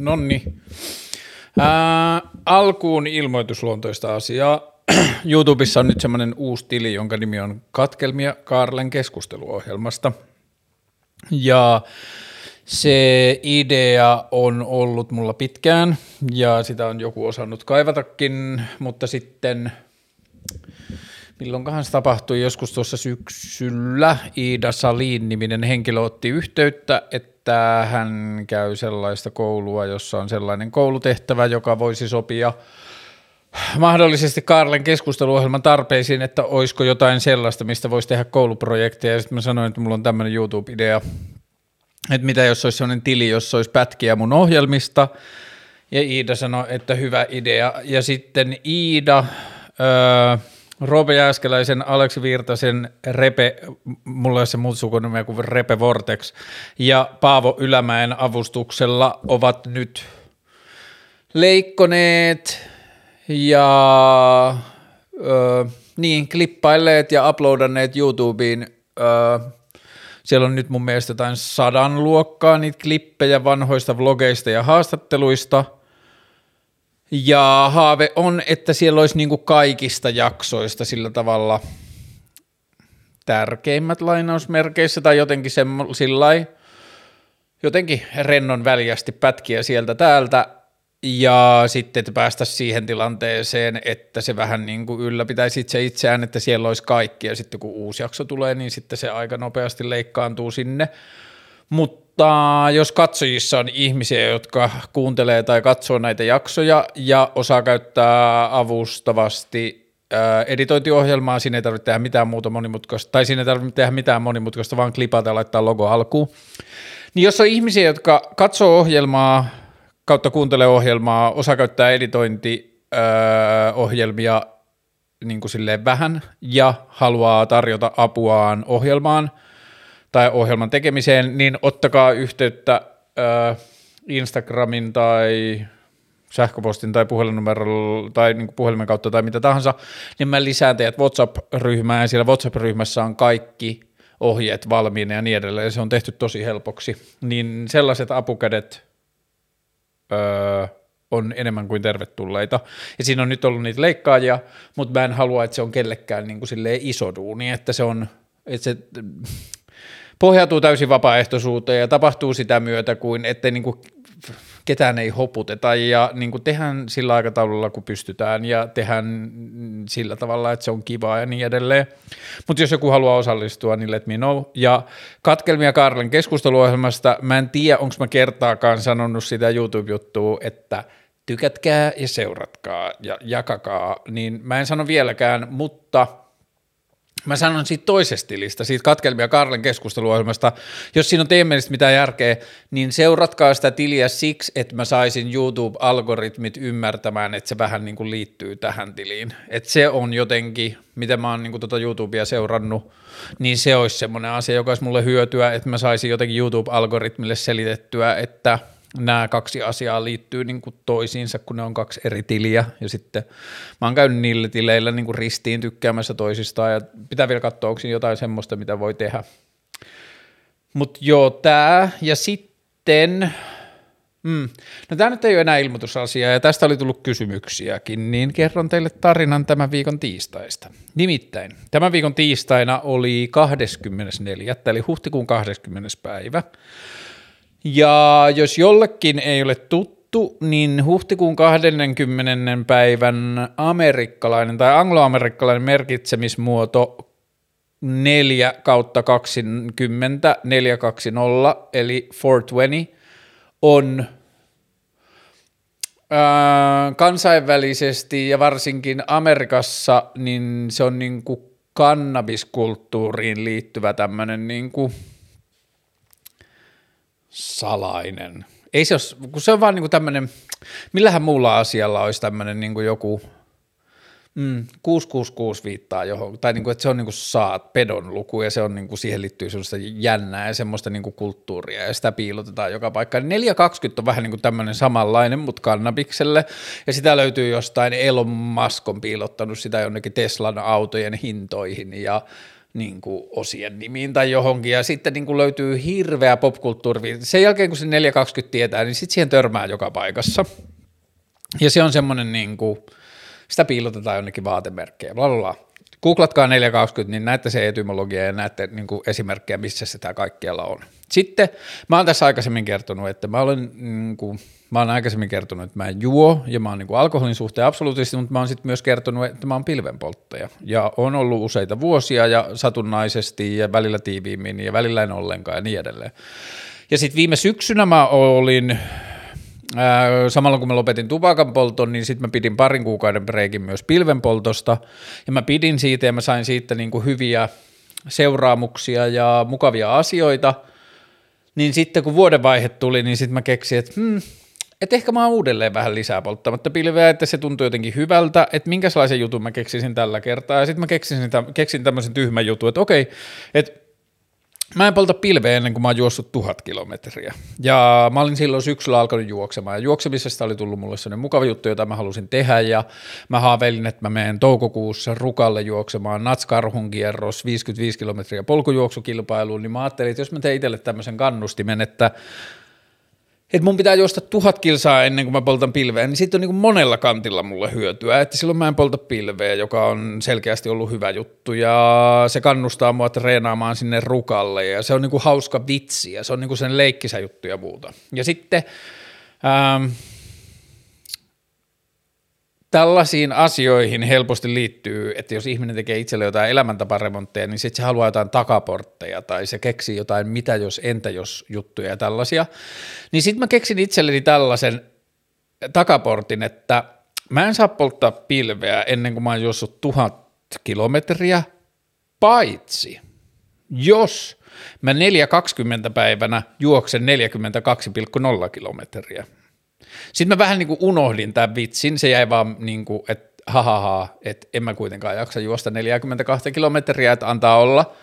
Nonni. Ää, alkuun ilmoitusluontoista asiaa. YouTubessa on nyt semmoinen uusi tili, jonka nimi on Katkelmia Karlen keskusteluohjelmasta. Ja se idea on ollut mulla pitkään ja sitä on joku osannut kaivatakin, mutta sitten milloinkahan se tapahtui joskus tuossa syksyllä, Iida Salin niminen henkilö otti yhteyttä, että hän käy sellaista koulua, jossa on sellainen koulutehtävä, joka voisi sopia mahdollisesti Karlen keskusteluohjelman tarpeisiin, että olisiko jotain sellaista, mistä voisi tehdä kouluprojekteja. Ja sitten mä sanoin, että mulla on tämmöinen YouTube-idea, että mitä jos olisi sellainen tili, jossa olisi pätkiä mun ohjelmista. Ja Iida sanoi, että hyvä idea. Ja sitten Iida, öö, Roope Jääskeläisen, Aleksi Virtasen, Repe, mulla ei se muut sukunimeä kuin Repe Vortex, ja Paavo Ylämäen avustuksella ovat nyt leikkoneet ja ö, niin, klippailleet ja uploadanneet YouTubeen. Ö, siellä on nyt mun mielestä jotain sadan luokkaa niitä klippejä vanhoista vlogeista ja haastatteluista – ja haave on, että siellä olisi niin kaikista jaksoista sillä tavalla tärkeimmät lainausmerkeissä tai jotenkin sillä jotenkin rennon väljästi pätkiä sieltä täältä ja sitten että päästä siihen tilanteeseen, että se vähän niin kuin ylläpitäisi itse itseään, että siellä olisi kaikki ja sitten kun uusi jakso tulee, niin sitten se aika nopeasti leikkaantuu sinne. Mutta mutta jos katsojissa on ihmisiä, jotka kuuntelee tai katsoo näitä jaksoja ja osaa käyttää avustavasti ää, editointiohjelmaa, siinä ei tarvitse tehdä mitään muuta monimutkaista, tai siinä ei tarvitse tehdä mitään monimutkaista, vaan klipata ja laittaa logo alkuun. Niin jos on ihmisiä, jotka katsoo ohjelmaa kautta kuuntelee ohjelmaa, osaa käyttää editointiohjelmia niin kuin silleen vähän ja haluaa tarjota apuaan ohjelmaan – tai ohjelman tekemiseen, niin ottakaa yhteyttä äh, Instagramin tai sähköpostin tai puhelinnumerolla tai niin puhelimen kautta tai mitä tahansa, niin mä lisään teidät WhatsApp-ryhmään. Ja siellä WhatsApp-ryhmässä on kaikki ohjeet valmiina ja niin edelleen, se on tehty tosi helpoksi, niin sellaiset apukädet öö, on enemmän kuin tervetulleita. Ja siinä on nyt ollut niitä leikkaajia, mutta mä en halua, että se on kellekään niin kuin iso duuni, että se on, että se pohjautuu täysin vapaaehtoisuuteen ja tapahtuu sitä myötä, kuin että niin kuin ketään ei hoputeta ja niin kuin tehdään sillä aikataululla, kun pystytään ja tehdään sillä tavalla, että se on kivaa ja niin edelleen. Mutta jos joku haluaa osallistua, niin let me know. Ja katkelmia Karlen keskusteluohjelmasta, mä en tiedä, onko mä kertaakaan sanonut sitä YouTube-juttua, että tykätkää ja seuratkaa ja jakakaa, niin mä en sano vieläkään, mutta – Mä sanon siitä toisesta tilistä, siitä katkelmia Karlen keskusteluohjelmasta. Jos siinä on teidän mielestä mitään järkeä, niin seuratkaa sitä tiliä siksi, että mä saisin YouTube-algoritmit ymmärtämään, että se vähän niin kuin liittyy tähän tiliin. Että se on jotenkin, mitä mä oon niin kuin tuota YouTubea seurannut, niin se olisi semmoinen asia, joka olisi mulle hyötyä, että mä saisin jotenkin YouTube-algoritmille selitettyä, että – nämä kaksi asiaa liittyy niin kuin toisiinsa, kun ne on kaksi eri tiliä, ja sitten mä oon käynyt niillä tileillä niin kuin ristiin tykkäämässä toisistaan, ja pitää vielä katsoa, onko jotain semmoista, mitä voi tehdä. Mutta joo, tämä, ja sitten, mm, no tämä nyt ei ole enää ilmoitusasia, ja tästä oli tullut kysymyksiäkin, niin kerron teille tarinan tämän viikon tiistaista. Nimittäin, tämän viikon tiistaina oli 24. eli huhtikuun 20. päivä, ja jos jollekin ei ole tuttu, niin huhtikuun 20. päivän amerikkalainen tai angloamerikkalainen merkitsemismuoto 4 kautta 20 420 eli 420 on ää, kansainvälisesti ja varsinkin Amerikassa, niin se on niin kuin kannabiskulttuuriin liittyvä tämmöinen niin kuin – salainen. Ei se ole, kun se on vaan niinku tämmöinen, millähän muulla asialla olisi tämmöinen niinku joku mm, 666 viittaa johon, tai niinku, että se on niinku saat pedon luku ja se on niinku, siihen liittyy semmoista jännää ja semmoista niinku kulttuuria ja sitä piilotetaan joka paikka. 420 on vähän niinku tämmöinen samanlainen, mutta kannabikselle ja sitä löytyy jostain, Elon Musk on piilottanut sitä jonnekin Teslan autojen hintoihin ja niin kuin osien nimiin tai johonkin, ja sitten niin kuin löytyy hirveä popkulttuuri. Sen jälkeen, kun se 420 tietää, niin sitten siihen törmää joka paikassa. Ja se on semmoinen, niin kuin, sitä piilotetaan jonnekin vaatemerkkejä, bla bla bla. Googlatkaa 420, niin näette se etymologia ja näette niin kuin esimerkkejä, missä sitä kaikkialla on. Sitten mä oon tässä aikaisemmin kertonut, että mä olen, niin kuin, mä oon aikaisemmin kertonut, että mä en juo ja mä oon niin kuin alkoholin suhteen absoluuttisesti, mutta mä oon sitten myös kertonut, että mä oon pilvenpolttaja. Ja on ollut useita vuosia ja satunnaisesti ja välillä tiiviimmin ja välillä en ollenkaan ja niin edelleen. Ja sitten viime syksynä mä olin samalla kun mä lopetin tupakan polton, niin sitten mä pidin parin kuukauden breikin myös pilvenpoltosta, ja mä pidin siitä ja mä sain siitä niin kuin hyviä seuraamuksia ja mukavia asioita, niin sitten kun vuodenvaihe tuli, niin sitten mä keksin, että hmm, et ehkä mä oon uudelleen vähän lisää polttamatta pilveä, että se tuntuu jotenkin hyvältä, että minkälaisen jutun mä keksisin tällä kertaa, ja sitten mä keksin, keksin tämmöisen tyhmän jutun, että okei, että Mä en polta pilveä ennen kuin mä oon juossut tuhat kilometriä. Ja mä olin silloin syksyllä alkanut juoksemaan. Ja juoksemisesta oli tullut mulle sellainen mukava juttu, jota mä halusin tehdä. Ja mä haaveilin, että mä menen toukokuussa Rukalle juoksemaan Natskarhun kierros 55 kilometriä polkujuoksukilpailuun. Niin mä ajattelin, että jos mä teen itselle tämmöisen kannustimen, että että mun pitää juosta tuhat kilsaa ennen kuin mä poltan pilveä, niin sitten on niin monella kantilla mulle hyötyä, että silloin mä en polta pilveä, joka on selkeästi ollut hyvä juttu. Ja se kannustaa mua treenaamaan sinne rukalle. Ja se on niin hauska vitsi ja se on niin sen leikkisä juttu ja muuta. Ja sitten ähm, tällaisiin asioihin helposti liittyy, että jos ihminen tekee itselle jotain elämäntaparemontteja, niin sitten se haluaa jotain takaportteja tai se keksii jotain mitä jos, entä jos juttuja ja tällaisia. Niin sitten mä keksin itselleni tällaisen takaportin, että mä en saa polttaa pilveä ennen kuin mä oon juossut tuhat kilometriä, paitsi jos mä 4.20 päivänä juoksen 42,0 kilometriä. Sitten mä vähän niin kuin unohdin tämän vitsin, se jäi vaan niin kuin, että hahaha, että en mä kuitenkaan jaksa juosta 42 kilometriä, että antaa olla.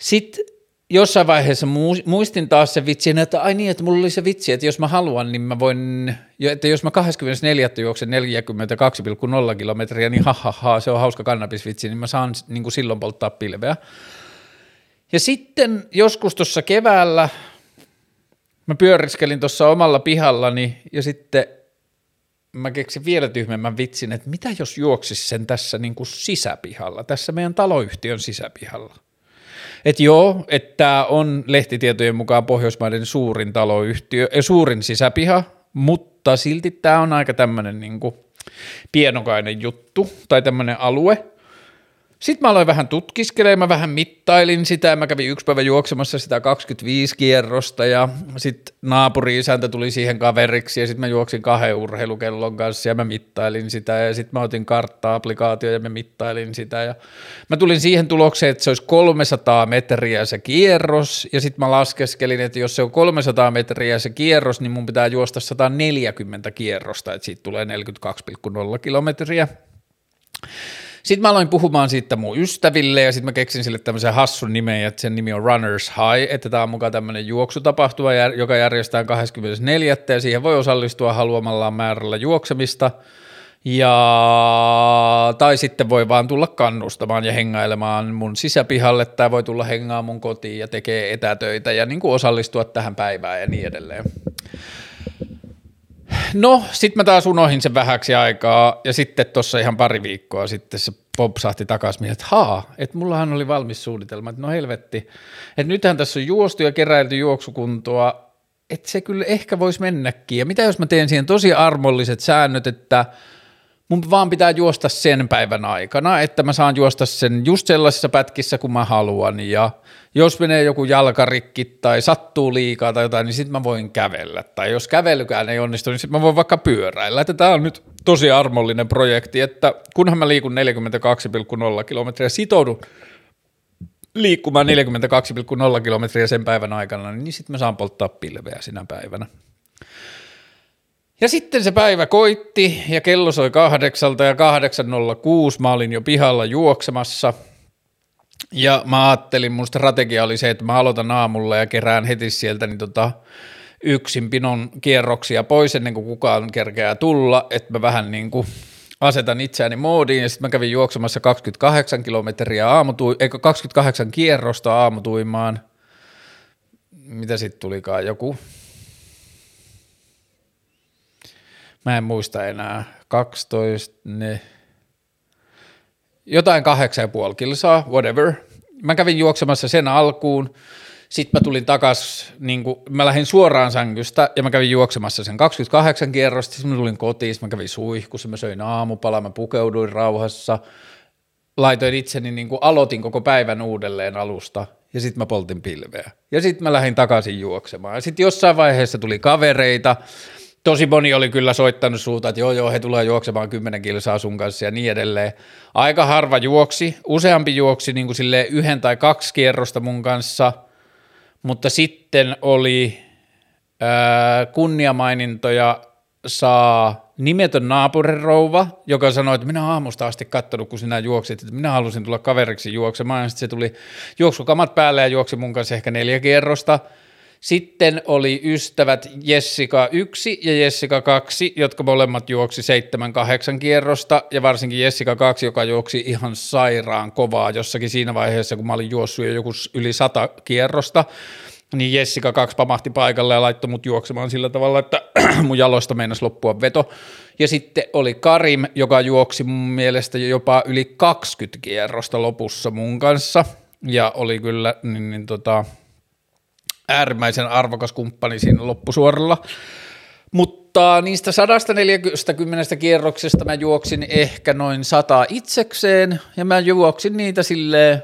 Sitten jossain vaiheessa muistin taas se vitsi, että ai niin, että mulla oli se vitsi, että jos mä haluan, niin mä voin, että jos mä 24. juoksen 42,0 kilometriä, niin hahaha, se on hauska kannabisvitsi, niin mä saan niin kuin silloin polttaa pilveä. Ja sitten joskus tuossa keväällä mä pyöriskelin tuossa omalla pihallani ja sitten mä keksin vielä tyhmemmän vitsin, että mitä jos juoksis sen tässä niin kuin sisäpihalla, tässä meidän taloyhtiön sisäpihalla. Että joo, että tämä on lehtitietojen mukaan Pohjoismaiden suurin taloyhtiö, ja suurin sisäpiha, mutta silti tämä on aika tämmöinen niin pienokainen juttu tai tämmöinen alue, sitten mä aloin vähän tutkiskelemaan, vähän mittailin sitä, mä kävin yksi päivä juoksemassa sitä 25 kierrosta ja sitten naapuri-isäntä tuli siihen kaveriksi ja sitten mä juoksin kahden urheilukellon kanssa ja mä mittailin sitä. Ja sitten mä otin kartta-applikaatio ja mä mittailin sitä. Ja mä tulin siihen tulokseen, että se olisi 300 metriä se kierros. Ja sitten mä laskeskelin, että jos se on 300 metriä se kierros, niin mun pitää juosta 140 kierrosta, että siitä tulee 42,0 kilometriä. Sitten mä aloin puhumaan siitä mun ystäville ja sitten mä keksin sille tämmöisen hassun nimen, että sen nimi on Runners High, että tämä on mukaan tämmöinen juoksutapahtuma, joka järjestetään 24. ja siihen voi osallistua haluamallaan määrällä juoksemista. Ja, tai sitten voi vaan tulla kannustamaan ja hengailemaan mun sisäpihalle, tai voi tulla hengaa mun kotiin ja tekee etätöitä ja niin kuin osallistua tähän päivään ja niin edelleen. No, sitten mä taas unohin sen vähäksi aikaa ja sitten tuossa ihan pari viikkoa sitten se popsahti takaisin, että haa, että mullahan oli valmis suunnitelma, että no helvetti, että nythän tässä on juostu ja keräilty juoksukuntoa, että se kyllä ehkä voisi mennäkin. Ja mitä jos mä teen siihen tosi armolliset säännöt, että – mun vaan pitää juosta sen päivän aikana, että mä saan juosta sen just sellaisissa pätkissä kuin mä haluan. Ja jos menee joku jalkarikki tai sattuu liikaa tai jotain, niin sitten mä voin kävellä. Tai jos kävelykään ei onnistu, niin sitten mä voin vaikka pyöräillä, että tämä on nyt tosi armollinen projekti, että kunhan mä liikun 42,0 kilometriä sitoudun liikkumaan 42,0 kilometriä sen päivän aikana, niin sitten mä saan polttaa pilveä sinä päivänä. Ja sitten se päivä koitti ja kello soi kahdeksalta ja 8.06 mä olin jo pihalla juoksemassa. Ja mä ajattelin, mun strategia oli se, että mä aloitan aamulla ja kerään heti sieltä niin tota, yksin pinon kierroksia pois ennen kuin kukaan kerkeää tulla, että mä vähän niin kuin asetan itseäni moodiin ja sitten mä kävin juoksemassa 28 kilometriä aamutu, eikö 28 kierrosta aamutuimaan. Mitä sitten tulikaan joku? Mä en muista enää. 12, ne, jotain kahdeksan ja puoli kilsaa, whatever. Mä kävin juoksemassa sen alkuun, sitten mä tulin takas, niin kuin, mä lähdin suoraan sängystä ja mä kävin juoksemassa sen 28 kierrosta, sitten mä tulin kotiin, mä kävin suihkussa, mä söin aamupala, mä pukeuduin rauhassa, laitoin itseni, niin kuin aloitin koko päivän uudelleen alusta ja sitten mä poltin pilveä. Ja sitten mä lähdin takaisin juoksemaan. Ja sitten jossain vaiheessa tuli kavereita, tosi moni oli kyllä soittanut suuta, että joo joo, he tulee juoksemaan kymmenen kilsaa sun kanssa ja niin edelleen. Aika harva juoksi, useampi juoksi niin kuin yhden tai kaksi kierrosta mun kanssa, mutta sitten oli ää, kunniamainintoja saa nimetön naapurirouva, joka sanoi, että minä aamusta asti katsonut, kun sinä juoksit, että minä halusin tulla kaveriksi juoksemaan, ja sitten se tuli juoksukamat päälle ja juoksi mun kanssa ehkä neljä kierrosta – sitten oli ystävät Jessica 1 ja Jessica 2, jotka molemmat juoksi 7-8 kierrosta, ja varsinkin Jessica 2, joka juoksi ihan sairaan kovaa jossakin siinä vaiheessa, kun mä olin juossut jo joku yli 100 kierrosta, niin Jessica 2 pamahti paikalle ja laittoi mut juoksemaan sillä tavalla, että mun jaloista meinasi loppua veto. Ja sitten oli Karim, joka juoksi mun mielestä jopa yli 20 kierrosta lopussa mun kanssa, ja oli kyllä niin, niin tota, äärimmäisen arvokas kumppani siinä loppusuoralla. Mutta niistä 140 kierroksesta mä juoksin ehkä noin sata itsekseen, ja mä juoksin niitä silleen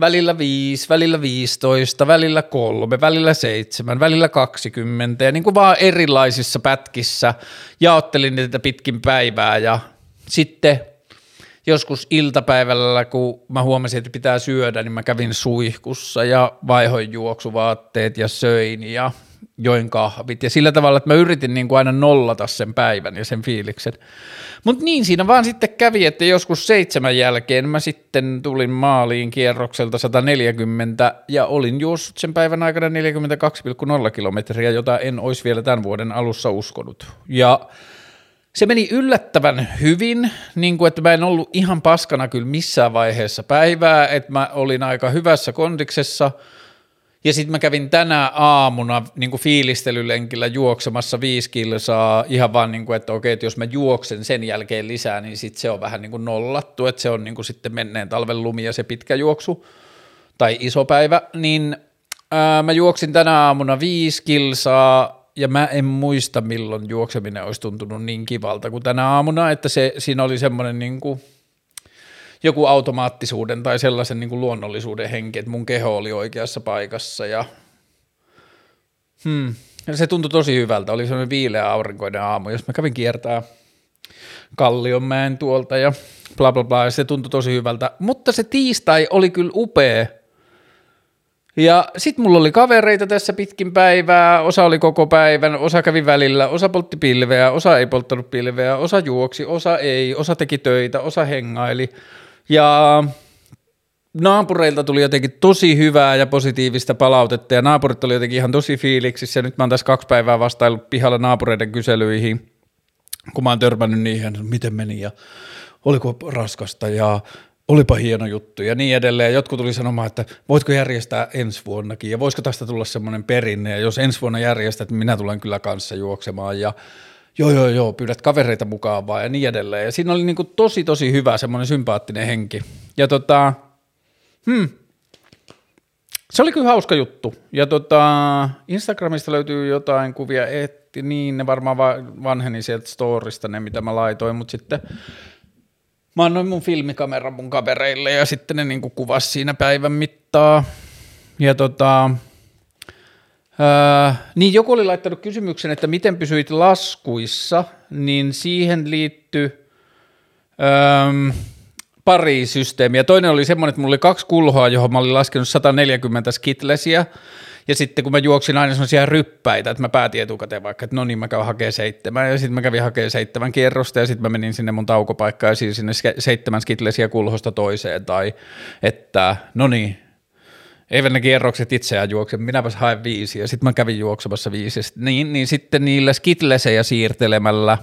välillä 5, välillä 15, välillä 3, välillä 7, välillä 20, ja niin kuin vaan erilaisissa pätkissä jaottelin niitä pitkin päivää, ja sitten joskus iltapäivällä, kun mä huomasin, että pitää syödä, niin mä kävin suihkussa ja vaihoin juoksuvaatteet ja söin ja join kahvit ja sillä tavalla, että mä yritin niin kuin aina nollata sen päivän ja sen fiiliksen. Mutta niin siinä vaan sitten kävi, että joskus seitsemän jälkeen mä sitten tulin maaliin kierrokselta 140 ja olin juossut sen päivän aikana 42,0 kilometriä, jota en olisi vielä tämän vuoden alussa uskonut. Ja se meni yllättävän hyvin, niin kuin, että mä en ollut ihan paskana kyllä missään vaiheessa päivää, että mä olin aika hyvässä kondiksessa, ja sitten mä kävin tänä aamuna niin kuin fiilistelylenkillä juoksemassa viisi kilsaa ihan vaan niin kuin, että okei, että jos mä juoksen sen jälkeen lisää, niin sitten se on vähän niin kuin nollattu, että se on niin kuin sitten menneen talven lumi ja se pitkä juoksu tai iso päivä, niin ää, mä juoksin tänä aamuna viisi kilsaa ja mä en muista milloin juokseminen olisi tuntunut niin kivalta kuin tänä aamuna, että se, siinä oli semmoinen niin kuin, joku automaattisuuden tai sellaisen niin kuin luonnollisuuden henki, että mun keho oli oikeassa paikassa ja hmm, se tuntui tosi hyvältä, oli semmoinen viileä aurinkoinen aamu, jos mä kävin kiertää Kallionmäen tuolta ja bla bla bla, ja se tuntui tosi hyvältä, mutta se tiistai oli kyllä upea, ja sitten mulla oli kavereita tässä pitkin päivää, osa oli koko päivän, osa kävi välillä, osa poltti pilveä, osa ei polttanut pilveä, osa juoksi, osa ei, osa teki töitä, osa hengaili. Ja naapureilta tuli jotenkin tosi hyvää ja positiivista palautetta. Ja naapurit oli jotenkin ihan tosi fiiliksissä. Nyt mä oon tässä kaksi päivää vastaillut pihalla naapureiden kyselyihin, kun mä oon törmännyt niihin, miten meni ja oliko raskasta. Ja olipa hieno juttu ja niin edelleen. Jotkut tuli sanomaan, että voitko järjestää ensi vuonnakin ja voisiko tästä tulla semmoinen perinne ja jos ensi vuonna järjestät, niin minä tulen kyllä kanssa juoksemaan ja joo joo joo, pyydät kavereita mukaan vaan ja niin edelleen. Ja siinä oli niin kuin tosi tosi hyvä semmoinen sympaattinen henki. Ja tota, hmm, se oli kyllä hauska juttu. Ja tota, Instagramista löytyy jotain kuvia, etti, niin ne varmaan vanheni sieltä storista ne, mitä mä laitoin, mutta sitten mä annoin mun filmikameran mun kavereille ja sitten ne niinku kuvasi siinä päivän mittaa. Ja tota, ää, niin joku oli laittanut kysymyksen, että miten pysyit laskuissa, niin siihen liittyy pari systeemiä. Toinen oli semmoinen, että mulla oli kaksi kulhoa, johon mä olin laskenut 140 skitlesiä, ja sitten kun mä juoksin aina sellaisia ryppäitä, että mä päätin etukäteen vaikka, että no niin mä käyn hakemaan seitsemän. Ja sitten mä kävin hakemaan seitsemän kierrosta ja sitten mä menin sinne mun taukopaikkaan ja siis sinne seitsemän skitlesiä kulhosta toiseen. Tai että no niin, eivät ne kierrokset itseään juokse, minäpäs haen viisi. Ja sitten mä kävin juoksemassa viisi. Niin, niin sitten niillä skitlesejä siirtelemällä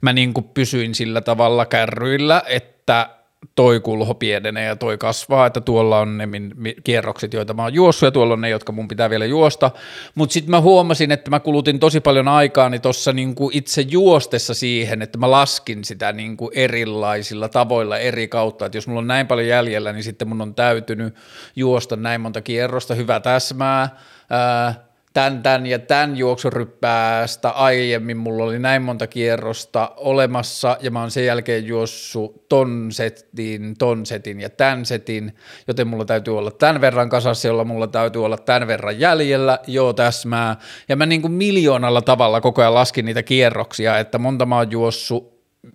mä niin kuin pysyin sillä tavalla kärryillä, että toi kulho pienenee ja toi kasvaa, että tuolla on ne min, mi, kierrokset, joita mä oon juossut ja tuolla on ne, jotka mun pitää vielä juosta, mutta sitten mä huomasin, että mä kulutin tosi paljon aikaa niin tuossa niinku itse juostessa siihen, että mä laskin sitä niinku erilaisilla tavoilla eri kautta, että jos mulla on näin paljon jäljellä, niin sitten mun on täytynyt juosta näin monta kierrosta, hyvä täsmää, ää, tämän, tämän ja tämän juoksuryppäästä aiemmin. Mulla oli näin monta kierrosta olemassa ja mä oon sen jälkeen juossut ton setin, ton setin ja tämän setin, joten mulla täytyy olla tämän verran kasassa, jolla mulla täytyy olla tämän verran jäljellä, joo täsmää. Ja mä niin kuin miljoonalla tavalla koko ajan laskin niitä kierroksia, että monta mä oon juossut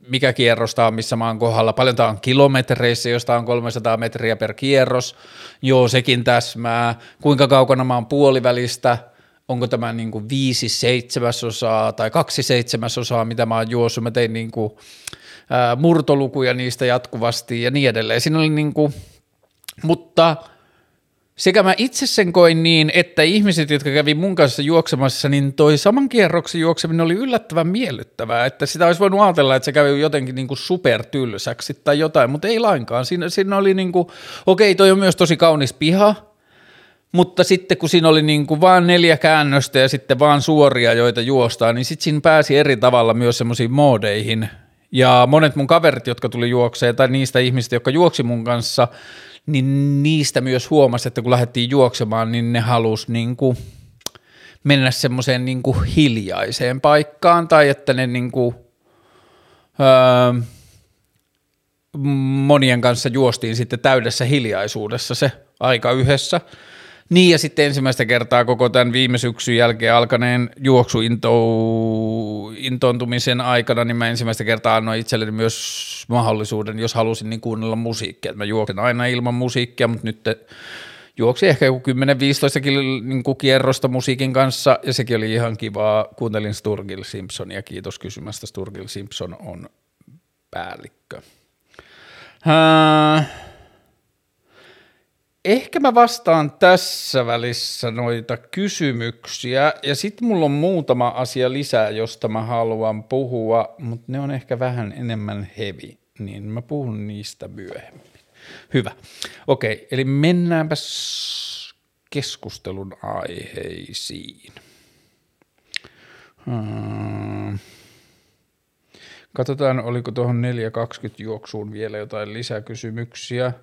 mikä kierrosta on, missä mä oon kohdalla, paljon tämä on kilometreissä, josta on 300 metriä per kierros, joo sekin täsmää, kuinka kaukana mä oon puolivälistä, onko tämä niin kuin viisi seitsemäsosaa tai kaksi seitsemäsosaa, mitä mä oon juossut, mä tein niin kuin, ää, murtolukuja niistä jatkuvasti ja niin edelleen. Siinä oli niin kuin, mutta sekä mä itse sen koin niin, että ihmiset, jotka kävi mun kanssa juoksemassa, niin toi saman kierroksen juokseminen oli yllättävän miellyttävää, että sitä olisi voinut ajatella, että se kävi jotenkin niin kuin supertylsäksi tai jotain, mutta ei lainkaan. Siinä, siinä oli niin kuin, okei, toi on myös tosi kaunis piha, mutta sitten kun siinä oli niin kuin vaan neljä käännöstä ja sitten vaan suoria, joita juostaan, niin sitten siinä pääsi eri tavalla myös semmoisiin moodeihin. Ja monet mun kaverit, jotka tuli juokseen, tai niistä ihmistä, jotka juoksi mun kanssa, niin niistä myös huomasi, että kun lähdettiin juoksemaan, niin ne halusi niin kuin mennä semmoiseen niin kuin hiljaiseen paikkaan, tai että ne niin kuin, öö, monien kanssa juostiin sitten täydessä hiljaisuudessa se aika yhdessä – niin ja sitten ensimmäistä kertaa koko tämän viime syksyn jälkeen alkaneen juoksuintoontumisen aikana, niin mä ensimmäistä kertaa annoin itselleni myös mahdollisuuden, jos halusin, niin kuunnella musiikkia. Mä juoksen aina ilman musiikkia, mutta nyt juoksi ehkä joku 10-15 niin kierrosta musiikin kanssa, ja sekin oli ihan kivaa. Kuuntelin Sturgill Simpsonia, kiitos kysymästä. Sturgill Simpson on päällikkö. Äh, ehkä mä vastaan tässä välissä noita kysymyksiä ja sitten mulla on muutama asia lisää, josta mä haluan puhua, mutta ne on ehkä vähän enemmän hevi, niin mä puhun niistä myöhemmin. Hyvä. Okei, eli mennäänpäs keskustelun aiheisiin. Hmm. Katsotaan, oliko tuohon 4.20 juoksuun vielä jotain lisäkysymyksiä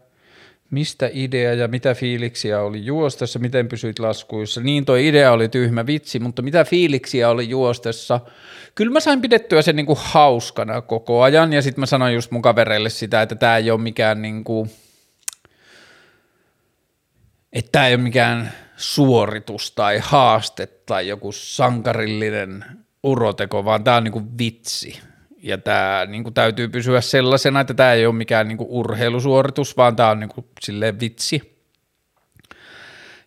mistä idea ja mitä fiiliksiä oli juostessa, miten pysyit laskuissa. Niin toi idea oli tyhmä vitsi, mutta mitä fiiliksiä oli juostessa. Kyllä mä sain pidettyä sen niinku hauskana koko ajan ja sitten mä sanoin just mun kavereille sitä, että tämä ei ole mikään niinku, että tämä ei ole mikään suoritus tai haaste tai joku sankarillinen uroteko, vaan tämä on niinku vitsi ja tämä niin kuin, täytyy pysyä sellaisena, että tämä ei ole mikään niin kuin, urheilusuoritus, vaan tämä on niin kuin, silleen vitsi.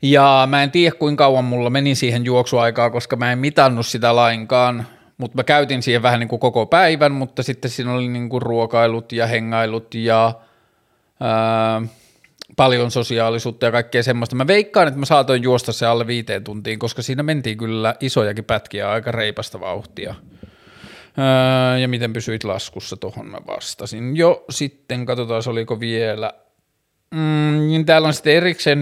Ja mä en tiedä, kuinka kauan mulla meni siihen juoksuaikaa, koska mä en mitannut sitä lainkaan, mutta mä käytin siihen vähän niin kuin koko päivän, mutta sitten siinä oli niin kuin ruokailut ja hengailut ja ää, paljon sosiaalisuutta ja kaikkea semmoista. Mä veikkaan, että mä saatoin juosta se alle viiteen tuntiin, koska siinä mentiin kyllä isojakin pätkiä aika reipasta vauhtia. Öö, ja miten pysyit laskussa, tuohon mä vastasin. Jo sitten katsotaan, oliko vielä. Mm, niin täällä on sitten erikseen 4-20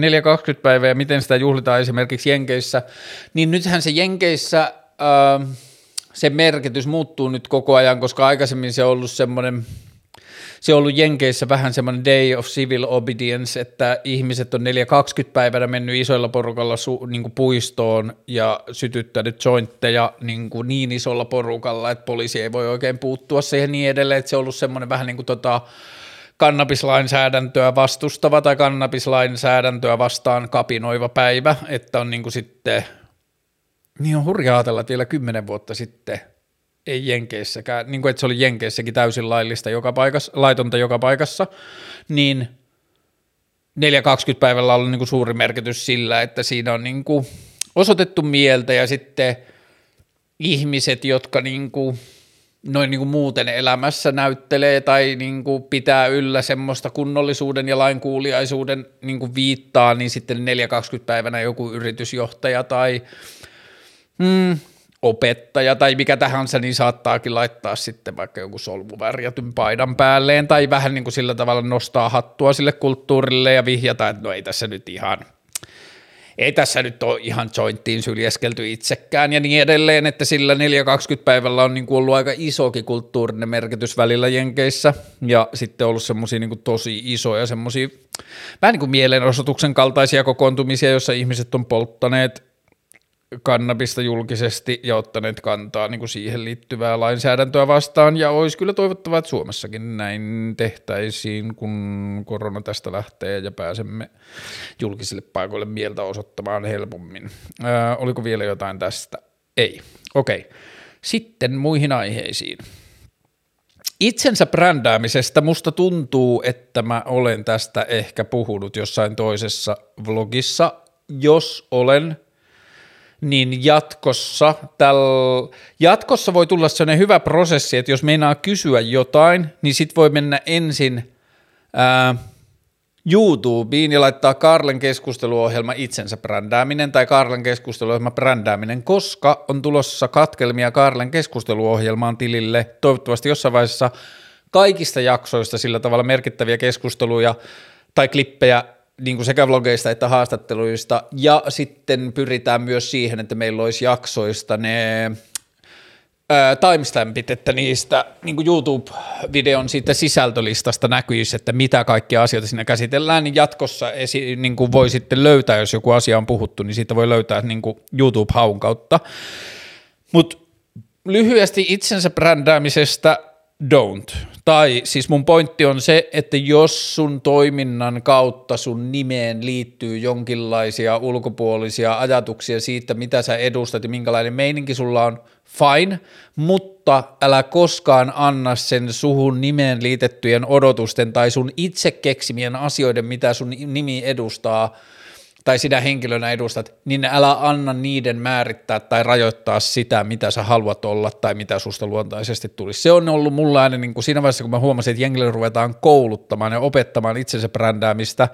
päivää ja miten sitä juhlitaan esimerkiksi Jenkeissä. Niin nythän se Jenkeissä, öö, se merkitys muuttuu nyt koko ajan, koska aikaisemmin se on ollut semmoinen – se on ollut Jenkeissä vähän semmoinen day of civil obedience, että ihmiset on 4-20 päivänä mennyt isoilla porukalla su, niin kuin puistoon ja sytyttänyt jointteja niin, kuin niin isolla porukalla, että poliisi ei voi oikein puuttua siihen niin edelleen, että se on ollut semmoinen vähän niin kuin tota, kannabislainsäädäntöä vastustava tai kannabislainsäädäntöä vastaan kapinoiva päivä, että on niin kuin sitten, niin on hurjaa ajatella, että vielä kymmenen vuotta sitten – ei Jenkeissäkään, niin kuin että se oli Jenkeissäkin täysin laillista joka paikassa, laitonta joka paikassa, niin 420 päivällä on niin kuin suuri merkitys sillä, että siinä on niin kuin osoitettu mieltä ja sitten ihmiset, jotka niin kuin noin niin kuin muuten elämässä näyttelee tai niin kuin pitää yllä semmoista kunnollisuuden ja lainkuuliaisuuden niin kuin viittaa, niin sitten 420 päivänä joku yritysjohtaja tai mm, opettaja tai mikä tahansa, niin saattaakin laittaa sitten vaikka joku solmuvärjätyn paidan päälleen tai vähän niin kuin sillä tavalla nostaa hattua sille kulttuurille ja vihjata, että no ei tässä nyt ihan – ei tässä nyt ole ihan jointtiin syljeskelty itsekään ja niin edelleen, että sillä 420 päivällä on niin kuin ollut aika isokin kulttuurinen merkitys välillä Jenkeissä ja sitten ollut semmoisia niin tosi isoja semmoisia vähän niin kuin mielenosoituksen kaltaisia kokoontumisia, joissa ihmiset on polttaneet kannabista julkisesti ja ottaneet kantaa niin kuin siihen liittyvää lainsäädäntöä vastaan, ja olisi kyllä toivottavaa, että Suomessakin näin tehtäisiin, kun korona tästä lähtee ja pääsemme julkisille paikoille mieltä osoittamaan helpommin. Ää, oliko vielä jotain tästä? Ei. Okei. Okay. Sitten muihin aiheisiin. Itsensä brändäämisestä musta tuntuu, että mä olen tästä ehkä puhunut jossain toisessa vlogissa. Jos olen, niin jatkossa, täl, jatkossa voi tulla sellainen hyvä prosessi, että jos meinaa kysyä jotain, niin sit voi mennä ensin ää, YouTubeen ja laittaa Karlen keskusteluohjelma itsensä brändääminen tai Karlen keskusteluohjelma brändääminen, koska on tulossa katkelmia Karlen keskusteluohjelmaan tilille. Toivottavasti jossain vaiheessa kaikista jaksoista sillä tavalla merkittäviä keskusteluja tai klippejä niin kuin sekä vlogeista että haastatteluista, ja sitten pyritään myös siihen, että meillä olisi jaksoista ne timestampit, että niistä niin kuin YouTube-videon siitä sisältölistasta näkyisi, että mitä kaikkia asioita siinä käsitellään, niin jatkossa esi- niin kuin voi sitten löytää, jos joku asia on puhuttu, niin siitä voi löytää niin kuin YouTube-haun kautta. Mutta lyhyesti itsensä brändäämisestä don't. Tai siis mun pointti on se, että jos sun toiminnan kautta sun nimeen liittyy jonkinlaisia ulkopuolisia ajatuksia siitä, mitä sä edustat ja minkälainen meininki sulla on, fine, mutta älä koskaan anna sen suhun nimeen liitettyjen odotusten tai sun itse keksimien asioiden, mitä sun nimi edustaa – tai sinä henkilönä edustat, niin älä anna niiden määrittää tai rajoittaa sitä, mitä sä haluat olla tai mitä susta luontaisesti tulisi. Se on ollut mulla aina niin kuin siinä vaiheessa, kun mä huomasin, että jengille ruvetaan kouluttamaan ja opettamaan itsensä brändäämistä,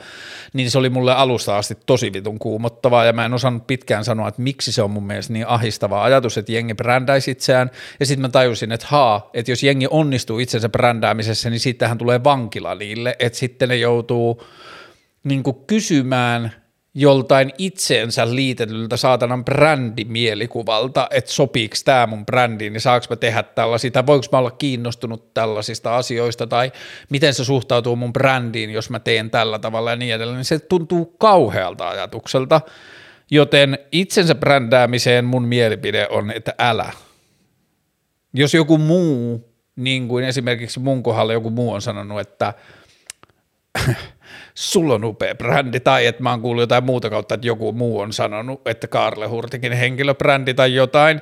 niin se oli mulle alusta asti tosi vitun kuumottavaa ja mä en osannut pitkään sanoa, että miksi se on mun mielestä niin ahistava ajatus, että jengi brändäisi itseään ja sitten mä tajusin, että haa, että jos jengi onnistuu itsensä brändäämisessä, niin sittenhän tulee vankila niille, että sitten ne joutuu niin kysymään – joltain itseensä liitetyltä saatanan brändimielikuvalta, että sopiiko tämä mun brändiin, niin saanko mä tehdä tällaisia, tai voinko mä olla kiinnostunut tällaisista asioista, tai miten se suhtautuu mun brändiin, jos mä teen tällä tavalla ja niin edelleen, niin se tuntuu kauhealta ajatukselta, joten itsensä brändäämiseen mun mielipide on, että älä. Jos joku muu, niin kuin esimerkiksi mun kohdalla joku muu on sanonut, että sulla on upea brändi, tai että mä oon kuullut jotain muuta kautta, että joku muu on sanonut, että Karle Hurtikin henkilöbrändi tai jotain,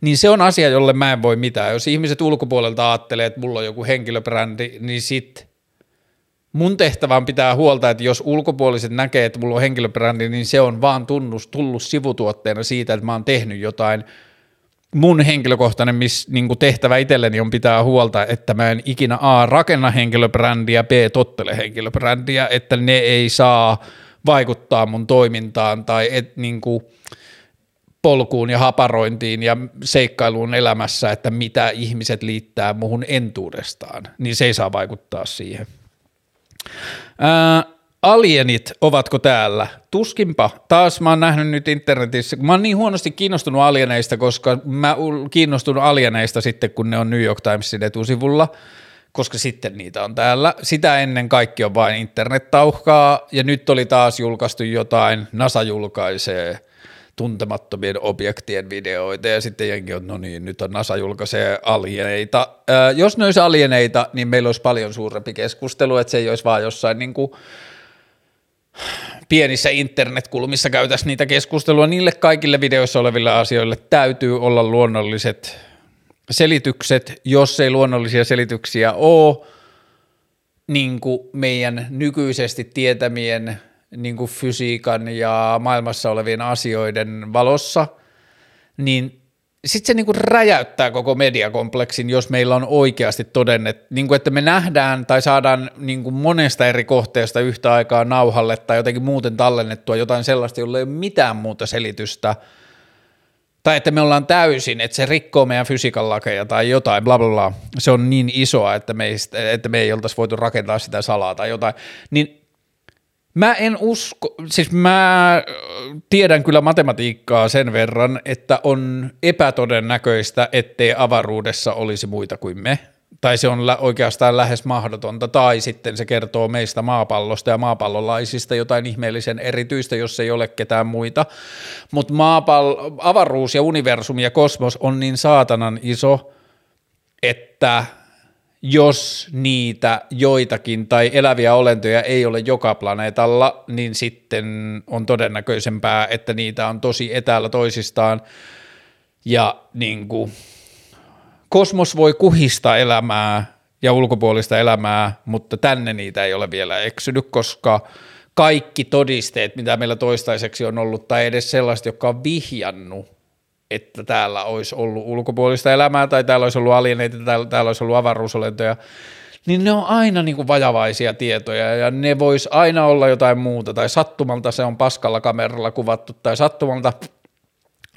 niin se on asia, jolle mä en voi mitään. Jos ihmiset ulkopuolelta ajattelee, että mulla on joku henkilöbrändi, niin sit mun tehtävä on pitää huolta, että jos ulkopuoliset näkee, että mulla on henkilöbrändi, niin se on vaan tunnus, tullut sivutuotteena siitä, että mä oon tehnyt jotain – mun henkilökohtainen miss, niin tehtävä itselleni on pitää huolta, että mä en ikinä A rakenna henkilöbrändiä, B tottele henkilöbrändiä, että ne ei saa vaikuttaa mun toimintaan tai et, niin kuin, polkuun ja haparointiin ja seikkailuun elämässä, että mitä ihmiset liittää muhun entuudestaan, niin se ei saa vaikuttaa siihen. Ää, alienit, ovatko täällä? Tuskinpa. Taas mä oon nähnyt nyt internetissä, mä oon niin huonosti kiinnostunut alieneista, koska mä kiinnostun alieneista sitten, kun ne on New York Timesin etusivulla, koska sitten niitä on täällä. Sitä ennen kaikki on vain internettauhkaa, ja nyt oli taas julkaistu jotain, NASA julkaisee tuntemattomien objektien videoita, ja sitten jengi on, no niin, nyt on NASA julkaisee alieneita. Ää, jos ne olisi alieneita, niin meillä olisi paljon suurempi keskustelu, että se ei olisi vaan jossain niin kuin pienissä internetkulmissa käytäisiin niitä keskustelua. Niille kaikille videoissa oleville asioille täytyy olla luonnolliset selitykset. Jos ei luonnollisia selityksiä ole, niin kuin meidän nykyisesti tietämien niin kuin fysiikan ja maailmassa olevien asioiden valossa, niin sitten se niinku räjäyttää koko mediakompleksin, jos meillä on oikeasti todennet, niinku että me nähdään tai saadaan niinku monesta eri kohteesta yhtä aikaa nauhalle tai jotenkin muuten tallennettua jotain sellaista, jolla ei ole mitään muuta selitystä. Tai että me ollaan täysin, että se rikkoo meidän fysiikan lakeja tai jotain, bla bla bla, se on niin isoa, että me ei, että me ei oltaisi voitu rakentaa sitä salaa tai jotain, niin Mä en usko, siis mä tiedän kyllä matematiikkaa sen verran, että on epätodennäköistä, ettei avaruudessa olisi muita kuin me, tai se on oikeastaan lähes mahdotonta, tai sitten se kertoo meistä maapallosta ja maapallolaisista jotain ihmeellisen erityistä, jos ei ole ketään muita, mutta maapall- avaruus ja universumi ja kosmos on niin saatanan iso, että jos niitä joitakin tai eläviä olentoja ei ole joka planeetalla, niin sitten on todennäköisempää, että niitä on tosi etäällä toisistaan. Ja niin kuin, kosmos voi kuhistaa elämää ja ulkopuolista elämää, mutta tänne niitä ei ole vielä eksynyt, koska kaikki todisteet, mitä meillä toistaiseksi on ollut, tai edes sellaiset, jotka on vihjannut että täällä olisi ollut ulkopuolista elämää tai täällä olisi ollut alieneita, täällä, täällä olisi ollut avaruusolentoja, niin ne on aina niin kuin vajavaisia tietoja ja ne vois aina olla jotain muuta. Tai sattumalta se on paskalla kameralla kuvattu tai sattumalta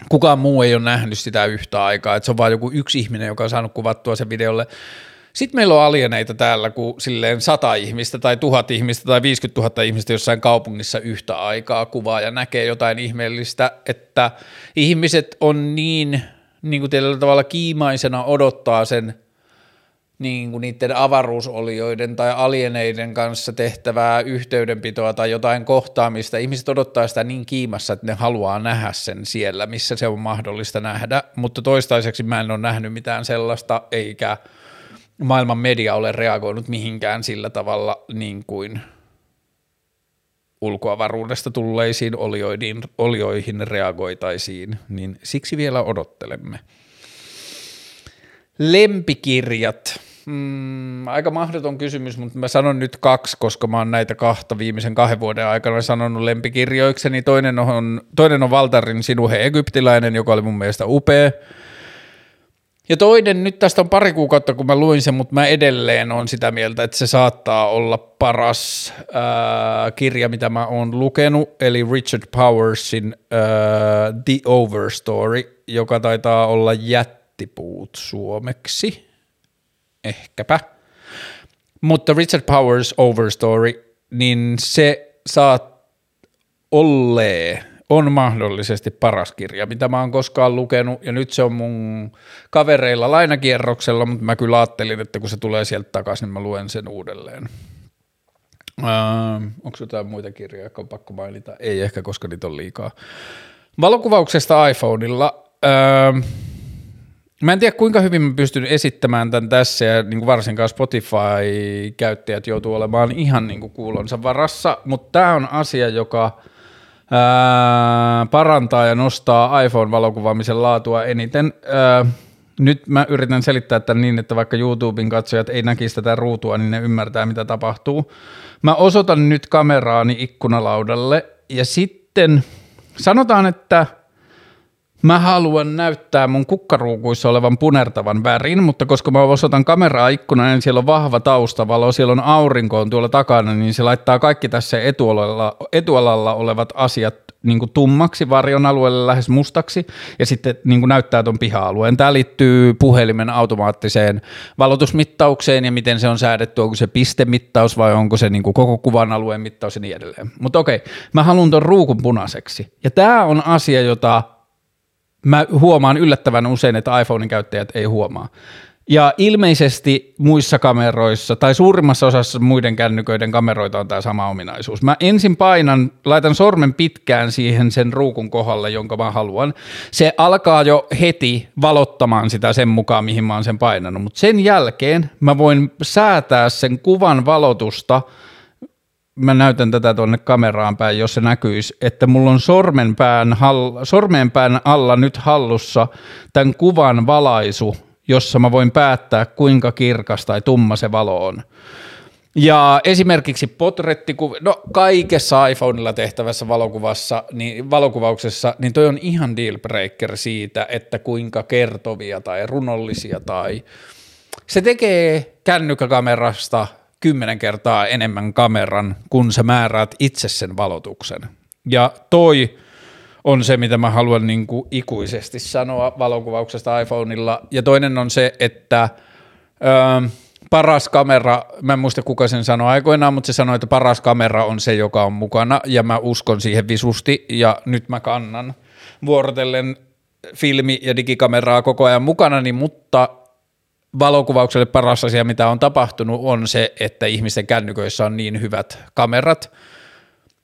kukaan muu ei ole nähnyt sitä yhtä aikaa, että se on vain joku yksi ihminen, joka on saanut kuvattua sen videolle sitten meillä on alieneita täällä, kun silleen sata ihmistä tai tuhat ihmistä tai 50 000 ihmistä jossain kaupungissa yhtä aikaa kuvaa ja näkee jotain ihmeellistä, että ihmiset on niin, niin kuin tällä tavalla kiimaisena odottaa sen niin kuin niiden avaruusolioiden tai alieneiden kanssa tehtävää yhteydenpitoa tai jotain kohtaamista. Ihmiset odottaa sitä niin kiimassa, että ne haluaa nähdä sen siellä, missä se on mahdollista nähdä, mutta toistaiseksi mä en ole nähnyt mitään sellaista, eikä – maailman media ole reagoinut mihinkään sillä tavalla niin kuin ulkoavaruudesta tulleisiin olioihin, olioihin reagoitaisiin, niin siksi vielä odottelemme. Lempikirjat. Mm, aika mahdoton kysymys, mutta mä sanon nyt kaksi, koska mä oon näitä kahta viimeisen kahden vuoden aikana sanonut lempikirjoikseni. Toinen on, toinen on Valtarin Sinuhe Egyptiläinen, joka oli mun mielestä upea. Ja toinen, nyt tästä on pari kuukautta, kun mä luin sen, mutta mä edelleen on sitä mieltä, että se saattaa olla paras äh, kirja, mitä mä oon lukenut, eli Richard Powersin äh, The Overstory, joka taitaa olla jättipuut suomeksi, ehkäpä. Mutta Richard Powers Overstory, niin se saat ollee on mahdollisesti paras kirja, mitä mä oon koskaan lukenut, ja nyt se on mun kavereilla lainakierroksella, mutta mä kyllä ajattelin, että kun se tulee sieltä takaisin, niin mä luen sen uudelleen. Öö, onko jotain muita kirjoja, jotka on pakko mainita? Ei ehkä, koska niitä on liikaa. Valokuvauksesta iPhoneilla. Öö, Mä en tiedä, kuinka hyvin mä pystyn esittämään tämän tässä, ja niin kuin varsinkaan Spotify-käyttäjät joutuu olemaan ihan niin kuin kuulonsa varassa, mutta tämä on asia, joka – parantaa ja nostaa iPhone-valokuvaamisen laatua eniten. Ää, nyt mä yritän selittää tämän niin, että vaikka YouTuben katsojat ei näkisi tätä ruutua, niin ne ymmärtää, mitä tapahtuu. Mä osoitan nyt kameraani ikkunalaudalle ja sitten sanotaan, että – Mä haluan näyttää mun kukkaruukuissa olevan punertavan värin, mutta koska mä osoitan kameraa ikkunan, niin siellä on vahva taustavalo, siellä on aurinko on tuolla takana, niin se laittaa kaikki tässä etualalla, etualalla olevat asiat niin kuin tummaksi varjon alueelle lähes mustaksi ja sitten niin kuin näyttää tuon piha-alueen. Tämä liittyy puhelimen automaattiseen valotusmittaukseen ja miten se on säädetty, onko se pistemittaus vai onko se niin kuin koko kuvan alueen mittaus ja niin edelleen. Mutta okei, mä haluan tuon ruukun punaiseksi. Ja tämä on asia, jota mä huomaan yllättävän usein, että iPhonein käyttäjät ei huomaa. Ja ilmeisesti muissa kameroissa tai suurimmassa osassa muiden kännyköiden kameroita on tämä sama ominaisuus. Mä ensin painan, laitan sormen pitkään siihen sen ruukun kohdalle, jonka mä haluan. Se alkaa jo heti valottamaan sitä sen mukaan, mihin mä oon sen painanut. Mutta sen jälkeen mä voin säätää sen kuvan valotusta – mä näytän tätä tuonne kameraan päin, jos se näkyisi, että mulla on sormenpään, hall, sormenpään alla nyt hallussa tämän kuvan valaisu, jossa mä voin päättää, kuinka kirkas tai tumma se valo on. Ja esimerkiksi potretti, no kaikessa iPhoneilla tehtävässä valokuvassa, niin, valokuvauksessa, niin toi on ihan deal breaker siitä, että kuinka kertovia tai runollisia tai se tekee kännykkäkamerasta kymmenen kertaa enemmän kameran, kun sä määräät itse sen valotuksen. Ja toi on se, mitä mä haluan niin kuin ikuisesti sanoa valokuvauksesta iPhoneilla. Ja toinen on se, että öö, paras kamera, mä en muista kuka sen sanoi aikoinaan, mutta se sanoi, että paras kamera on se, joka on mukana, ja mä uskon siihen visusti, ja nyt mä kannan vuorotellen filmi- ja digikameraa koko ajan mukana, niin mutta valokuvaukselle paras asia, mitä on tapahtunut, on se, että ihmisten kännyköissä on niin hyvät kamerat.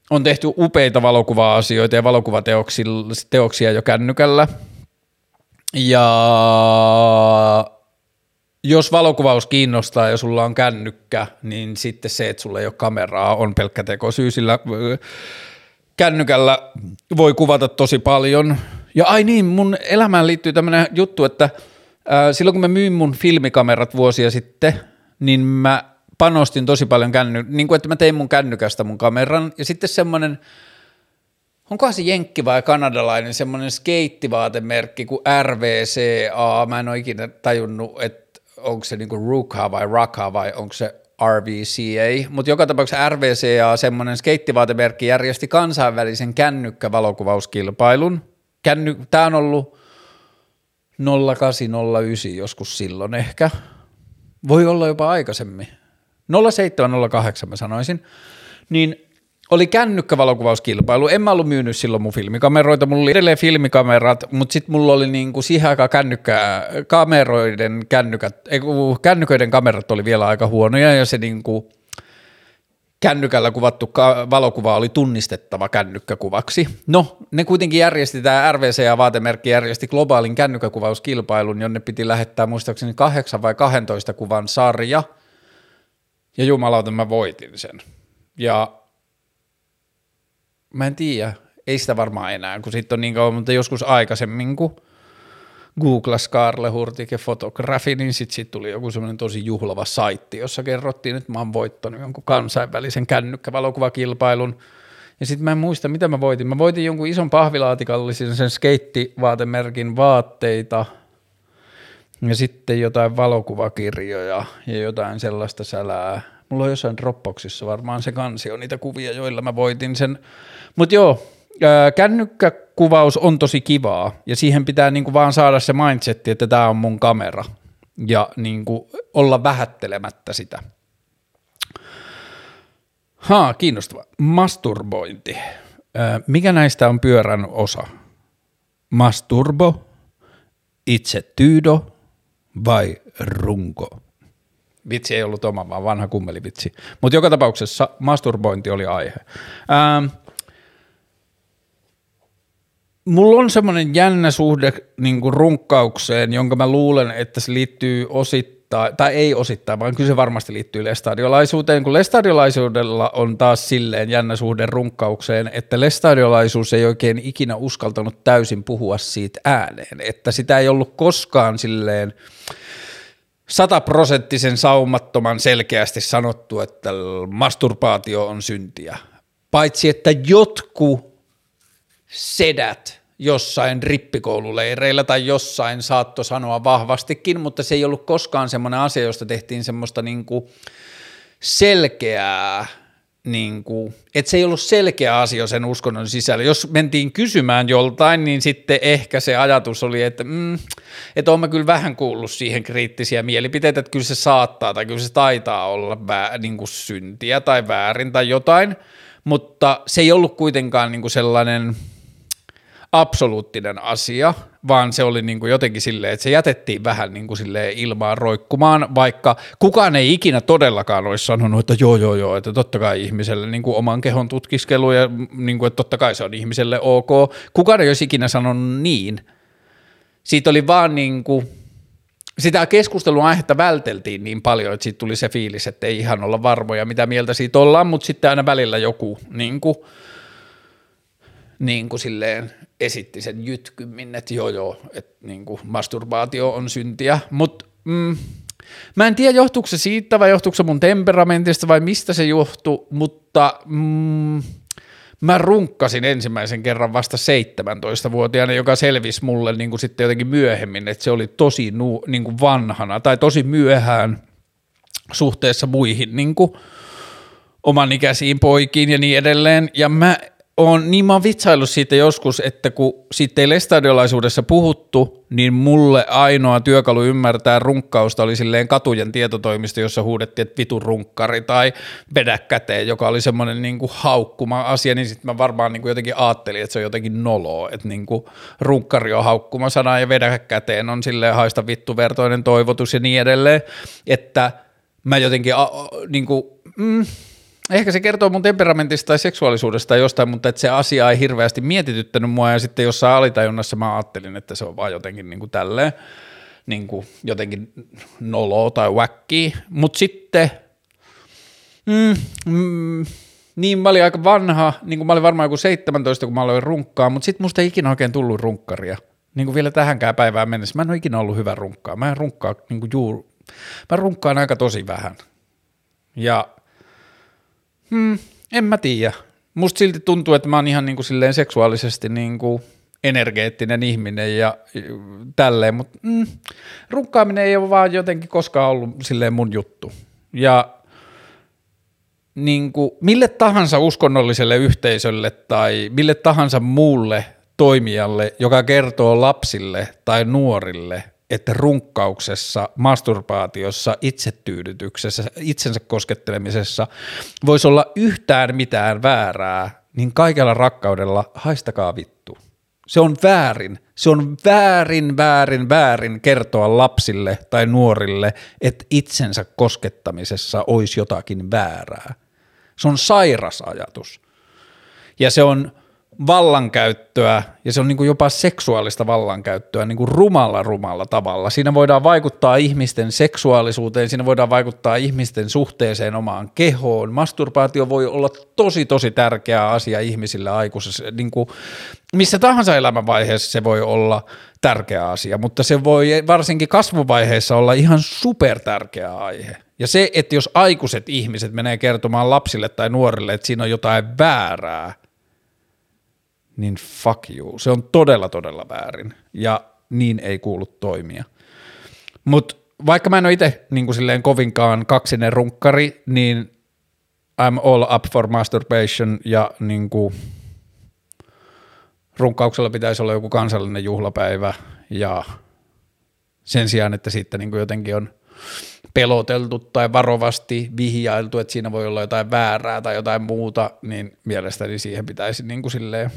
On tehty upeita valokuva-asioita ja valokuvateoksia jo kännykällä. Ja jos valokuvaus kiinnostaa ja sulla on kännykkä, niin sitten se, että sulla ei ole kameraa, on pelkkä tekosyy, sillä kännykällä voi kuvata tosi paljon. Ja ai niin, mun elämään liittyy tämmöinen juttu, että silloin kun mä myin mun filmikamerat vuosia sitten, niin mä panostin tosi paljon känny, niin kuin että mä tein mun kännykästä mun kameran, ja sitten semmoinen, onkohan se jenkki vai kanadalainen, semmoinen skeittivaatemerkki kuin RVCA, mä en ole ikinä tajunnut, että onko se niinku Ruka vai Raka vai onko se RVCA, mutta joka tapauksessa RVCA, semmoinen skeittivaatemerkki, järjesti kansainvälisen kännykkävalokuvauskilpailun. Känny, Tämä on ollut 0809 joskus silloin ehkä. Voi olla jopa aikaisemmin. 0708 mä sanoisin. Niin oli kännykkävalokuvauskilpailu. En mä ollut myynyt silloin mun filmikameroita. Mulla oli edelleen filmikamerat, mutta sitten mulla oli niinku siihen aikaan kännykkä, kameroiden kännykät, ei, kännyköiden kamerat oli vielä aika huonoja ja se niinku, kännykällä kuvattu valokuva oli tunnistettava kännykkäkuvaksi. No, ne kuitenkin järjesti, tämä RVC ja vaatemerkki järjesti globaalin kännykkäkuvauskilpailun, jonne piti lähettää muistaakseni 8 vai 12 kuvan sarja, ja jumalauta mä voitin sen. Ja mä en tiedä, ei sitä varmaan enää, kun sitten on niin kauan, mutta joskus aikaisemmin, kun googlas Karle Hurtike fotografi, niin sitten sit tuli joku semmoinen tosi juhlava saitti, jossa kerrottiin, että mä oon voittanut jonkun kansainvälisen kännykkävalokuvakilpailun. Ja sitten mä en muista, mitä mä voitin. Mä voitin jonkun ison pahvilaatikallisen sen skeittivaatemerkin vaatteita ja sitten jotain valokuvakirjoja ja jotain sellaista sälää. Mulla on jossain Dropboxissa varmaan se kansi on niitä kuvia, joilla mä voitin sen. Mutta joo, kännykkäkuvaus on tosi kivaa ja siihen pitää niinku vaan saada se mindsetti, että tämä on mun kamera ja niinku olla vähättelemättä sitä. Haa, kiinnostava. Masturbointi. Mikä näistä on pyörän osa? Masturbo, itse tyydo vai runko? Vitsi ei ollut oma, vaan vanha kummelivitsi. Mutta joka tapauksessa masturbointi oli aihe. Ähm, Mulla on semmoinen jännä suhde niin kuin runkkaukseen, jonka mä luulen, että se liittyy osittain, tai ei osittain, vaan kyllä se varmasti liittyy lestadiolaisuuteen, kun lestadiolaisuudella on taas silleen jännä suhde runkkaukseen, että lestadiolaisuus ei oikein ikinä uskaltanut täysin puhua siitä ääneen, että sitä ei ollut koskaan silleen sataprosenttisen saumattoman selkeästi sanottu, että masturbaatio on syntiä, paitsi että jotkut sedät jossain rippikoululeireillä tai jossain saatto sanoa vahvastikin, mutta se ei ollut koskaan semmoinen asia, josta tehtiin semmoista niin kuin selkeää, niin kuin, että se ei ollut selkeä asia sen uskonnon sisällä. Jos mentiin kysymään joltain, niin sitten ehkä se ajatus oli, että, mm, että olen kyllä vähän kuullut siihen kriittisiä mielipiteitä, että kyllä se saattaa tai kyllä se taitaa olla vää, niin kuin syntiä tai väärin tai jotain, mutta se ei ollut kuitenkaan niin kuin sellainen – absoluuttinen asia, vaan se oli niin kuin jotenkin silleen, että se jätettiin vähän niin kuin silleen ilmaan roikkumaan, vaikka kukaan ei ikinä todellakaan olisi sanonut, että joo joo joo, että totta kai ihmiselle niin kuin oman kehon tutkiskelu ja niin kuin, että totta kai se on ihmiselle ok. Kukaan ei olisi ikinä sanonut niin. Siitä oli vaan niin kuin, sitä keskustelun aihetta välteltiin niin paljon, että siitä tuli se fiilis, että ei ihan olla varmoja, mitä mieltä siitä ollaan, mutta sitten aina välillä joku niin kuin, niin kuin silleen esitti sen jytkymmin, että joo joo, että niin kuin masturbaatio on syntiä, mutta mm, mä en tiedä johtuuko se siitä vai johtuuko se mun temperamentista vai mistä se johtuu, mutta mm, mä runkkasin ensimmäisen kerran vasta 17-vuotiaana, joka selvisi mulle niin kuin sitten jotenkin myöhemmin, että se oli tosi nu, niin kuin vanhana tai tosi myöhään suhteessa muihin niin kuin oman ikäisiin poikiin ja niin edelleen, ja mä on, niin mä oon vitsaillut siitä joskus, että kun siitä ei lestadiolaisuudessa puhuttu, niin mulle ainoa työkalu ymmärtää runkkausta oli silleen katujen tietotoimisto, jossa huudettiin, että vitun runkkari tai vedä käteen, joka oli semmoinen niin haukkuma asia, niin sitten mä varmaan niin kuin jotenkin ajattelin, että se on jotenkin noloa, että niin kuin runkkari on haukkuma sana ja vedä käteen on silleen haista vittu vertoinen toivotus ja niin edelleen, että mä jotenkin a, niin kuin, mm, Ehkä se kertoo mun temperamentista tai seksuaalisuudesta tai jostain, mutta että se asia ei hirveästi mietityttänyt mua ja sitten jossain alitajunnassa mä ajattelin, että se on vaan jotenkin niin kuin tälleen niin kuin jotenkin nolo tai wacki, mutta sitten mm, mm, niin mä olin aika vanha, niin kuin mä olin varmaan joku 17, kun mä aloin runkkaa, mutta sitten musta ei ikinä oikein tullut runkkaria. Niin kuin vielä tähänkään päivään mennessä. Mä en ole ikinä ollut hyvä runkkaa. Mä en runkkaa niin kuin juur... Mä runkkaan aika tosi vähän. Ja Hmm, en mä tiedä. Musta silti tuntuu, että mä oon ihan niin kuin silleen seksuaalisesti niin kuin energeettinen ihminen ja tälleen, mutta mm, runkkaaminen ei ole vaan jotenkin koskaan ollut silleen mun juttu. Ja niin kuin, mille tahansa uskonnolliselle yhteisölle tai mille tahansa muulle toimijalle, joka kertoo lapsille tai nuorille, että runkkauksessa, masturbaatiossa, itsetyydytyksessä, itsensä koskettelemisessa voisi olla yhtään mitään väärää, niin kaikella rakkaudella haistakaa vittu. Se on väärin. Se on väärin, väärin, väärin kertoa lapsille tai nuorille, että itsensä koskettamisessa olisi jotakin väärää. Se on sairas ajatus. Ja se on vallankäyttöä, ja se on niin kuin jopa seksuaalista vallankäyttöä niin kuin rumalla rumalla tavalla. Siinä voidaan vaikuttaa ihmisten seksuaalisuuteen, siinä voidaan vaikuttaa ihmisten suhteeseen omaan kehoon. Masturbaatio voi olla tosi tosi tärkeä asia ihmisille aikuisessa, niin kuin missä tahansa elämänvaiheessa se voi olla tärkeä asia, mutta se voi varsinkin kasvuvaiheessa olla ihan super tärkeä aihe. Ja se, että jos aikuiset ihmiset menee kertomaan lapsille tai nuorille, että siinä on jotain väärää, niin fuck you. Se on todella, todella väärin ja niin ei kuulu toimia. Mutta vaikka mä en ole itse niin silleen kovinkaan kaksinen runkkari, niin I'm all up for masturbation ja niin kuin, runkkauksella pitäisi olla joku kansallinen juhlapäivä ja sen sijaan, että sitten niin jotenkin on peloteltu tai varovasti vihjailtu, että siinä voi olla jotain väärää tai jotain muuta, niin mielestäni siihen pitäisi niin kuin silleen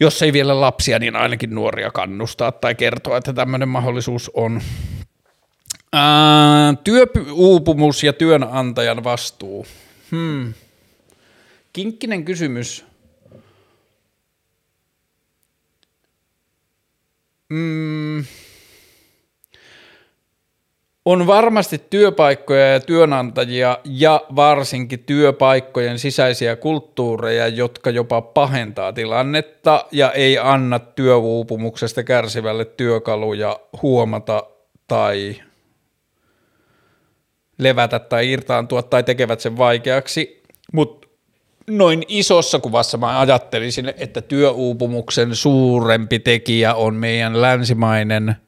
jos ei vielä lapsia, niin ainakin nuoria kannustaa tai kertoa, että tämmöinen mahdollisuus on. Ää, työuupumus ja työnantajan vastuu. Hmm. Kinkkinen kysymys. Hmm on varmasti työpaikkoja ja työnantajia ja varsinkin työpaikkojen sisäisiä kulttuureja, jotka jopa pahentaa tilannetta ja ei anna työuupumuksesta kärsivälle työkaluja huomata tai levätä tai irtaantua tai tekevät sen vaikeaksi, mutta noin isossa kuvassa mä ajattelisin, että työuupumuksen suurempi tekijä on meidän länsimainen –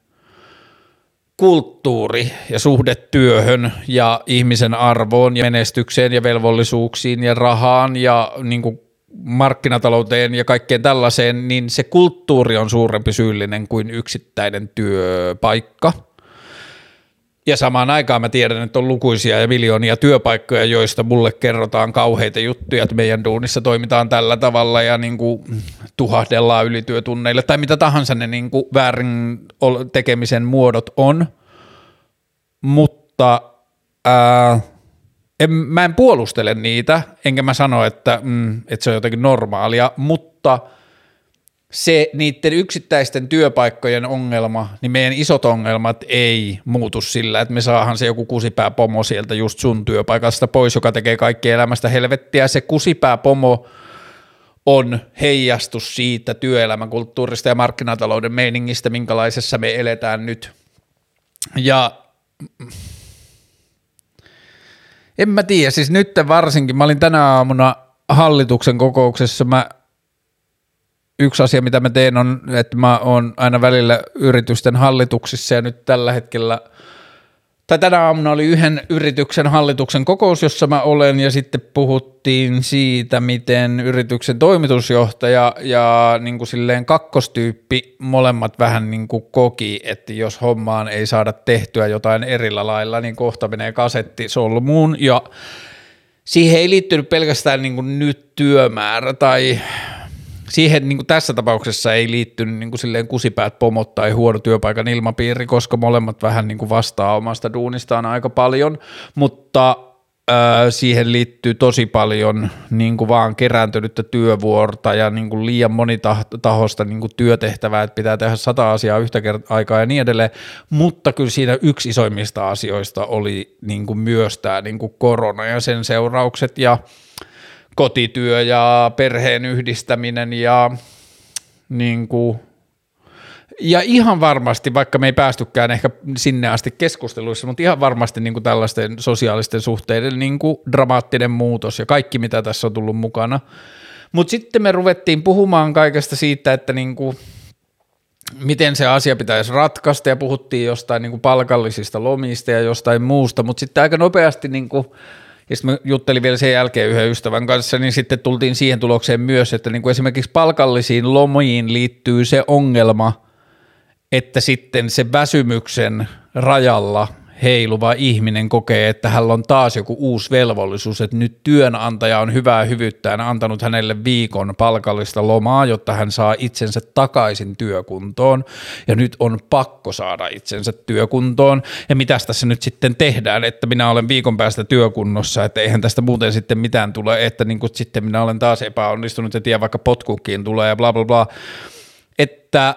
kulttuuri ja suhde työhön ja ihmisen arvoon ja menestykseen ja velvollisuuksiin ja rahaan ja niin kuin markkinatalouteen ja kaikkeen tällaiseen, niin se kulttuuri on suurempi syyllinen kuin yksittäinen työpaikka – ja samaan aikaan mä tiedän, että on lukuisia ja miljoonia työpaikkoja, joista mulle kerrotaan kauheita juttuja, että meidän duunissa toimitaan tällä tavalla ja niin kuin tuhahdellaan ylityötunneille tai mitä tahansa ne niin kuin väärin tekemisen muodot on. Mutta ää, en, mä en puolustele niitä, enkä mä sano, että, mm, että se on jotenkin normaalia, mutta – se niiden yksittäisten työpaikkojen ongelma, niin meidän isot ongelmat ei muutu sillä, että me saahan se joku kusipääpomo sieltä just sun työpaikasta pois, joka tekee kaikki elämästä helvettiä. Se kusipääpomo on heijastus siitä työelämäkulttuurista ja markkinatalouden meiningistä, minkälaisessa me eletään nyt. Ja en mä tiedä, siis nyt varsinkin, mä olin tänä aamuna hallituksen kokouksessa, mä yksi asia, mitä mä teen, on, että mä oon aina välillä yritysten hallituksissa ja nyt tällä hetkellä tai tänä aamuna oli yhden yrityksen hallituksen kokous, jossa mä olen, ja sitten puhuttiin siitä, miten yrityksen toimitusjohtaja ja niin kuin silleen kakkostyyppi molemmat vähän niin kuin koki, että jos hommaan ei saada tehtyä jotain erillä lailla, niin kohta menee kasetti solmuun, ja siihen ei liittynyt pelkästään niin kuin nyt työmäärä tai siihen niin kuin tässä tapauksessa ei liittynyt niin kuin silleen kusipäät pomot tai huono työpaikan ilmapiiri, koska molemmat vähän niin kuin vastaa omasta duunistaan aika paljon, mutta siihen liittyy tosi paljon niin kuin vaan kerääntynyttä työvuorta ja niin kuin liian monitahosta niin kuin työtehtävää, että pitää tehdä sata asiaa yhtä aikaa ja niin edelleen, mutta kyllä siinä yksi isoimmista asioista oli niin kuin myös tämä niin kuin korona ja sen seuraukset ja kotityö ja perheen yhdistäminen ja niin kuin, ja ihan varmasti, vaikka me ei päästykään ehkä sinne asti keskusteluissa, mutta ihan varmasti niin kuin tällaisten sosiaalisten suhteiden niin kuin dramaattinen muutos ja kaikki, mitä tässä on tullut mukana. Mutta sitten me ruvettiin puhumaan kaikesta siitä, että niin kuin, miten se asia pitäisi ratkaista ja puhuttiin jostain niin kuin palkallisista lomista ja jostain muusta, mutta sitten aika nopeasti niin kuin – ja sitten mä juttelin vielä sen jälkeen yhden ystävän kanssa, niin sitten tultiin siihen tulokseen myös, että niin kuin esimerkiksi palkallisiin lomiin liittyy se ongelma, että sitten se väsymyksen rajalla – heiluva ihminen kokee, että hänellä on taas joku uusi velvollisuus, että nyt työnantaja on hyvää hyvyyttään antanut hänelle viikon palkallista lomaa, jotta hän saa itsensä takaisin työkuntoon, ja nyt on pakko saada itsensä työkuntoon, ja mitä tässä nyt sitten tehdään, että minä olen viikon päästä työkunnossa, että eihän tästä muuten sitten mitään tule, että niin kuin sitten minä olen taas epäonnistunut ja tiedän vaikka potkukin tulee ja bla bla bla, että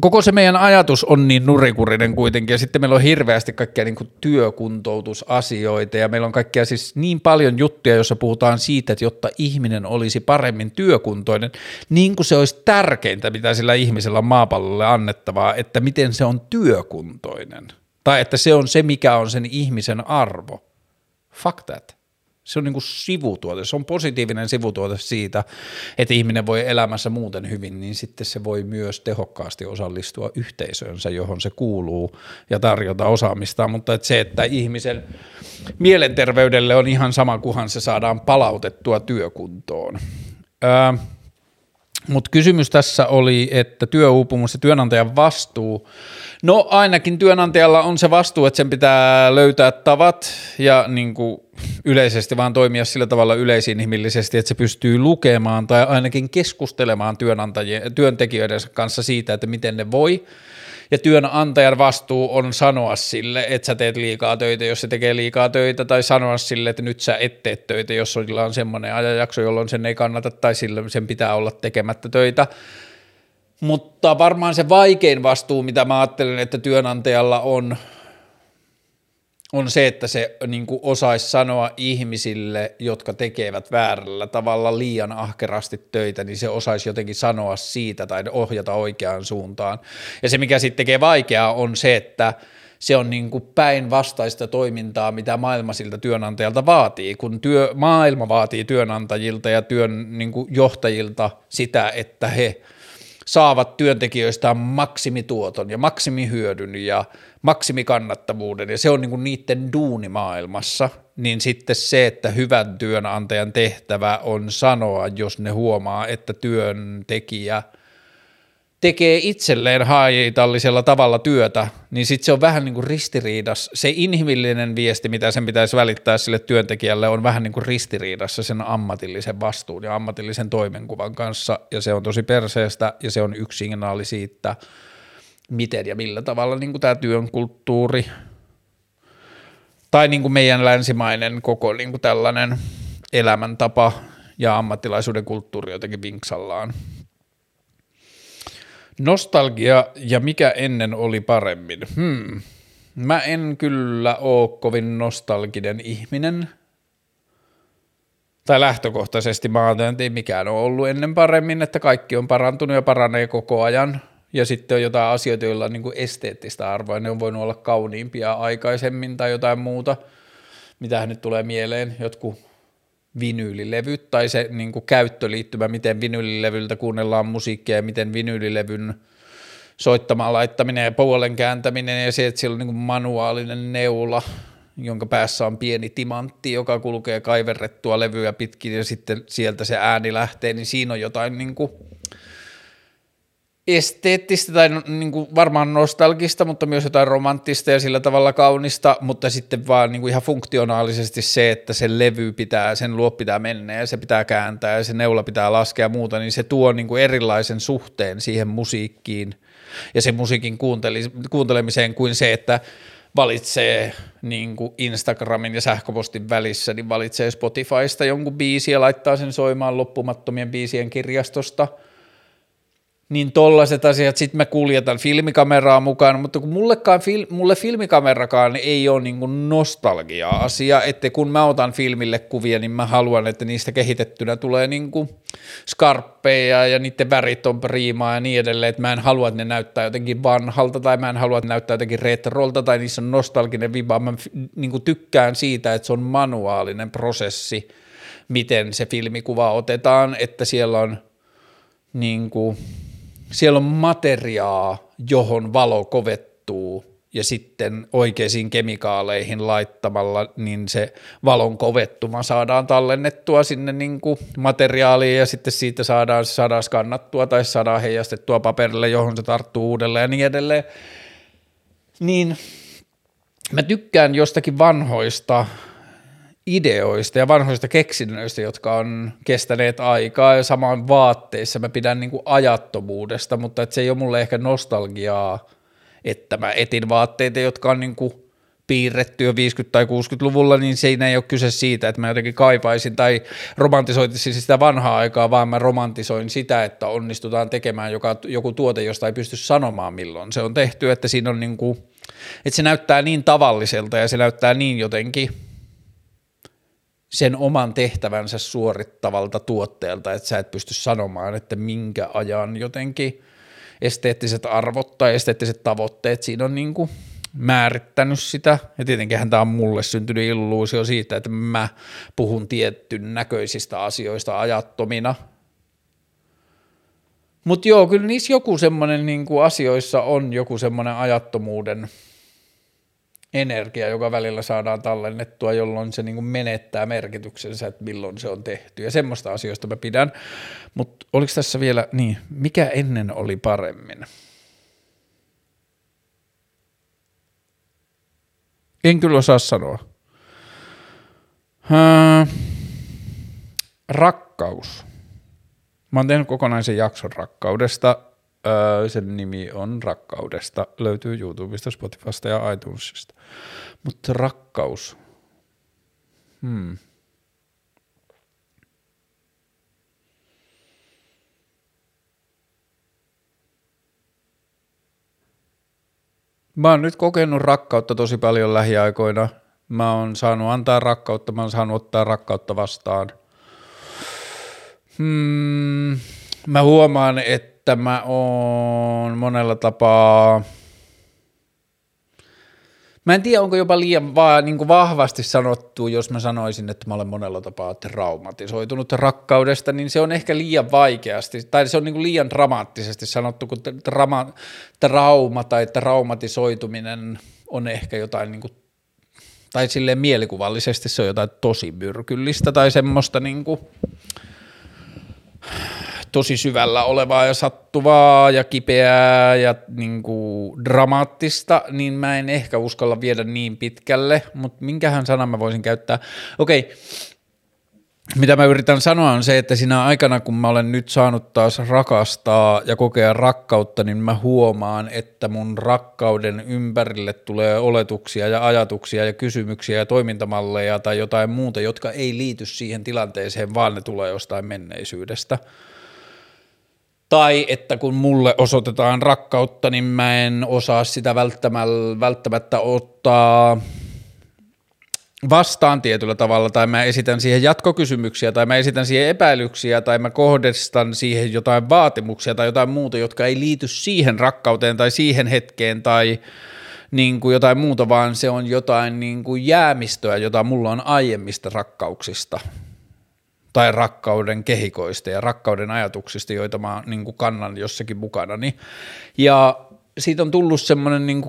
koko se meidän ajatus on niin nurikurinen kuitenkin, ja sitten meillä on hirveästi kaikkia niin kuin työkuntoutusasioita, ja meillä on kaikkia siis niin paljon juttuja, joissa puhutaan siitä, että jotta ihminen olisi paremmin työkuntoinen, niin kuin se olisi tärkeintä, mitä sillä ihmisellä on maapallolle annettavaa, että miten se on työkuntoinen, tai että se on se, mikä on sen ihmisen arvo. Fuck that se on niin kuin sivutuote, se on positiivinen sivutuote siitä, että ihminen voi elämässä muuten hyvin, niin sitten se voi myös tehokkaasti osallistua yhteisöönsä, johon se kuuluu ja tarjota osaamistaan, mutta että se, että ihmisen mielenterveydelle on ihan sama, kunhan se saadaan palautettua työkuntoon. Öö, mutta kysymys tässä oli, että työuupumus ja työnantajan vastuu. No ainakin työnantajalla on se vastuu, että sen pitää löytää tavat ja niin kuin yleisesti vaan toimia sillä tavalla yleisinhimillisesti, että se pystyy lukemaan tai ainakin keskustelemaan työnantajien, työntekijöiden kanssa siitä, että miten ne voi. Ja työnantajan vastuu on sanoa sille, että sä teet liikaa töitä, jos se tekee liikaa töitä, tai sanoa sille, että nyt sä et tee töitä, jos sillä on semmoinen ajanjakso, jolloin sen ei kannata, tai sillä sen pitää olla tekemättä töitä. Mutta varmaan se vaikein vastuu, mitä mä ajattelen, että työnantajalla on, on se, että se niin kuin osaisi sanoa ihmisille, jotka tekevät väärällä tavalla liian ahkerasti töitä, niin se osaisi jotenkin sanoa siitä tai ohjata oikeaan suuntaan. Ja se, mikä sitten tekee vaikeaa, on se, että se on niin päinvastaista toimintaa, mitä maailma siltä työnantajalta vaatii, kun työ, maailma vaatii työnantajilta ja työn niin kuin johtajilta sitä, että he – saavat työntekijöistään maksimituoton ja maksimihyödyn ja maksimikannattavuuden ja se on niin kuin niiden duunimaailmassa, niin sitten se, että hyvän työnantajan tehtävä on sanoa, jos ne huomaa, että työntekijä – tekee itselleen haitallisella tavalla työtä, niin sitten se on vähän niin kuin ristiriidassa. Se inhimillinen viesti, mitä sen pitäisi välittää sille työntekijälle, on vähän niin kuin ristiriidassa sen ammatillisen vastuun ja ammatillisen toimenkuvan kanssa, ja se on tosi perseestä, ja se on yksi signaali siitä, miten ja millä tavalla niin kuin tämä työn kulttuuri tai niin kuin meidän länsimainen koko niin kuin tällainen elämäntapa ja ammattilaisuuden kulttuuri jotenkin vinksallaan. Nostalgia ja mikä ennen oli paremmin? Hmm. Mä en kyllä oo kovin nostalginen ihminen. Tai lähtökohtaisesti mä ajattelen, että ei mikään ole ollut ennen paremmin, että kaikki on parantunut ja paranee koko ajan. Ja sitten on jotain asioita, joilla on niin kuin esteettistä arvoa, ne on voinut olla kauniimpia aikaisemmin tai jotain muuta. Mitähän nyt tulee mieleen, jotkut vinyylilevyt tai se niin kuin käyttöliittymä, miten vinyylilevyltä kuunnellaan musiikkia ja miten vinyylilevyn soittamaan laittaminen ja puolen kääntäminen ja se, että siellä on niin kuin manuaalinen neula, jonka päässä on pieni timantti, joka kulkee kaiverrettua levyä pitkin ja sitten sieltä se ääni lähtee, niin siinä on jotain niin kuin esteettistä tai niin kuin varmaan nostalgista, mutta myös jotain romanttista ja sillä tavalla kaunista, mutta sitten vaan niin kuin ihan funktionaalisesti se, että sen levy pitää, sen luo pitää mennä ja se pitää kääntää ja se neula pitää laskea ja muuta, niin se tuo niin kuin erilaisen suhteen siihen musiikkiin ja sen musiikin kuuntelemiseen kuin se, että valitsee niin kuin Instagramin ja sähköpostin välissä, niin valitsee Spotifysta jonkun biisi ja laittaa sen soimaan loppumattomien biisien kirjastosta – niin tollaiset asiat, sitten mä kuljetan filmikameraa mukaan, mutta kun mullekaan, fil, mulle filmikamerakaan ei ole niin nostalgia-asia, että kun mä otan filmille kuvia, niin mä haluan, että niistä kehitettynä tulee niin kuin skarppeja ja niiden värit on priimaa ja niin edelleen, että mä en halua, että ne näyttää jotenkin vanhalta tai mä en halua, että ne näyttää jotenkin retrolta tai niissä on nostalginen viba, mä niin kuin tykkään siitä, että se on manuaalinen prosessi, miten se filmikuva otetaan, että siellä on niin kuin, siellä on materiaa, johon valo kovettuu ja sitten oikeisiin kemikaaleihin laittamalla, niin se valon kovettuma saadaan tallennettua sinne niin kuin materiaaliin ja sitten siitä saadaan, saadaan skannattua tai saadaan heijastettua paperille, johon se tarttuu uudelleen ja niin edelleen. Niin mä tykkään jostakin vanhoista ideoista ja vanhoista keksinnöistä, jotka on kestäneet aikaa ja samaan vaatteissa. Mä pidän niin kuin ajattomuudesta, mutta että se ei ole mulle ehkä nostalgiaa, että mä etin vaatteita, jotka on niin kuin piirretty jo 50- tai 60-luvulla, niin siinä ei ole kyse siitä, että mä jotenkin kaipaisin tai romantisoitisin sitä vanhaa aikaa, vaan mä romantisoin sitä, että onnistutaan tekemään joka, joku tuote, josta ei pysty sanomaan milloin se on tehty, että siinä on niin kuin, että se näyttää niin tavalliselta ja se näyttää niin jotenkin – sen oman tehtävänsä suorittavalta tuotteelta, että sä et pysty sanomaan, että minkä ajan jotenkin esteettiset arvot tai esteettiset tavoitteet siinä on niin kuin määrittänyt sitä. Ja tietenkin tämä on mulle syntynyt illuusio siitä, että mä puhun tiettyn näköisistä asioista ajattomina. Mutta joo, kyllä niissä joku semmoinen niin asioissa on joku semmoinen ajattomuuden – energia, joka välillä saadaan tallennettua, jolloin se niin kuin menettää merkityksensä, että milloin se on tehty. Ja semmoista asioista mä pidän. Mutta oliko tässä vielä, niin, mikä ennen oli paremmin? En kyllä osaa sanoa. Haa, rakkaus. Mä oon tehnyt kokonaisen jakson rakkaudesta Öö, sen nimi on Rakkaudesta. Löytyy YouTubesta, Spotifysta ja iTunesista. Mutta rakkaus. Hmm. Mä oon nyt kokenut rakkautta tosi paljon lähiaikoina. Mä oon saanut antaa rakkautta, mä oon saanut ottaa rakkautta vastaan. Hmm. Mä huomaan, että mä oon monella tapaa, mä en tiedä onko jopa liian va, niin kuin vahvasti sanottu, jos mä sanoisin, että mä olen monella tapaa traumatisoitunut rakkaudesta, niin se on ehkä liian vaikeasti, tai se on niin kuin liian dramaattisesti sanottu, kun drama, trauma tai traumatisoituminen on ehkä jotain niin kuin tai silleen mielikuvallisesti se on jotain tosi myrkyllistä tai semmoista niin kuin, tosi syvällä olevaa ja sattuvaa ja kipeää ja niin kuin dramaattista, niin mä en ehkä uskalla viedä niin pitkälle, mutta minkähän sanan mä voisin käyttää. Okei, mitä mä yritän sanoa on se, että siinä aikana, kun mä olen nyt saanut taas rakastaa ja kokea rakkautta, niin mä huomaan, että mun rakkauden ympärille tulee oletuksia ja ajatuksia ja kysymyksiä ja toimintamalleja tai jotain muuta, jotka ei liity siihen tilanteeseen, vaan ne tulee jostain menneisyydestä – tai että kun mulle osoitetaan rakkautta, niin mä en osaa sitä välttämättä ottaa vastaan tietyllä tavalla, tai mä esitän siihen jatkokysymyksiä, tai mä esitän siihen epäilyksiä, tai mä kohdistan siihen jotain vaatimuksia tai jotain muuta, jotka ei liity siihen rakkauteen tai siihen hetkeen tai niin kuin jotain muuta, vaan se on jotain niin kuin jäämistöä, jota mulla on aiemmista rakkauksista tai rakkauden kehikoista ja rakkauden ajatuksista, joita mä niin kuin kannan jossakin mukana. Ja siitä on tullut semmoinen niin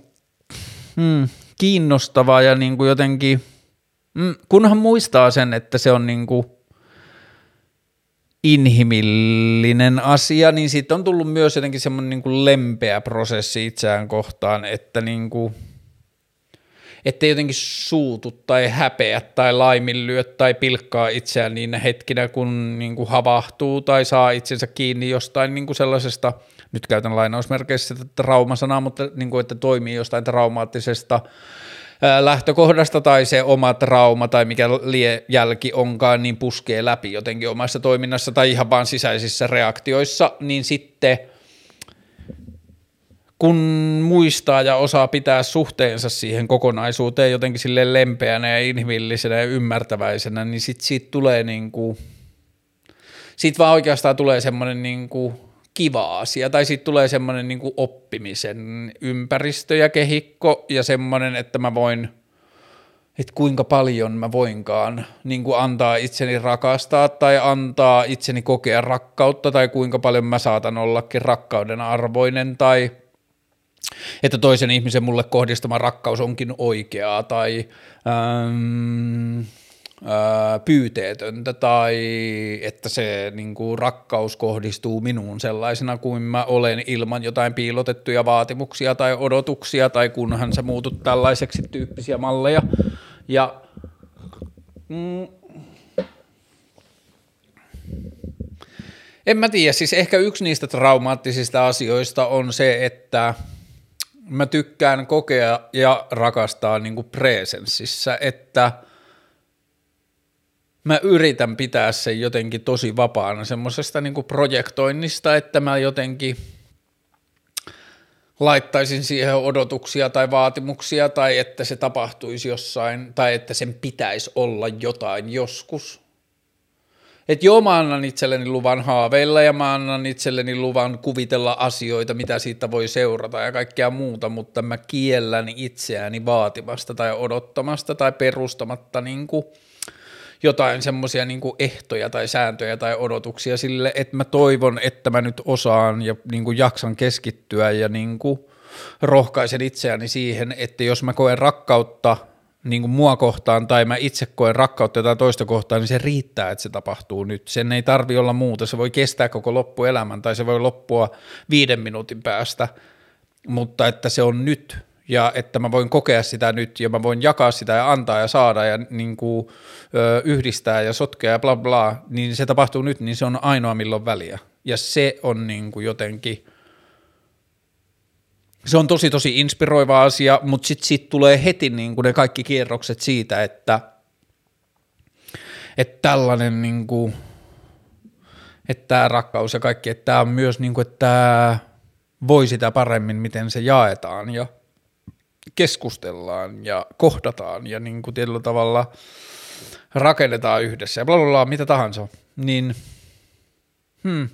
hmm, kiinnostava ja niin kuin jotenkin, mm, kunhan muistaa sen, että se on niin kuin inhimillinen asia, niin siitä on tullut myös jotenkin semmoinen niin kuin lempeä prosessi itseään kohtaan, että niin kuin, ettei jotenkin suutu tai häpeä tai laiminlyö tai pilkkaa itseään niin hetkinä, kun niin kuin havahtuu tai saa itsensä kiinni jostain niin kuin sellaisesta, nyt käytän lainausmerkeissä traumasanaa, mutta niin kuin, että toimii jostain traumaattisesta lähtökohdasta tai se oma trauma tai mikä lie jälki onkaan, niin puskee läpi jotenkin omassa toiminnassa tai ihan vaan sisäisissä reaktioissa, niin sitten kun muistaa ja osaa pitää suhteensa siihen kokonaisuuteen jotenkin sille lempeänä ja inhimillisenä ja ymmärtäväisenä, niin sitten siitä tulee niin kuin, siitä vaan oikeastaan tulee semmoinen niin kuin kiva asia, tai sitten tulee semmoinen niin oppimisen ympäristö ja kehikko, ja semmoinen, että mä voin, että kuinka paljon mä voinkaan niin kuin antaa itseni rakastaa, tai antaa itseni kokea rakkautta, tai kuinka paljon mä saatan ollakin rakkauden arvoinen, tai että toisen ihmisen mulle kohdistama rakkaus onkin oikeaa, tai... Ähm, pyyteetöntä tai että se niin kuin, rakkaus kohdistuu minuun sellaisena kuin mä olen ilman jotain piilotettuja vaatimuksia tai odotuksia tai kunhan sä muutut tällaiseksi tyyppisiä malleja. Ja mm, en mä tiedä, siis ehkä yksi niistä traumaattisista asioista on se, että mä tykkään kokea ja rakastaa niin kuin presenssissä, että – mä yritän pitää sen jotenkin tosi vapaana semmoisesta niin projektoinnista, että mä jotenkin laittaisin siihen odotuksia tai vaatimuksia tai että se tapahtuisi jossain tai että sen pitäisi olla jotain joskus. Että joo, mä annan itselleni luvan haaveilla ja mä annan itselleni luvan kuvitella asioita, mitä siitä voi seurata ja kaikkea muuta, mutta mä kiellän itseäni vaatimasta tai odottamasta tai perustamatta niin kuin – jotain semmoisia niin ehtoja tai sääntöjä tai odotuksia sille, että mä toivon, että mä nyt osaan ja niin kuin jaksan keskittyä ja niin kuin rohkaisen itseäni siihen, että jos mä koen rakkautta niin kuin mua kohtaan tai mä itse koen rakkautta jotain toista kohtaan, niin se riittää, että se tapahtuu nyt. Sen ei tarvi olla muuta, se voi kestää koko loppuelämän tai se voi loppua viiden minuutin päästä, mutta että se on nyt ja että mä voin kokea sitä nyt ja mä voin jakaa sitä ja antaa ja saada ja niin kuin, ö, yhdistää ja sotkea ja bla bla, niin se tapahtuu nyt, niin se on ainoa milloin väliä. Ja se on niin kuin jotenkin, se on tosi tosi inspiroiva asia, mutta sitten siitä tulee heti niin kuin ne kaikki kierrokset siitä, että, että tällainen niin kuin, että tämä rakkaus ja kaikki, että tämä on myös niin kuin, että tämä voi sitä paremmin, miten se jaetaan ja keskustellaan ja kohdataan ja niin kuin tietyllä tavalla rakennetaan yhdessä ja bla bla bla, mitä tahansa, niin hmm,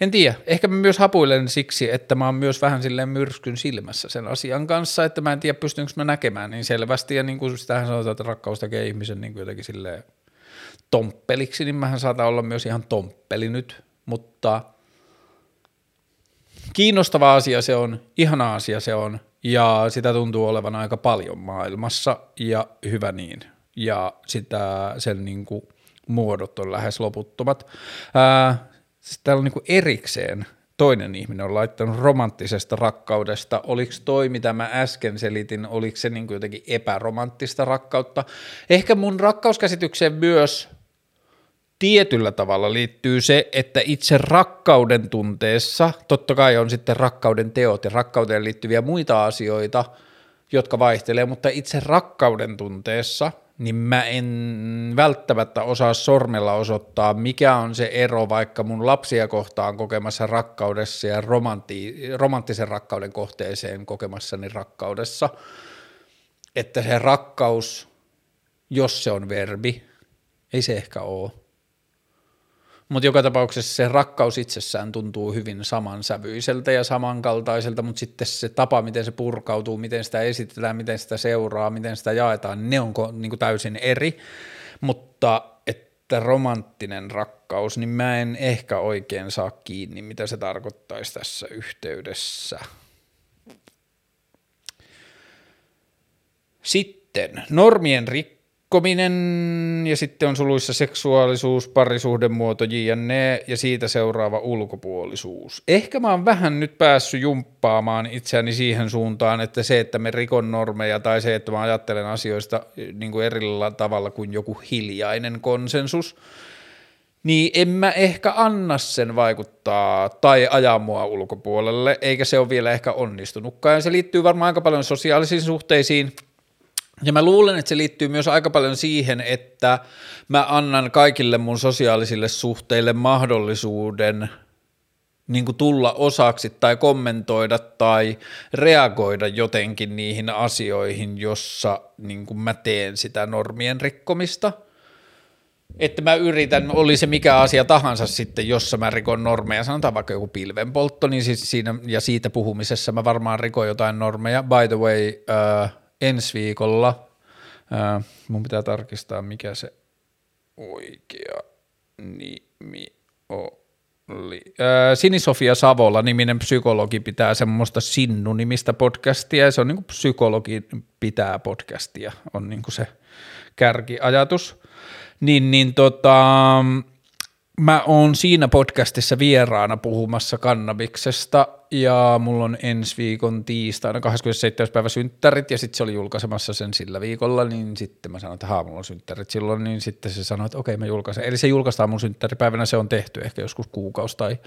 en tiedä, ehkä mä myös hapuilen siksi, että mä oon myös vähän silleen myrskyn silmässä sen asian kanssa, että mä en tiedä pystynkö mä näkemään niin selvästi. Ja niin kuin sitähän sanotaan, että rakkaus tekee ihmisen niin kuin jotenkin silleen tomppeliksi, niin mähän saatan olla myös ihan tomppeli nyt, mutta kiinnostava asia se on, ihana asia se on, ja sitä tuntuu olevan aika paljon maailmassa. Ja hyvä niin. Ja sitä sen niin kuin, muodot on lähes loputtomat. Ää, siis täällä on niin erikseen toinen ihminen on laittanut romanttisesta rakkaudesta. Oliko toi, mitä mä äsken selitin, oliko se niin jotenkin epäromanttista rakkautta? Ehkä mun rakkauskäsitykseen myös tietyllä tavalla liittyy se, että itse rakkauden tunteessa, totta kai on sitten rakkauden teot ja rakkauteen liittyviä muita asioita, jotka vaihtelee, mutta itse rakkauden tunteessa, niin mä en välttämättä osaa sormella osoittaa, mikä on se ero vaikka mun lapsia kohtaan kokemassa rakkaudessa ja romantti, romanttisen rakkauden kohteeseen kokemassani rakkaudessa, että se rakkaus, jos se on verbi, ei se ehkä ole, mutta joka tapauksessa se rakkaus itsessään tuntuu hyvin samansävyiseltä ja samankaltaiselta, mutta sitten se tapa, miten se purkautuu, miten sitä esitetään, miten sitä seuraa, miten sitä jaetaan, ne on niin täysin eri. Mutta et että romanttinen rakkaus, niin mä en ehkä oikein saa kiinni, mitä se tarkoittaisi tässä yhteydessä. Sitten normien rikkominen ja sitten on suluissa seksuaalisuus, parisuhdemuoto, jne. ja siitä seuraava ulkopuolisuus. Ehkä mä oon vähän nyt päässyt jumppaamaan itseäni siihen suuntaan, että se, että me rikon normeja tai se, että mä ajattelen asioista niin kuin eri tavalla kuin joku hiljainen konsensus, niin en mä ehkä anna sen vaikuttaa tai ajaa mua ulkopuolelle, eikä se ole vielä ehkä onnistunutkaan. Ja se liittyy varmaan aika paljon sosiaalisiin suhteisiin – ja mä luulen, että se liittyy myös aika paljon siihen, että mä annan kaikille mun sosiaalisille suhteille mahdollisuuden niin kuin tulla osaksi tai kommentoida tai reagoida jotenkin niihin asioihin, jossa niin kuin mä teen sitä normien rikkomista. Että mä yritän, oli se mikä asia tahansa sitten, jossa mä rikon normeja, sanotaan vaikka joku pilvenpoltto, niin siis siinä, ja siitä puhumisessa mä varmaan rikon jotain normeja. By the way, uh, ensi viikolla, ää, mun pitää tarkistaa mikä se oikea nimi oli. Sinisofia Savola niminen psykologi pitää semmoista Sinnu-nimistä podcastia ja se on niin kuin psykologi pitää podcastia, on niin kuin se kärkiajatus. Niin, niin tota, mä oon siinä podcastissa vieraana puhumassa kannabiksesta ja mulla on ensi viikon tiistaina 27. päivä synttärit ja sitten se oli julkaisemassa sen sillä viikolla, niin sitten mä sanoin, että haa, mulla on synttärit silloin, niin sitten se sanoi, että okei mä julkaisen. Eli se julkaistaan mun synttäripäivänä, se on tehty ehkä joskus kuukausi tai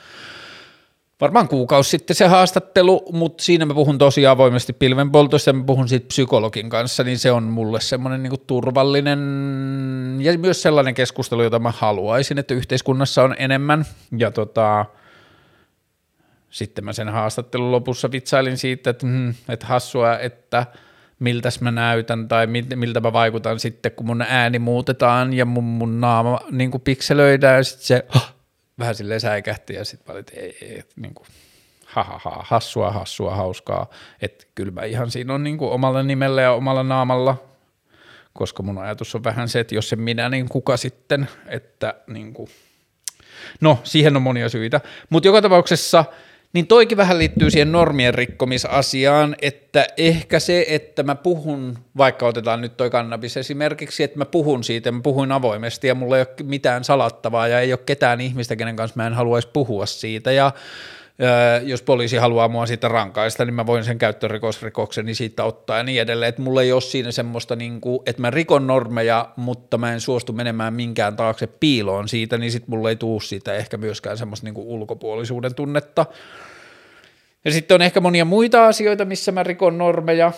varmaan kuukausi sitten se haastattelu, mutta siinä mä puhun tosi avoimesti pilvenpoltosta ja mä puhun siitä psykologin kanssa, niin se on mulle semmoinen niin turvallinen ja myös sellainen keskustelu, jota mä haluaisin, että yhteiskunnassa on enemmän. Ja tota, sitten mä sen haastattelun lopussa vitsailin siitä, että, mm, että hassua, että miltäs mä näytän tai miltä mä vaikutan sitten, kun mun ääni muutetaan ja mun, mun naama niin pikselöidään ja sitten se vähän silleen säikähti ja sitten mä että ei, ei, niin kuin, ha, ha, ha, hassua, hassua, hauskaa, että kyllä mä ihan siinä on niin kuin omalla nimellä ja omalla naamalla, koska mun ajatus on vähän se, että jos se minä, niin kuka sitten, että niin kuin, no siihen on monia syitä, mutta joka tapauksessa – niin toikin vähän liittyy siihen normien rikkomisasiaan, että ehkä se, että mä puhun, vaikka otetaan nyt toi kannabis esimerkiksi, että mä puhun siitä, mä puhun avoimesti ja mulla ei ole mitään salattavaa ja ei ole ketään ihmistä, kenen kanssa mä en haluaisi puhua siitä. Ja jos poliisi haluaa mua siitä rankaista, niin mä voin sen käyttörikosrikokseni siitä ottaa ja niin edelleen, että mulla ei ole siinä semmoista, niin kuin, että mä rikon normeja, mutta mä en suostu menemään minkään taakse piiloon siitä, niin sitten mulla ei tuu siitä ehkä myöskään semmoista niin kuin ulkopuolisuuden tunnetta. Ja sitten on ehkä monia muita asioita, missä mä rikon normeja,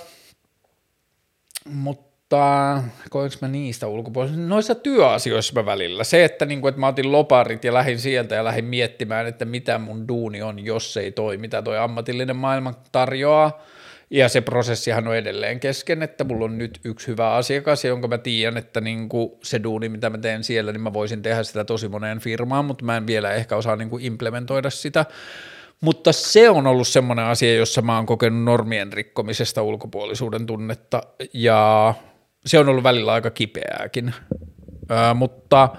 mutta mutta koinko mä niistä ulkopuolella? Noissa työasioissa mä välillä. Se, että, niin kuin, että mä otin loparit ja lähdin sieltä ja lähdin miettimään, että mitä mun duuni on, jos ei toi, mitä toi ammatillinen maailma tarjoaa. Ja se prosessihan on edelleen kesken, että mulla on nyt yksi hyvä asiakas, jonka mä tiedän, että niin kuin se duuni, mitä mä teen siellä, niin mä voisin tehdä sitä tosi moneen firmaan, mutta mä en vielä ehkä osaa niin kuin implementoida sitä. Mutta se on ollut semmoinen asia, jossa mä oon kokenut normien rikkomisesta ulkopuolisuuden tunnetta ja se on ollut välillä aika kipeääkin, Ö, mutta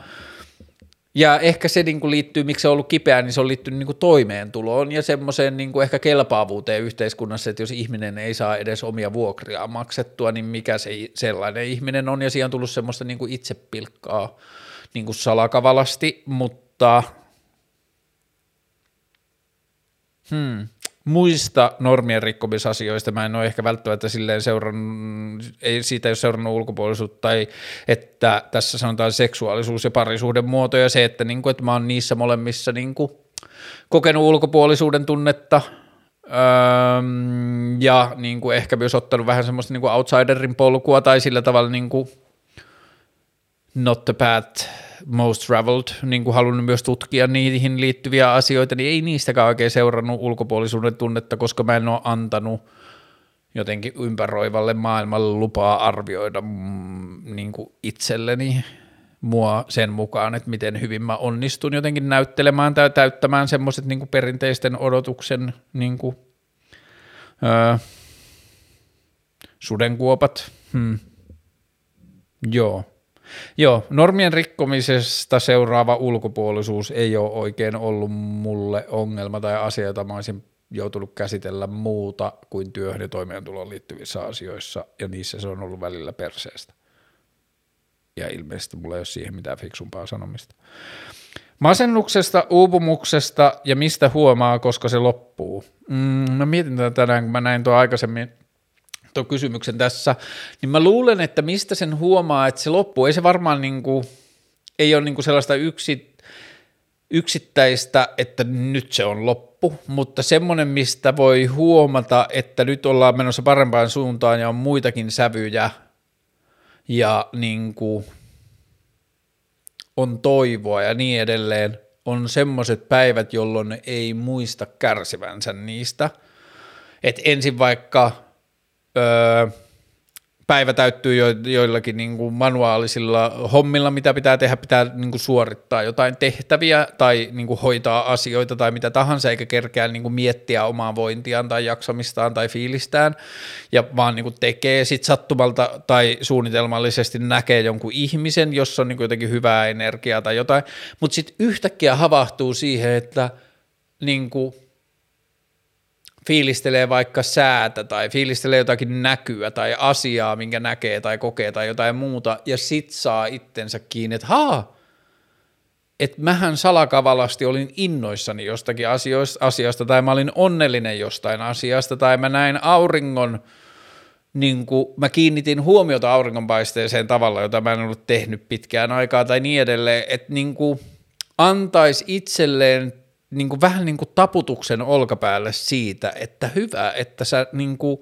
ja ehkä se niin kuin liittyy, miksi se on ollut kipeää, niin se on liittynyt niin kuin toimeentuloon ja semmoiseen niin kuin ehkä kelpaavuuteen yhteiskunnassa, että jos ihminen ei saa edes omia vuokria maksettua, niin mikä se sellainen ihminen on, ja siihen on tullut semmoista niin kuin itsepilkkaa niin kuin salakavalasti, mutta hmm, muista normien rikkomisasioista. Mä en ole ehkä välttämättä silleen seurannut, ei siitä ei ole seurannut ulkopuolisuutta tai että tässä sanotaan seksuaalisuus ja parisuuden muoto ja se, että, niin kuin, että mä oon niissä molemmissa niin kuin, kokenut ulkopuolisuuden tunnetta öö, ja niin kuin, ehkä myös ottanut vähän semmoista niin kuin outsiderin polkua tai sillä tavalla niin kuin, not the path most traveled, niin kuin halunnut myös tutkia niihin liittyviä asioita, niin ei niistäkään oikein seurannut ulkopuolisuuden tunnetta, koska mä en ole antanut jotenkin ympäröivälle maailmalle lupaa arvioida mm, niin kuin itselleni mua sen mukaan, että miten hyvin mä onnistun jotenkin näyttelemään tai täyttämään semmoiset niin perinteisten odotuksen niin kuin, öö, sudenkuopat. Hmm. Joo. Joo, normien rikkomisesta seuraava ulkopuolisuus ei ole oikein ollut mulle ongelma tai asia, jota mä olisin joutunut käsitellä muuta kuin työhön ja toimeentuloon liittyvissä asioissa, ja niissä se on ollut välillä perseestä. Ja ilmeisesti mulla ei ole siihen mitään fiksumpaa sanomista. Masennuksesta, uupumuksesta ja mistä huomaa, koska se loppuu. Mm, mä mietin tätä tänään, kun mä näin tuo aikaisemmin tuon kysymyksen tässä, niin mä luulen, että mistä sen huomaa, että se loppuu. Ei se varmaan niin kuin, ei ole niin kuin sellaista yksi, yksittäistä, että nyt se on loppu, mutta semmoinen, mistä voi huomata, että nyt ollaan menossa parempaan suuntaan ja on muitakin sävyjä ja niin kuin on toivoa ja niin edelleen, on semmoiset päivät, jolloin ei muista kärsivänsä niistä. Et ensin vaikka öö, päivä täyttyy jo, joillakin niin kuin manuaalisilla hommilla, mitä pitää tehdä, pitää niin kuin suorittaa jotain tehtäviä tai niin kuin hoitaa asioita tai mitä tahansa, eikä kerkeä niin kuin miettiä omaa vointiaan tai jaksamistaan tai fiilistään, ja vaan niin kuin tekee sit sattumalta tai suunnitelmallisesti näkee jonkun ihmisen, jossa on niin kuin jotenkin hyvää energiaa tai jotain, mutta sitten yhtäkkiä havahtuu siihen, että niin kuin – fiilistelee vaikka säätä tai fiilistelee jotakin näkyä tai asiaa, minkä näkee tai kokee tai jotain muuta, ja sit saa itsensä kiinni, että haa, että mähän salakavalasti olin innoissani jostakin asioista, asiasta, tai mä olin onnellinen jostain asiasta, tai mä näin auringon, niin kuin mä kiinnitin huomiota auringonpaisteeseen tavalla, jota mä en ollut tehnyt pitkään aikaa, tai niin edelleen, että niin antaisi itselleen niin kuin, vähän niin kuin taputuksen olkapäälle siitä, että hyvä, että sä, niin kuin,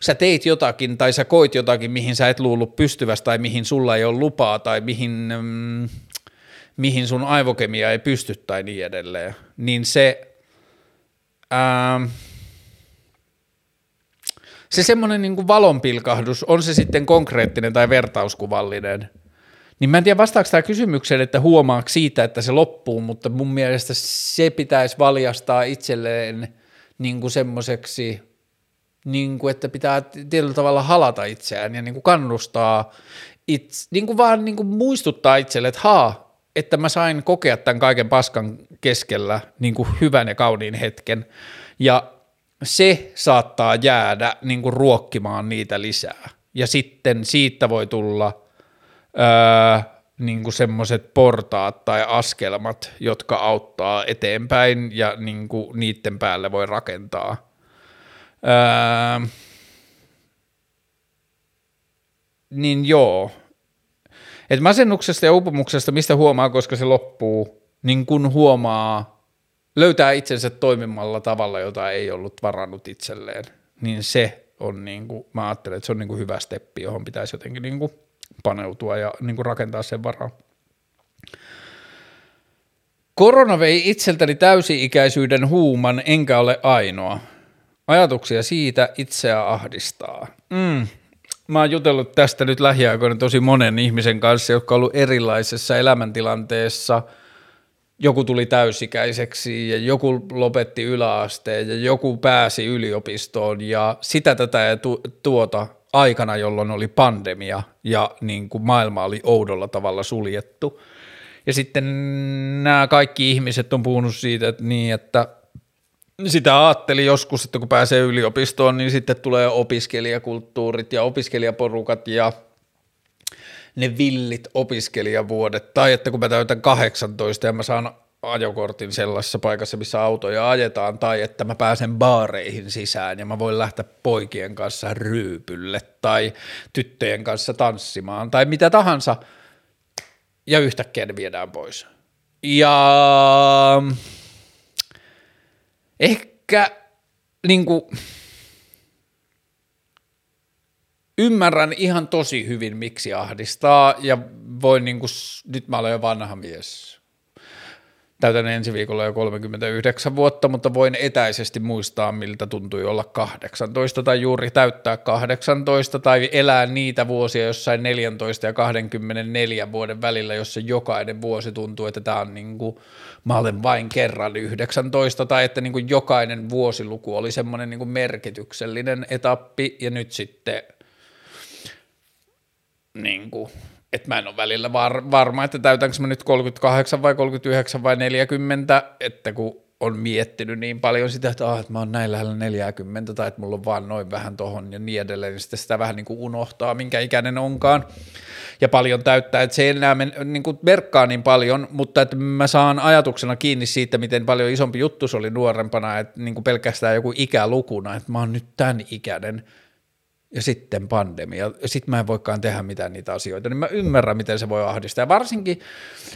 sä teit jotakin tai sä koit jotakin, mihin sä et luullut pystyvästä tai mihin sulla ei ole lupaa tai mihin, mm, mihin sun aivokemia ei pysty tai niin edelleen, niin se, ää, se semmoinen niin valonpilkahdus, on se sitten konkreettinen tai vertauskuvallinen – niin mä en tiedä vastaako tämä kysymykseen, että huomaako siitä, että se loppuu, mutta mun mielestä se pitäisi valjastaa itselleen niin kuin semmoiseksi, niin kuin, että pitää tietyllä tavalla halata itseään ja niin kuin kannustaa, itse, niin kuin vaan niin kuin muistuttaa itselle, että haa, että mä sain kokea tämän kaiken paskan keskellä niin kuin hyvän ja kauniin hetken. Ja se saattaa jäädä niin kuin ruokkimaan niitä lisää. Ja sitten siitä voi tulla – öö, niin semmoiset portaat tai askelmat, jotka auttaa eteenpäin ja niin kuin niiden päälle voi rakentaa. Öö, niin joo. Et masennuksesta ja uupumuksesta, mistä huomaa, koska se loppuu, niin kun huomaa, löytää itsensä toimimalla tavalla, jota ei ollut varannut itselleen, niin se on niin kuin, mä ajattelen, että se on niin kuin hyvä steppi, johon pitäisi jotenkin niin kuin paneutua ja niin kuin rakentaa sen varaa. Korona vei itseltäni täysi-ikäisyyden huuman, enkä ole ainoa. Ajatuksia siitä itseä ahdistaa. Mm. Mä oon jutellut tästä nyt lähiaikoina tosi monen ihmisen kanssa, jotka on ollut erilaisessa elämäntilanteessa. Joku tuli täysikäiseksi ja joku lopetti yläasteen ja joku pääsi yliopistoon ja sitä tätä ja tuota aikana, jolloin oli pandemia ja niin kuin maailma oli oudolla tavalla suljettu. Ja sitten nämä kaikki ihmiset on puhunut siitä, että niin, että sitä ajatteli joskus, että kun pääsee yliopistoon, niin sitten tulee opiskelijakulttuurit ja opiskelijaporukat ja ne villit opiskelijavuodet, tai että kun mä täytän 18 ja mä saan ajokortin sellaisessa paikassa, missä autoja ajetaan, tai että mä pääsen baareihin sisään ja mä voin lähteä poikien kanssa ryypylle tai tyttöjen kanssa tanssimaan tai mitä tahansa, ja yhtäkkiä ne viedään pois. Ja ehkä niin kuin, ymmärrän ihan tosi hyvin, miksi ahdistaa, ja voin niin kuin, nyt mä olen jo vanha mies, täytän ensi viikolla jo 39 vuotta, mutta voin etäisesti muistaa, miltä tuntui olla 18 tai juuri täyttää 18 tai elää niitä vuosia jossain 14 ja 24 vuoden välillä, jossa jokainen vuosi tuntuu, että tämä on niin kuin, mä olen vain kerran 19 tai että niin kuin jokainen vuosiluku oli semmoinen niin kuin merkityksellinen etappi ja nyt sitten niin kuin että mä en ole välillä var, varma, että täytänkö mä nyt 38 vai 39 vai 40, että kun on miettinyt niin paljon sitä, että, ah, että mä oon näin lähellä 40 tai että mulla on vaan noin vähän tohon ja niin edelleen, niin sitten sitä vähän niin kuin unohtaa, minkä ikäinen onkaan. Ja paljon täyttää, että se ei enää men, niin kuin merkkaa niin paljon, mutta että mä saan ajatuksena kiinni siitä, miten paljon isompi juttu se oli nuorempana, että niin kuin pelkästään joku ikälukuna, että mä oon nyt tämän ikäinen – ja sitten pandemia, ja sitten mä en voikaan tehdä mitään niitä asioita, niin mä ymmärrän, miten se voi ahdistaa. Ja varsinkin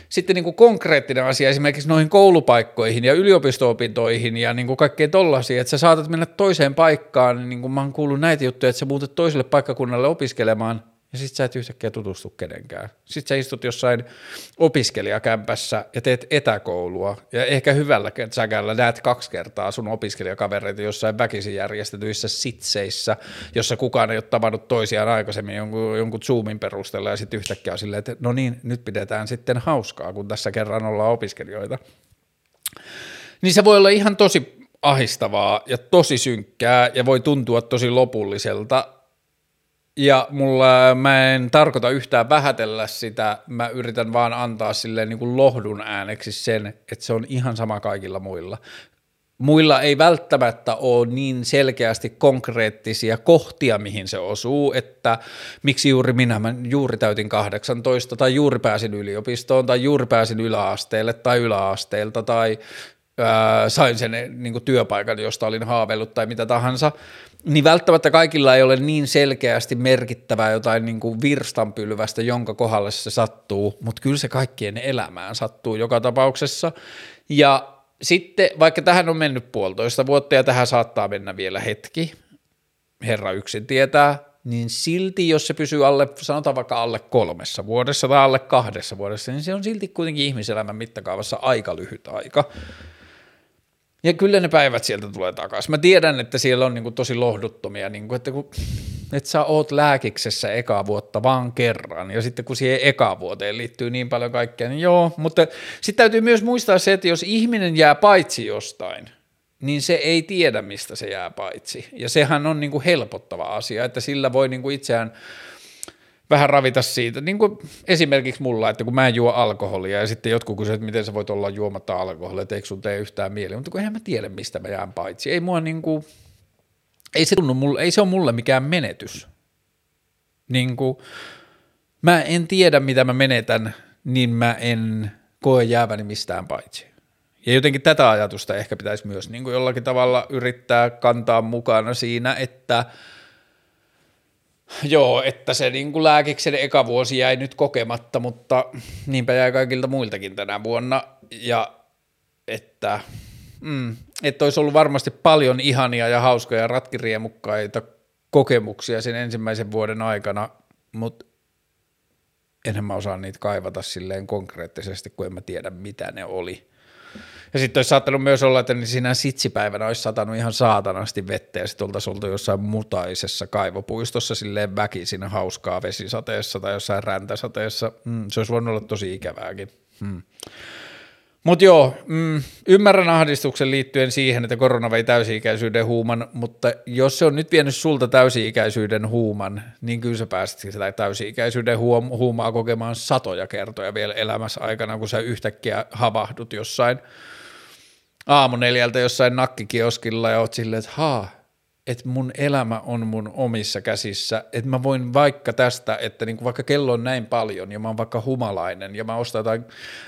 sitten niin kuin konkreettinen asia esimerkiksi noihin koulupaikkoihin ja yliopisto-opintoihin ja niin kuin kaikkeen tollaisiin, että sä saatat mennä toiseen paikkaan, niin kuin mä oon kuullut näitä juttuja, että sä muutat toiselle paikkakunnalle opiskelemaan, ja sit sä et yhtäkkiä tutustu kenenkään. Sitten sä istut jossain opiskelijakämpässä ja teet etäkoulua ja ehkä hyvällä säkällä näet kaksi kertaa sun opiskelijakavereita jossain väkisin järjestetyissä sitseissä, jossa kukaan ei ole tavannut toisiaan aikaisemmin jonkun, jonkun Zoomin perusteella ja sitten yhtäkkiä on silleen, että no niin, nyt pidetään sitten hauskaa, kun tässä kerran ollaan opiskelijoita. Niin se voi olla ihan tosi ahistavaa ja tosi synkkää ja voi tuntua tosi lopulliselta, ja mulla, mä en tarkoita yhtään vähätellä sitä, mä yritän vaan antaa silleen niin kuin lohdun ääneksi sen, että se on ihan sama kaikilla muilla. Muilla ei välttämättä ole niin selkeästi konkreettisia kohtia, mihin se osuu, että miksi juuri minä, mä juuri täytin 18 tai juuri pääsin yliopistoon tai juuri pääsin yläasteelle tai yläasteelta tai sain sen niin kuin työpaikan, josta olin haaveillut tai mitä tahansa, niin välttämättä kaikilla ei ole niin selkeästi merkittävää jotain niin kuin virstanpylvästä, jonka kohdalle se sattuu, mutta kyllä se kaikkien elämään sattuu joka tapauksessa. Ja sitten, vaikka tähän on mennyt puolitoista vuotta ja tähän saattaa mennä vielä hetki, herra yksin tietää, niin silti jos se pysyy alle, sanotaan vaikka alle kolmessa vuodessa tai alle kahdessa vuodessa, niin se on silti kuitenkin ihmiselämän mittakaavassa aika lyhyt aika. Ja kyllä ne päivät sieltä tulee takaisin. Mä tiedän, että siellä on niinku tosi lohduttomia, niinku, että kun et sä oot lääkiksessä eka vuotta vaan kerran, ja sitten kun siihen eka vuoteen liittyy niin paljon kaikkea, niin joo, mutta sitten täytyy myös muistaa se, että jos ihminen jää paitsi jostain, niin se ei tiedä, mistä se jää paitsi. Ja sehän on niinku helpottava asia, että sillä voi niinku itseään vähän ravita siitä, niin kuin esimerkiksi mulla, että kun mä en juo alkoholia ja sitten jotkut kysyvät, että miten sä voit olla juomatta alkoholia, että eikö sun tee yhtään mieli, mutta kun eihän mä tiedä, mistä mä jään paitsi. Ei mua niin kuin, ei se, tunnu mulle, ei se ole mulle mikään menetys. Niin kuin, mä en tiedä, mitä mä menetän, niin mä en koe jääväni mistään paitsi. Ja jotenkin tätä ajatusta ehkä pitäisi myös niin kuin jollakin tavalla yrittää kantaa mukana siinä, että – Joo, että se niin kuin lääkiksen eka vuosi jäi nyt kokematta, mutta niinpä jäi kaikilta muiltakin tänä vuonna. Ja että, mm, että olisi ollut varmasti paljon ihania ja hauskoja ratkiriemukkaita kokemuksia sen ensimmäisen vuoden aikana, mutta enhän mä osaa niitä kaivata silleen konkreettisesti, kun en mä tiedä mitä ne oli. Ja sitten olisi saattanut myös olla, että niin siinä sitsipäivänä olisi satanut ihan saatanasti vettä ja sitten oltaisiin oltu jossain mutaisessa kaivopuistossa silleen väkisin hauskaa vesisateessa tai jossain räntäsateessa. Mm, se olisi voinut olla tosi ikävääkin. Mm. Mutta joo, mm, ymmärrän ahdistuksen liittyen siihen, että korona vei täysi-ikäisyyden huuman, mutta jos se on nyt vienyt sulta täysi-ikäisyyden huuman, niin kyllä sä pääset sitä täysi-ikäisyyden huum- huumaa kokemaan satoja kertoja vielä elämässä aikana, kun sä yhtäkkiä havahdut jossain – aamu neljältä jossain nakkikioskilla ja oot silleen, että haa, että mun elämä on mun omissa käsissä, että mä voin vaikka tästä, että niin vaikka kello on näin paljon ja mä oon vaikka humalainen ja mä ostan jotain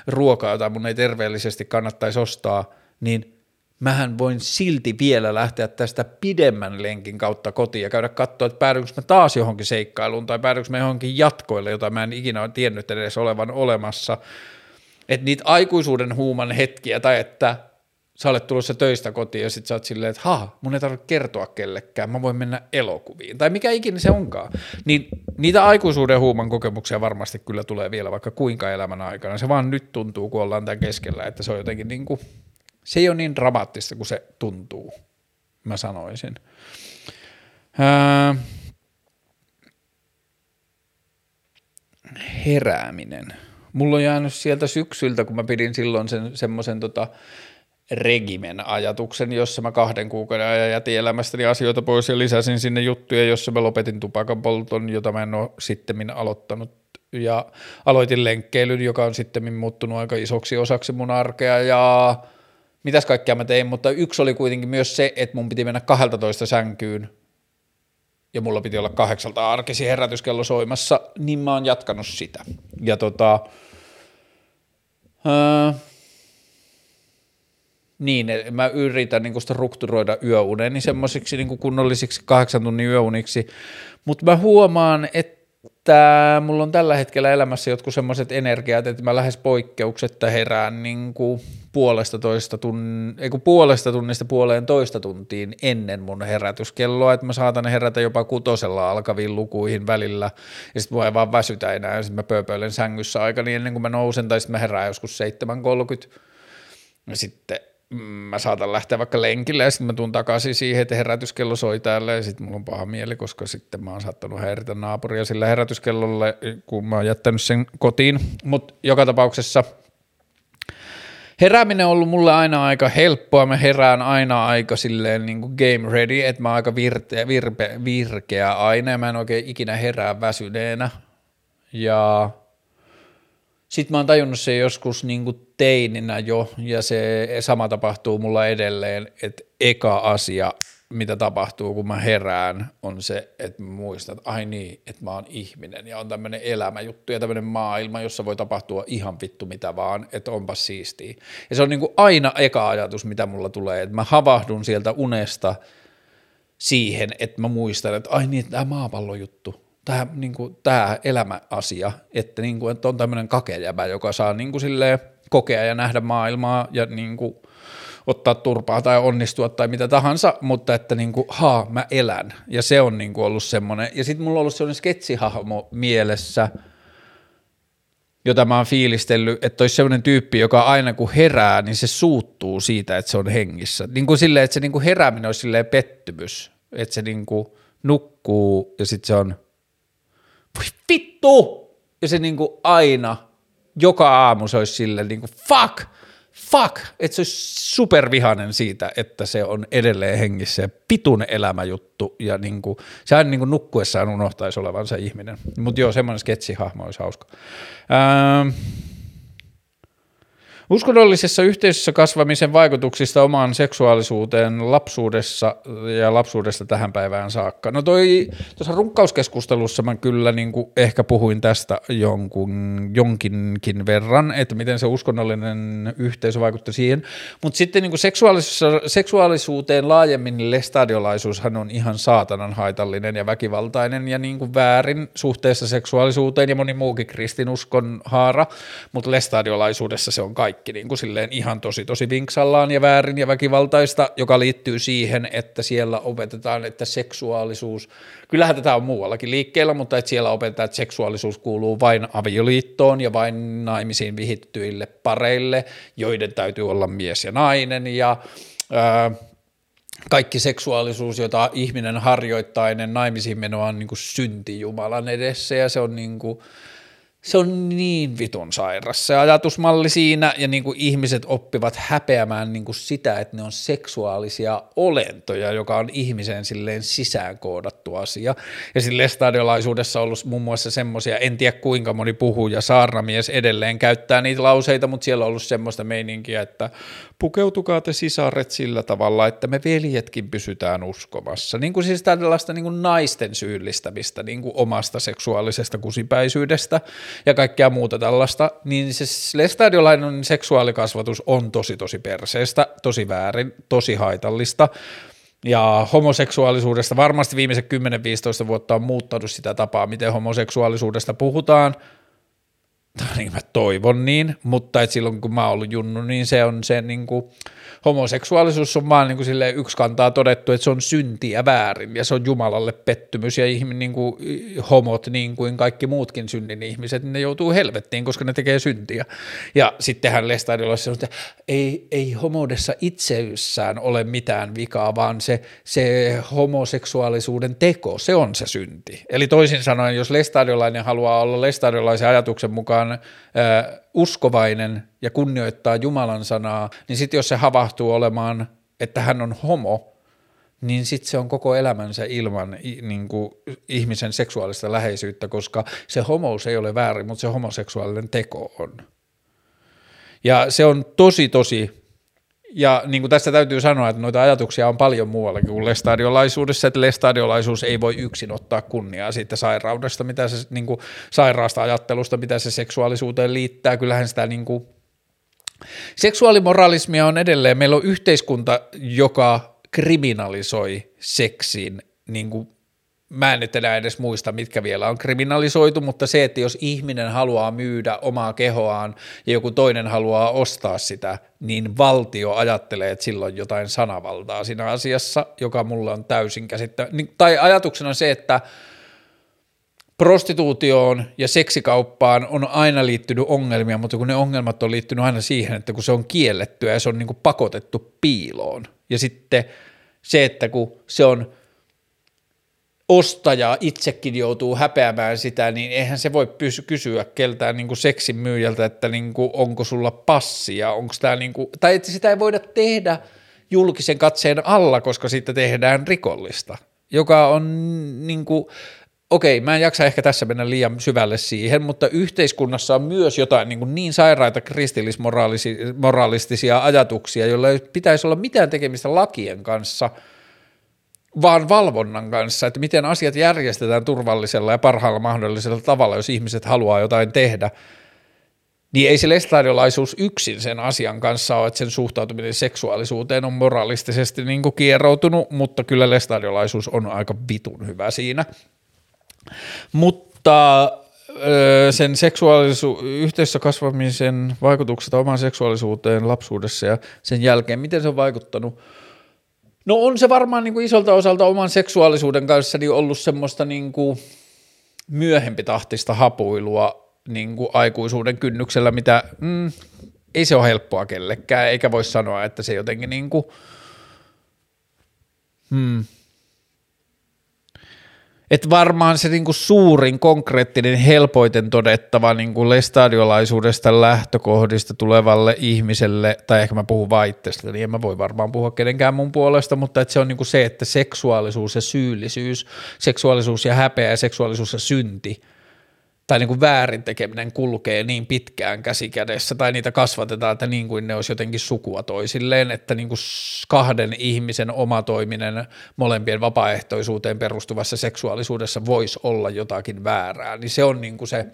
ruokaa, jota mun ei terveellisesti kannattaisi ostaa, niin mähän voin silti vielä lähteä tästä pidemmän lenkin kautta kotiin ja käydä katsoa, että päädynkö mä taas johonkin seikkailuun tai päädynkö mä johonkin jatkoille, jota mä en ikinä tiennyt edes olevan olemassa. Että niitä aikuisuuden huuman hetkiä tai että sä olet tulossa töistä kotiin ja sit sä oot silleen, että ha, mun ei tarvitse kertoa kellekään, mä voin mennä elokuviin, tai mikä ikinä se onkaan. Niin niitä aikuisuuden huuman kokemuksia varmasti kyllä tulee vielä vaikka kuinka elämän aikana. Se vaan nyt tuntuu, kun ollaan tämän keskellä, että se on jotenkin niin kuin, se ei ole niin dramaattista kuin se tuntuu, mä sanoisin. Ää, herääminen. Mulla on jäänyt sieltä syksyltä, kun mä pidin silloin sen semmoisen tota, regimen ajatuksen, jossa mä kahden kuukauden ajan jätin elämästäni asioita pois ja lisäsin sinne juttuja, jossa mä lopetin tupakan polton, jota mä en ole sitten aloittanut ja aloitin lenkkeilyn, joka on sitten muuttunut aika isoksi osaksi mun arkea ja mitäs kaikkea mä tein, mutta yksi oli kuitenkin myös se, että mun piti mennä 12 sänkyyn ja mulla piti olla kahdeksalta arkisi herätyskello soimassa, niin mä oon jatkanut sitä. Ja tota, öö, niin, mä yritän niin strukturoida yöuneni semmoisiksi niin kunnollisiksi kahdeksan tunnin yöuniksi, mutta mä huomaan, että mulla on tällä hetkellä elämässä jotkut semmoiset energiat, että mä lähes poikkeuksetta herään niin kuin puolesta, toista tunn, ei kun puolesta tunnista puoleen toista tuntiin ennen mun herätyskelloa, että mä saatan herätä jopa kutosella alkaviin lukuihin välillä, ja sitten mua ei vaan väsytä enää, ja sitten mä pööpöilen sängyssä aika niin ennen kuin mä nousen, tai sitten mä herään joskus 7.30, ja sitten mä saatan lähteä vaikka lenkille ja sitten mä tuun takaisin siihen, että herätyskello soi täällä ja sitten mulla on paha mieli, koska sitten mä oon saattanut häiritä naapuria sillä herätyskellolle, kun mä oon jättänyt sen kotiin. Mutta joka tapauksessa herääminen on ollut mulle aina aika helppoa, mä herään aina aika silleen niin kuin game ready, että mä oon aika virte, virpe, virkeä aina ja mä en oikein ikinä herää väsyneenä. Ja sitten mä oon tajunnut se joskus niin kuin teininä jo, ja se sama tapahtuu mulla edelleen, että eka asia, mitä tapahtuu, kun mä herään, on se, että muistan, että ai niin, että mä oon ihminen, ja on tämmöinen elämäjuttu ja tämmöinen maailma, jossa voi tapahtua ihan vittu mitä vaan, että onpa siistiä. Ja se on niin kuin aina eka ajatus, mitä mulla tulee, että mä havahdun sieltä unesta siihen, että mä muistan, että ai niin, tämä maapallojuttu, tämä, niin elämäasia, että, niin kuin, että on tämmöinen kakejäbä, joka saa niin kuin silleen kokea ja nähdä maailmaa ja niin kuin, ottaa turpaa tai onnistua tai mitä tahansa, mutta että niin kuin, haa, mä elän. Ja se on niin kuin ollut semmoinen. Ja sitten mulla on ollut semmoinen sketsihahmo mielessä, jota mä oon fiilistellyt, että olisi semmoinen tyyppi, joka aina kun herää, niin se suuttuu siitä, että se on hengissä. Niin kuin silleen, että se niin kuin herääminen olisi silleen pettymys, että se niin kuin nukkuu ja sitten se on – voi vittu! Ja se niinku aina, joka aamu se olisi silleen niinku fuck, fuck, että se olisi supervihanen siitä, että se on edelleen hengissä ja pitun elämäjuttu ja niinku, se aina niinku nukkuessaan unohtaisi olevansa ihminen. Mutta joo, semmoinen sketsihahmo olisi hauska. Öö, Uskonnollisessa yhteisössä kasvamisen vaikutuksista omaan seksuaalisuuteen lapsuudessa ja lapsuudesta tähän päivään saakka. No toi tuossa runkkauskeskustelussa mä kyllä niin kuin ehkä puhuin tästä jonkun, jonkinkin verran, että miten se uskonnollinen yhteisö vaikutti siihen, mutta sitten niin kuin seksuaalisuuteen laajemmin niin lestadiolaisuushan on ihan saatanan haitallinen ja väkivaltainen ja niin kuin väärin suhteessa seksuaalisuuteen ja moni muukin kristinuskon haara, mutta lestadiolaisuudessa se on kaikki kaikki niin kuin silleen ihan tosi tosi vinksallaan ja väärin ja väkivaltaista, joka liittyy siihen, että siellä opetetaan, että seksuaalisuus, kyllähän tätä on muuallakin liikkeellä, mutta että siellä opetetaan, että seksuaalisuus kuuluu vain avioliittoon ja vain naimisiin vihittyille pareille, joiden täytyy olla mies ja nainen ja ää, kaikki seksuaalisuus, jota ihminen harjoittaa ennen naimisiin menoa on niin kuin synti Jumalan edessä ja se on niin kuin, se on niin vitun sairas se ajatusmalli siinä, ja niin kuin ihmiset oppivat häpeämään niin kuin sitä, että ne on seksuaalisia olentoja, joka on ihmisen silleen sisäänkoodattu asia. Ja sille stadiolaisuudessa on ollut muun muassa semmoisia, en tiedä kuinka moni puhuu, ja saarnamies edelleen käyttää niitä lauseita, mutta siellä on ollut semmoista meininkiä, että pukeutukaa te sisaret sillä tavalla, että me veljetkin pysytään uskomassa. Niin kuin siis tällaista niin kuin naisten syyllistämistä niin kuin omasta seksuaalisesta kusipäisyydestä ja kaikkea muuta tällaista, niin se lestadiolainen seksuaalikasvatus on tosi tosi perseestä, tosi väärin, tosi haitallista. Ja homoseksuaalisuudesta varmasti viimeiset 10-15 vuotta on muuttanut sitä tapaa, miten homoseksuaalisuudesta puhutaan – niin mä toivon niin, mutta et silloin kun mä oon ollut junnu, niin se on se niin kuin, homoseksuaalisuus on vaan niin kuin silleen yksi kantaa todettu, että se on synti ja väärin ja se on Jumalalle pettymys ja ihminen, niin kuin, homot niin kuin kaikki muutkin synnin ihmiset, niin ne joutuu helvettiin, koska ne tekee syntiä. Ja sittenhän Lestadilla olisi että ei, ei homodessa itseessään ole mitään vikaa, vaan se, se homoseksuaalisuuden teko, se on se synti. Eli toisin sanoen, jos lestadiolainen haluaa olla lestadiolaisen ajatuksen mukaan uskovainen ja kunnioittaa Jumalan sanaa, niin sitten jos se havahtuu olemaan, että hän on homo, niin sitten se on koko elämänsä ilman niin kuin, ihmisen seksuaalista läheisyyttä, koska se homous ei ole väärin, mutta se homoseksuaalinen teko on. Ja se on tosi, tosi, ja niin kuin tässä täytyy sanoa, että noita ajatuksia on paljon muuallakin kuin lestadiolaisuudessa, että lestadiolaisuus ei voi yksin ottaa kunniaa siitä sairaudesta, mitä se niin kuin, sairaasta ajattelusta, mitä se seksuaalisuuteen liittää. Kyllähän sitä niin kuin, seksuaalimoralismia on edelleen, meillä on yhteiskunta, joka kriminalisoi seksin niin kuin mä en nyt enää edes muista, mitkä vielä on kriminalisoitu, mutta se, että jos ihminen haluaa myydä omaa kehoaan ja joku toinen haluaa ostaa sitä, niin valtio ajattelee, että silloin jotain sanavaltaa siinä asiassa, joka mulla on täysin käsittä. Niin, tai ajatuksena on se, että prostituutioon ja seksikauppaan on aina liittynyt ongelmia, mutta kun ne ongelmat on liittynyt aina siihen, että kun se on kiellettyä ja se on niin pakotettu piiloon. Ja sitten se, että kun se on – ostaja itsekin joutuu häpeämään sitä, niin eihän se voi pysy, kysyä keltään niin kuin seksin myyjältä, että niin kuin, onko sulla passia, onko tämä niin kuin, tai että sitä ei voida tehdä julkisen katseen alla, koska siitä tehdään rikollista, joka on niin kuin, okei, mä en jaksa ehkä tässä mennä liian syvälle siihen, mutta yhteiskunnassa on myös jotain niin, kuin niin sairaita kristillismoralistisia ajatuksia, joilla ei pitäisi olla mitään tekemistä lakien kanssa – vaan valvonnan kanssa, että miten asiat järjestetään turvallisella ja parhaalla mahdollisella tavalla, jos ihmiset haluaa jotain tehdä, niin ei se lestadiolaisuus yksin sen asian kanssa ole, että sen suhtautuminen seksuaalisuuteen on moralistisesti niin kuin kieroutunut, mutta kyllä lestadiolaisuus on aika vitun hyvä siinä. Mutta sen seksuaalisuus, yhteisössä kasvamisen vaikutukset omaan seksuaalisuuteen lapsuudessa ja sen jälkeen, miten se on vaikuttanut – No on se varmaan niin kuin isolta osalta oman seksuaalisuuden kanssa niin ollut semmoista niin kuin myöhempi tahtista hapuilua niin kuin aikuisuuden kynnyksellä, mitä mm, ei se ole helppoa kellekään, eikä voi sanoa, että se jotenkin niin kuin, hmm, että varmaan se niinku suurin, konkreettinen, helpoiten todettava niinku lestadiolaisuudesta lähtökohdista tulevalle ihmiselle, tai ehkä mä puhun vaan itsestä, niin en mä voi varmaan puhua kenenkään mun puolesta, mutta että se on niinku se, että seksuaalisuus ja syyllisyys, seksuaalisuus ja häpeä ja seksuaalisuus ja synti – tai niin kuin väärin tekeminen kulkee niin pitkään käsikädessä tai niitä kasvatetaan, että niin kuin ne olisi jotenkin sukua toisilleen, että niin kuin kahden ihmisen omatoiminen molempien vapaaehtoisuuteen perustuvassa seksuaalisuudessa voisi olla jotakin väärää, niin se on niin kuin se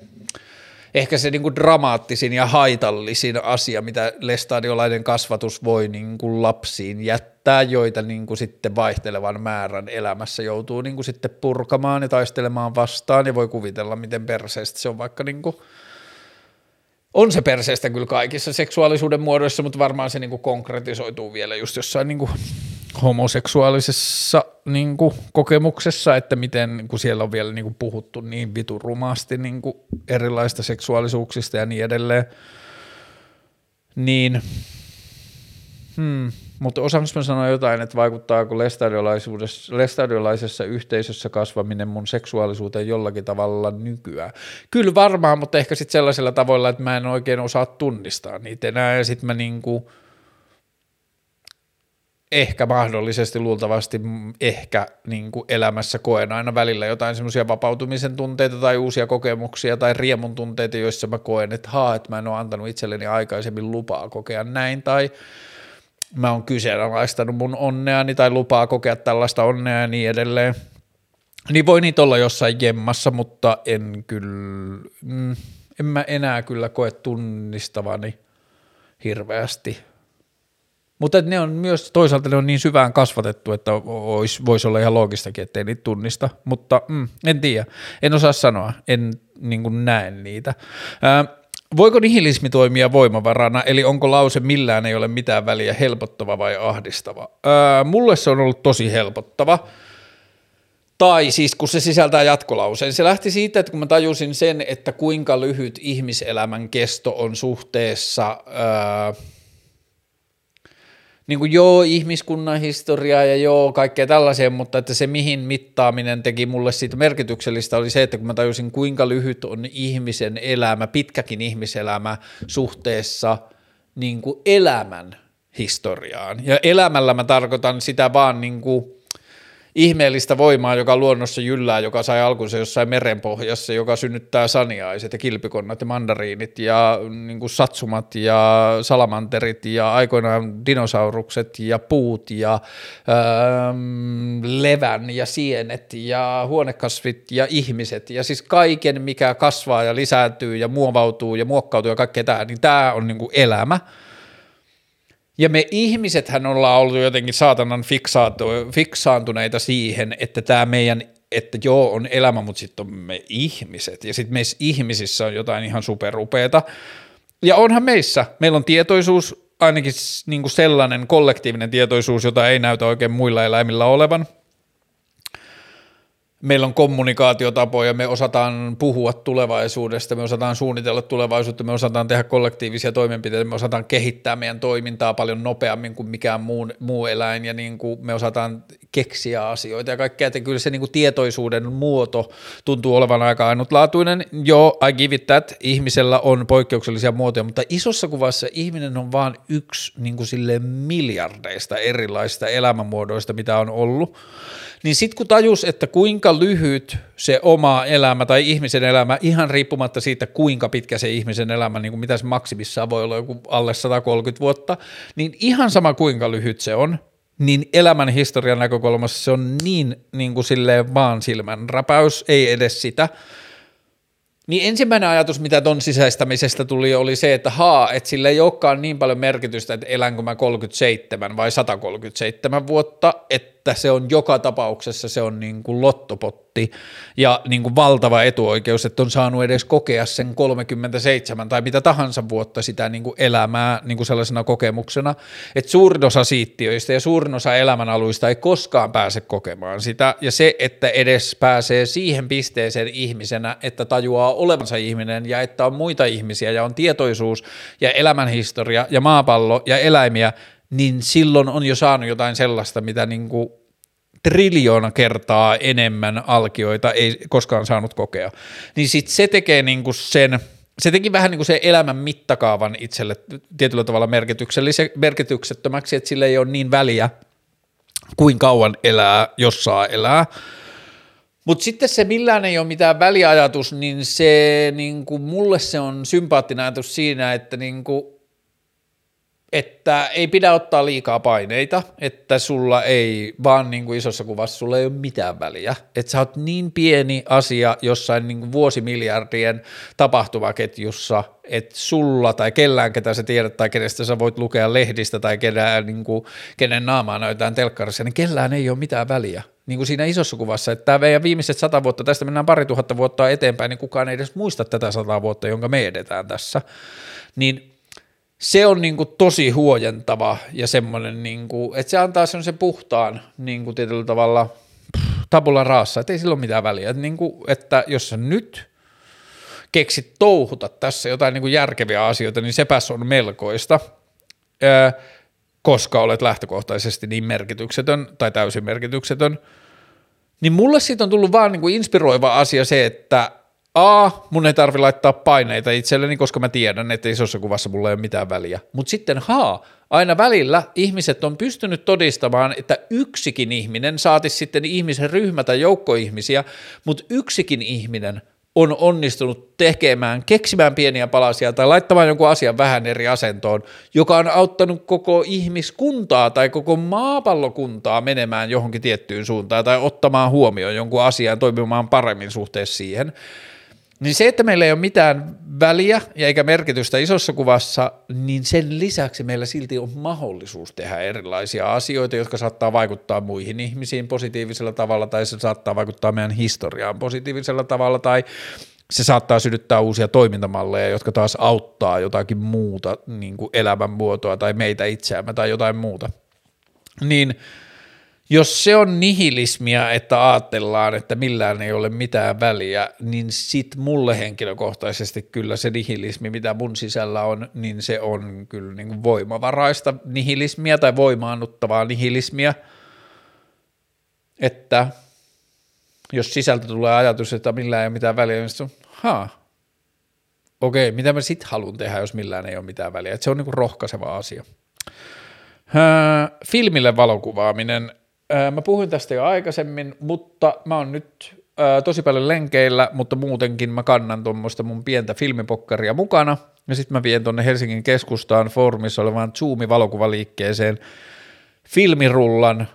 ehkä se niin kuin dramaattisin ja haitallisin asia, mitä lestadiolainen kasvatus voi niin kuin lapsiin jättää, joita niin kuin sitten vaihtelevan määrän elämässä joutuu niin kuin sitten purkamaan ja taistelemaan vastaan. Ja voi kuvitella, miten perseestä se on vaikka niin kuin on se perseestä kyllä kaikissa seksuaalisuuden muodoissa, mutta varmaan se niin kuin konkretisoituu vielä just jossain niin kuin homoseksuaalisessa niin kuin, kokemuksessa, että miten kun siellä on vielä niin kuin, puhuttu niin vitun rumasti niin kuin, erilaista seksuaalisuuksista ja niin edelleen, niin hmm, mutta osaanko mä sanoa jotain, että vaikuttaako lestadiolaisessa yhteisössä kasvaminen mun seksuaalisuuteen jollakin tavalla nykyään? Kyllä varmaan, mutta ehkä sitten sellaisella tavalla, että mä en oikein osaa tunnistaa niitä enää ja sitten mä niinku – ehkä mahdollisesti luultavasti ehkä niin kuin elämässä koen aina välillä jotain semmoisia vapautumisen tunteita tai uusia kokemuksia tai riemun tunteita, joissa mä koen, että haa, että mä en ole antanut itselleni aikaisemmin lupaa kokea näin tai mä oon kyseenalaistanut mun onneani tai lupaa kokea tällaista onnea ja niin edelleen. Niin voi niitä olla jossain jemmassa, mutta en kyllä, mm, en mä enää kyllä koe tunnistavani hirveästi – mutta ne on myös, toisaalta ne on niin syvään kasvatettu, että voisi olla ihan loogistakin, ettei niitä tunnista, mutta mm, en tiedä, en osaa sanoa, en niin näe niitä. Ää, voiko nihilismi toimia voimavarana, eli onko lause millään ei ole mitään väliä helpottava vai ahdistava? Ää, mulle se on ollut tosi helpottava, tai siis kun se sisältää jatkolauseen. Se lähti siitä, että kun mä tajusin sen, että kuinka lyhyt ihmiselämän kesto on suhteessa... Ää, niin kuin joo, ihmiskunnan historiaa ja joo, kaikkea tällaisia, mutta että se mihin mittaaminen teki mulle siitä merkityksellistä oli se, että kun mä tajusin kuinka lyhyt on ihmisen elämä, pitkäkin ihmiselämä suhteessa niin kuin elämän historiaan. Ja elämällä mä tarkoitan sitä vaan niin kuin ihmeellistä voimaa, joka luonnossa jyllää, joka sai alkunsa jossain merenpohjassa, joka synnyttää saniaiset ja kilpikonnat ja mandariinit ja niin kuin satsumat ja salamanterit ja aikoinaan dinosaurukset ja puut ja ähm, levän ja sienet ja huonekasvit ja ihmiset. Ja siis kaiken, mikä kasvaa ja lisääntyy ja muovautuu ja muokkautuu ja kaikkea tämä, niin tämä on niin kuin elämä – ja me ihmisethän ollaan ollut jotenkin saatanan fiksaantuneita siihen, että tämä meidän, että joo on elämä, mutta sitten on me ihmiset. Ja sitten meissä ihmisissä on jotain ihan superupeeta. Ja onhan meissä, meillä on tietoisuus, ainakin niin kuin sellainen kollektiivinen tietoisuus, jota ei näytä oikein muilla eläimillä olevan – meillä on kommunikaatiotapoja, me osataan puhua tulevaisuudesta, me osataan suunnitella tulevaisuutta, me osataan tehdä kollektiivisia toimenpiteitä, me osataan kehittää meidän toimintaa paljon nopeammin kuin mikään muu, muu eläin ja niin kuin me osataan keksiä asioita ja kaikkea, että kyllä se niin kuin tietoisuuden muoto tuntuu olevan aika ainutlaatuinen. Joo, I give it that, ihmisellä on poikkeuksellisia muotoja, mutta isossa kuvassa ihminen on vain yksi niin kuin sille miljardeista erilaisista elämänmuodoista, mitä on ollut niin sitten kun tajus, että kuinka lyhyt se oma elämä tai ihmisen elämä, ihan riippumatta siitä, kuinka pitkä se ihmisen elämä, niin kuin mitä se maksimissaan voi olla joku alle 130 vuotta, niin ihan sama kuinka lyhyt se on, niin elämän historian näkökulmassa se on niin, niin kuin silleen vaan silmän räpäys, ei edes sitä, niin ensimmäinen ajatus, mitä ton sisäistämisestä tuli, oli se, että haa, että sillä ei olekaan niin paljon merkitystä, että elänkö mä 37 vai 137 vuotta, että se on joka tapauksessa se on niin kuin lottopotti ja niin kuin valtava etuoikeus, että on saanut edes kokea sen 37 tai mitä tahansa vuotta sitä niin kuin elämää niin kuin sellaisena kokemuksena, että suurin osa siittiöistä ja suurin osa elämänaluista ei koskaan pääse kokemaan sitä. Ja se, että edes pääsee siihen pisteeseen ihmisenä, että tajuaa olevansa ihminen ja että on muita ihmisiä ja on tietoisuus ja elämänhistoria ja maapallo ja eläimiä, niin silloin on jo saanut jotain sellaista, mitä niin kuin triljoona kertaa enemmän alkioita ei koskaan saanut kokea. Niin sitten se tekee niin kuin sen, se teki vähän niin kuin se elämän mittakaavan itselle tietyllä tavalla merkityksettömäksi, että sille ei ole niin väliä, kuin kauan elää, jos saa elää. Mutta sitten se millään ei ole mitään väliajatus, niin se niin kuin mulle se on sympaattinen ajatus siinä, että niin kuin että ei pidä ottaa liikaa paineita, että sulla ei vaan niin kuin isossa kuvassa sulla ei ole mitään väliä, että sä oot niin pieni asia jossain niin kuin vuosimiljardien tapahtumaketjussa, että sulla tai kellään, ketä sä tiedät tai kenestä sä voit lukea lehdistä tai kenään, niin kuin, kenen naamaa näytetään telkkarissa, niin kellään ei ole mitään väliä. Niin kuin siinä isossa kuvassa, että tämä meidän viimeiset sata vuotta, tästä mennään pari tuhatta vuotta eteenpäin, niin kukaan ei edes muista tätä sata vuotta, jonka me edetään tässä. Niin se on niin kuin tosi huojentava ja semmoinen, niin kuin, että se antaa semmoisen puhtaan niin kuin tietyllä tavalla tabula raassa, että ei sillä ole mitään väliä. Että, niin kuin, että jos sä nyt keksit touhuta tässä jotain niin kuin järkeviä asioita, niin sepäs on melkoista, koska olet lähtökohtaisesti niin merkityksetön tai täysin merkityksetön. Niin mulle siitä on tullut vaan niin kuin inspiroiva asia se, että A, mun ei tarvi laittaa paineita itselleni, koska mä tiedän, että isossa kuvassa mulla ei ole mitään väliä. Mutta sitten ha, aina välillä ihmiset on pystynyt todistamaan, että yksikin ihminen, saati sitten ihmisen ryhmä tai joukko ihmisiä, mutta yksikin ihminen on onnistunut tekemään, keksimään pieniä palasia tai laittamaan jonkun asian vähän eri asentoon, joka on auttanut koko ihmiskuntaa tai koko maapallokuntaa menemään johonkin tiettyyn suuntaan tai ottamaan huomioon jonkun asian toimimaan paremmin suhteessa siihen – niin se, että meillä ei ole mitään väliä ja eikä merkitystä isossa kuvassa, niin sen lisäksi meillä silti on mahdollisuus tehdä erilaisia asioita, jotka saattaa vaikuttaa muihin ihmisiin positiivisella tavalla tai se saattaa vaikuttaa meidän historiaan positiivisella tavalla tai se saattaa sydyttää uusia toimintamalleja, jotka taas auttaa jotakin muuta niin kuin elämänmuotoa tai meitä itseämme tai jotain muuta. Niin – jos se on nihilismia, että ajatellaan, että millään ei ole mitään väliä, niin sit mulle henkilökohtaisesti kyllä se nihilismi, mitä mun sisällä on, niin se on kyllä niin kuin voimavaraista nihilismia tai voimaannuttavaa nihilismia, että jos sisältä tulee ajatus, että millään ei ole mitään väliä, niin on, haa, okei, mitä mä sit haluan tehdä, jos millään ei ole mitään väliä, että se on niin kuin rohkaiseva asia. filmille valokuvaaminen mä puhuin tästä jo aikaisemmin, mutta mä oon nyt tosi paljon lenkeillä, mutta muutenkin mä kannan tuommoista mun pientä filmipokkaria mukana, ja sitten mä vien tuonne Helsingin keskustaan foorumissa olevaan Zoom-valokuvaliikkeeseen filmirullan,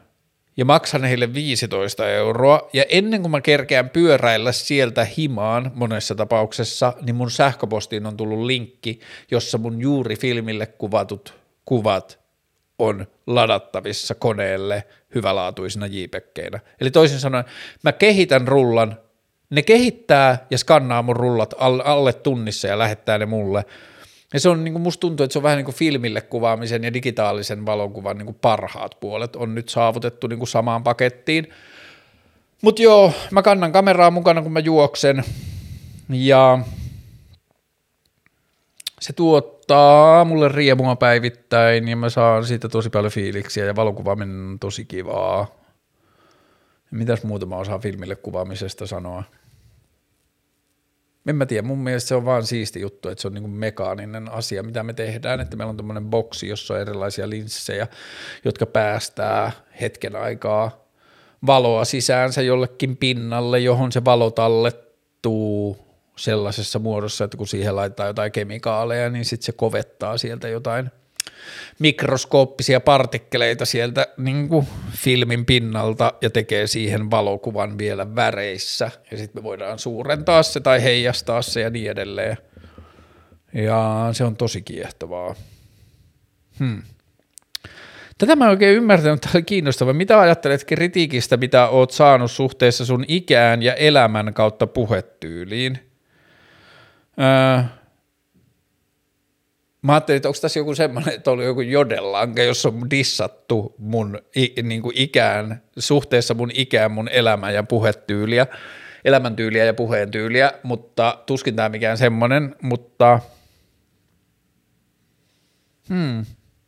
ja maksan heille 15 euroa, ja ennen kuin mä kerkeän pyöräillä sieltä himaan monessa tapauksessa, niin mun sähköpostiin on tullut linkki, jossa mun juuri filmille kuvatut kuvat on ladattavissa koneelle hyvälaatuisina JPEGkeinä. Eli toisin sanoen, mä kehitän rullan, ne kehittää ja skannaa mun rullat alle tunnissa ja lähettää ne mulle. Ja se on, niin kuin musta tuntuu, että se on vähän niin kuin filmille kuvaamisen ja digitaalisen valokuvan niin kuin parhaat puolet on nyt saavutettu niin kuin samaan pakettiin. Mutta joo, mä kannan kameraa mukana, kun mä juoksen. Ja se tuottaa mulle riemua päivittäin ja mä saan siitä tosi paljon fiiliksiä ja valokuvaaminen on tosi kivaa. Mitäs muuta mä osaan filmille kuvaamisesta sanoa? En mä tiedä, mun mielestä se on vaan siisti juttu, että se on niin kuin mekaaninen asia, mitä me tehdään, että meillä on tämmöinen boksi, jossa on erilaisia linssejä, jotka päästää hetken aikaa valoa sisäänsä jollekin pinnalle, johon se valo tallettuu sellaisessa muodossa, että kun siihen laittaa jotain kemikaaleja, niin sitten se kovettaa sieltä jotain mikroskooppisia partikkeleita sieltä niin kuin filmin pinnalta ja tekee siihen valokuvan vielä väreissä ja sitten me voidaan suurentaa se tai heijastaa se ja niin edelleen. Ja se on tosi kiehtovaa. Hmm. Tätä mä en oikein ymmärtänyt, tämä oli kiinnostavaa. Mitä ajattelet kritiikistä, mitä oot saanut suhteessa sun ikään ja elämän kautta puhetyyliin? Öö, Mä ajattelin, että onko tässä joku semmoinen, että oli joku jodellanke, jossa on dissattu mun niin kuin ikään, suhteessa mun ikään, mun elämä ja puhetyyliä, elämäntyyliä ja puheen tyyliä, mutta tuskin tämä mikään semmoinen, mutta hmm.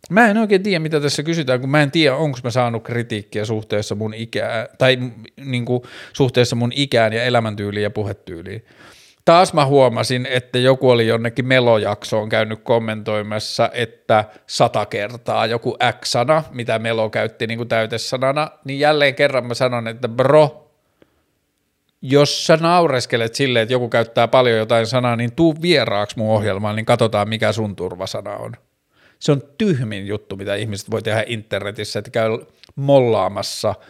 Mä en oikein tiedä, mitä tässä kysytään, kun mä en tiedä, onko mä saanut kritiikkiä suhteessa mun ikään, tai niin kuin, suhteessa mun ikään ja elämäntyyliin ja puhetyyliin taas mä huomasin, että joku oli jonnekin melojaksoon käynyt kommentoimassa, että sata kertaa joku X-sana, mitä Melo käytti niin kuin täytesanana, niin jälleen kerran mä sanon, että bro, jos sä naureskelet silleen, että joku käyttää paljon jotain sanaa, niin tuu vieraaksi mun ohjelmaan, niin katsotaan mikä sun turvasana on. Se on tyhmin juttu, mitä ihmiset voi tehdä internetissä, että käy mollaamassa –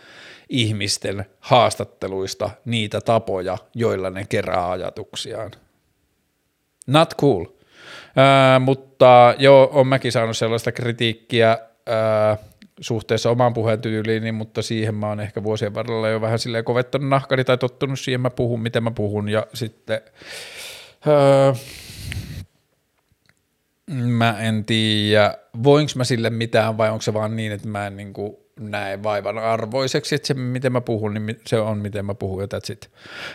ihmisten haastatteluista niitä tapoja, joilla ne kerää ajatuksiaan. Not cool. Äh, mutta joo, on mäkin saanut sellaista kritiikkiä äh, suhteessa omaan puheen tyyliini, mutta siihen mä oon ehkä vuosien varrella jo vähän silleen kovettanut nahkani tai tottunut siihen, mä puhun, miten mä puhun ja sitten äh, mä en tiedä, voinko mä sille mitään vai onko se vaan niin, että mä en niinku näe vaivan arvoiseksi, että se miten mä puhun, niin se on miten mä puhun ja that's it.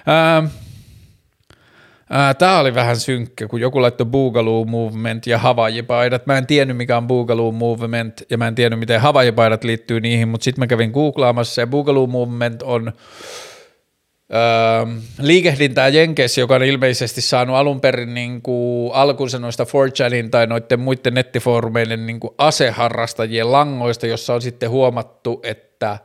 Ähm, äh, Tämä oli vähän synkkä, kun joku laittoi Boogaloo Movement ja Hawaii-paidat. Mä en tiennyt, mikä on Boogaloo Movement, ja mä en tiennyt, miten Hawaii-paidat liittyy niihin, mutta sitten mä kävin googlaamassa, ja Boogaloo Movement on öö, liikehdintää Jenkeissä, joka on ilmeisesti saanut alun perin niin kuin alkunsa noista 4 tai noiden muiden nettifoorumeiden niin kuin aseharrastajien langoista, jossa on sitten huomattu, että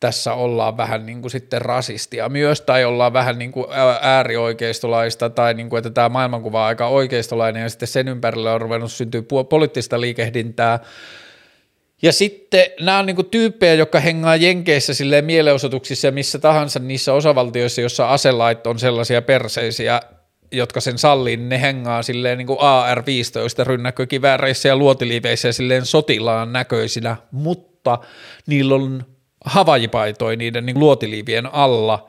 tässä ollaan vähän niin kuin sitten rasistia myös, tai ollaan vähän niin kuin äärioikeistolaista, tai niin kuin, että tämä maailmankuva on aika oikeistolainen, ja sitten sen ympärillä on ruvennut syntyä poliittista liikehdintää, ja sitten nämä on niinku tyyppejä, jotka hengaa Jenkeissä silleen mielenosoituksissa ja missä tahansa niissä osavaltioissa, jossa aselait on sellaisia perseisiä, jotka sen sallii, niin ne hengaa silleen niin kuin AR-15 rynnäkkökivääreissä ja luotiliiveissä ja silleen sotilaan näköisinä, mutta niillä on havajipaitoi niiden niin luotiliivien alla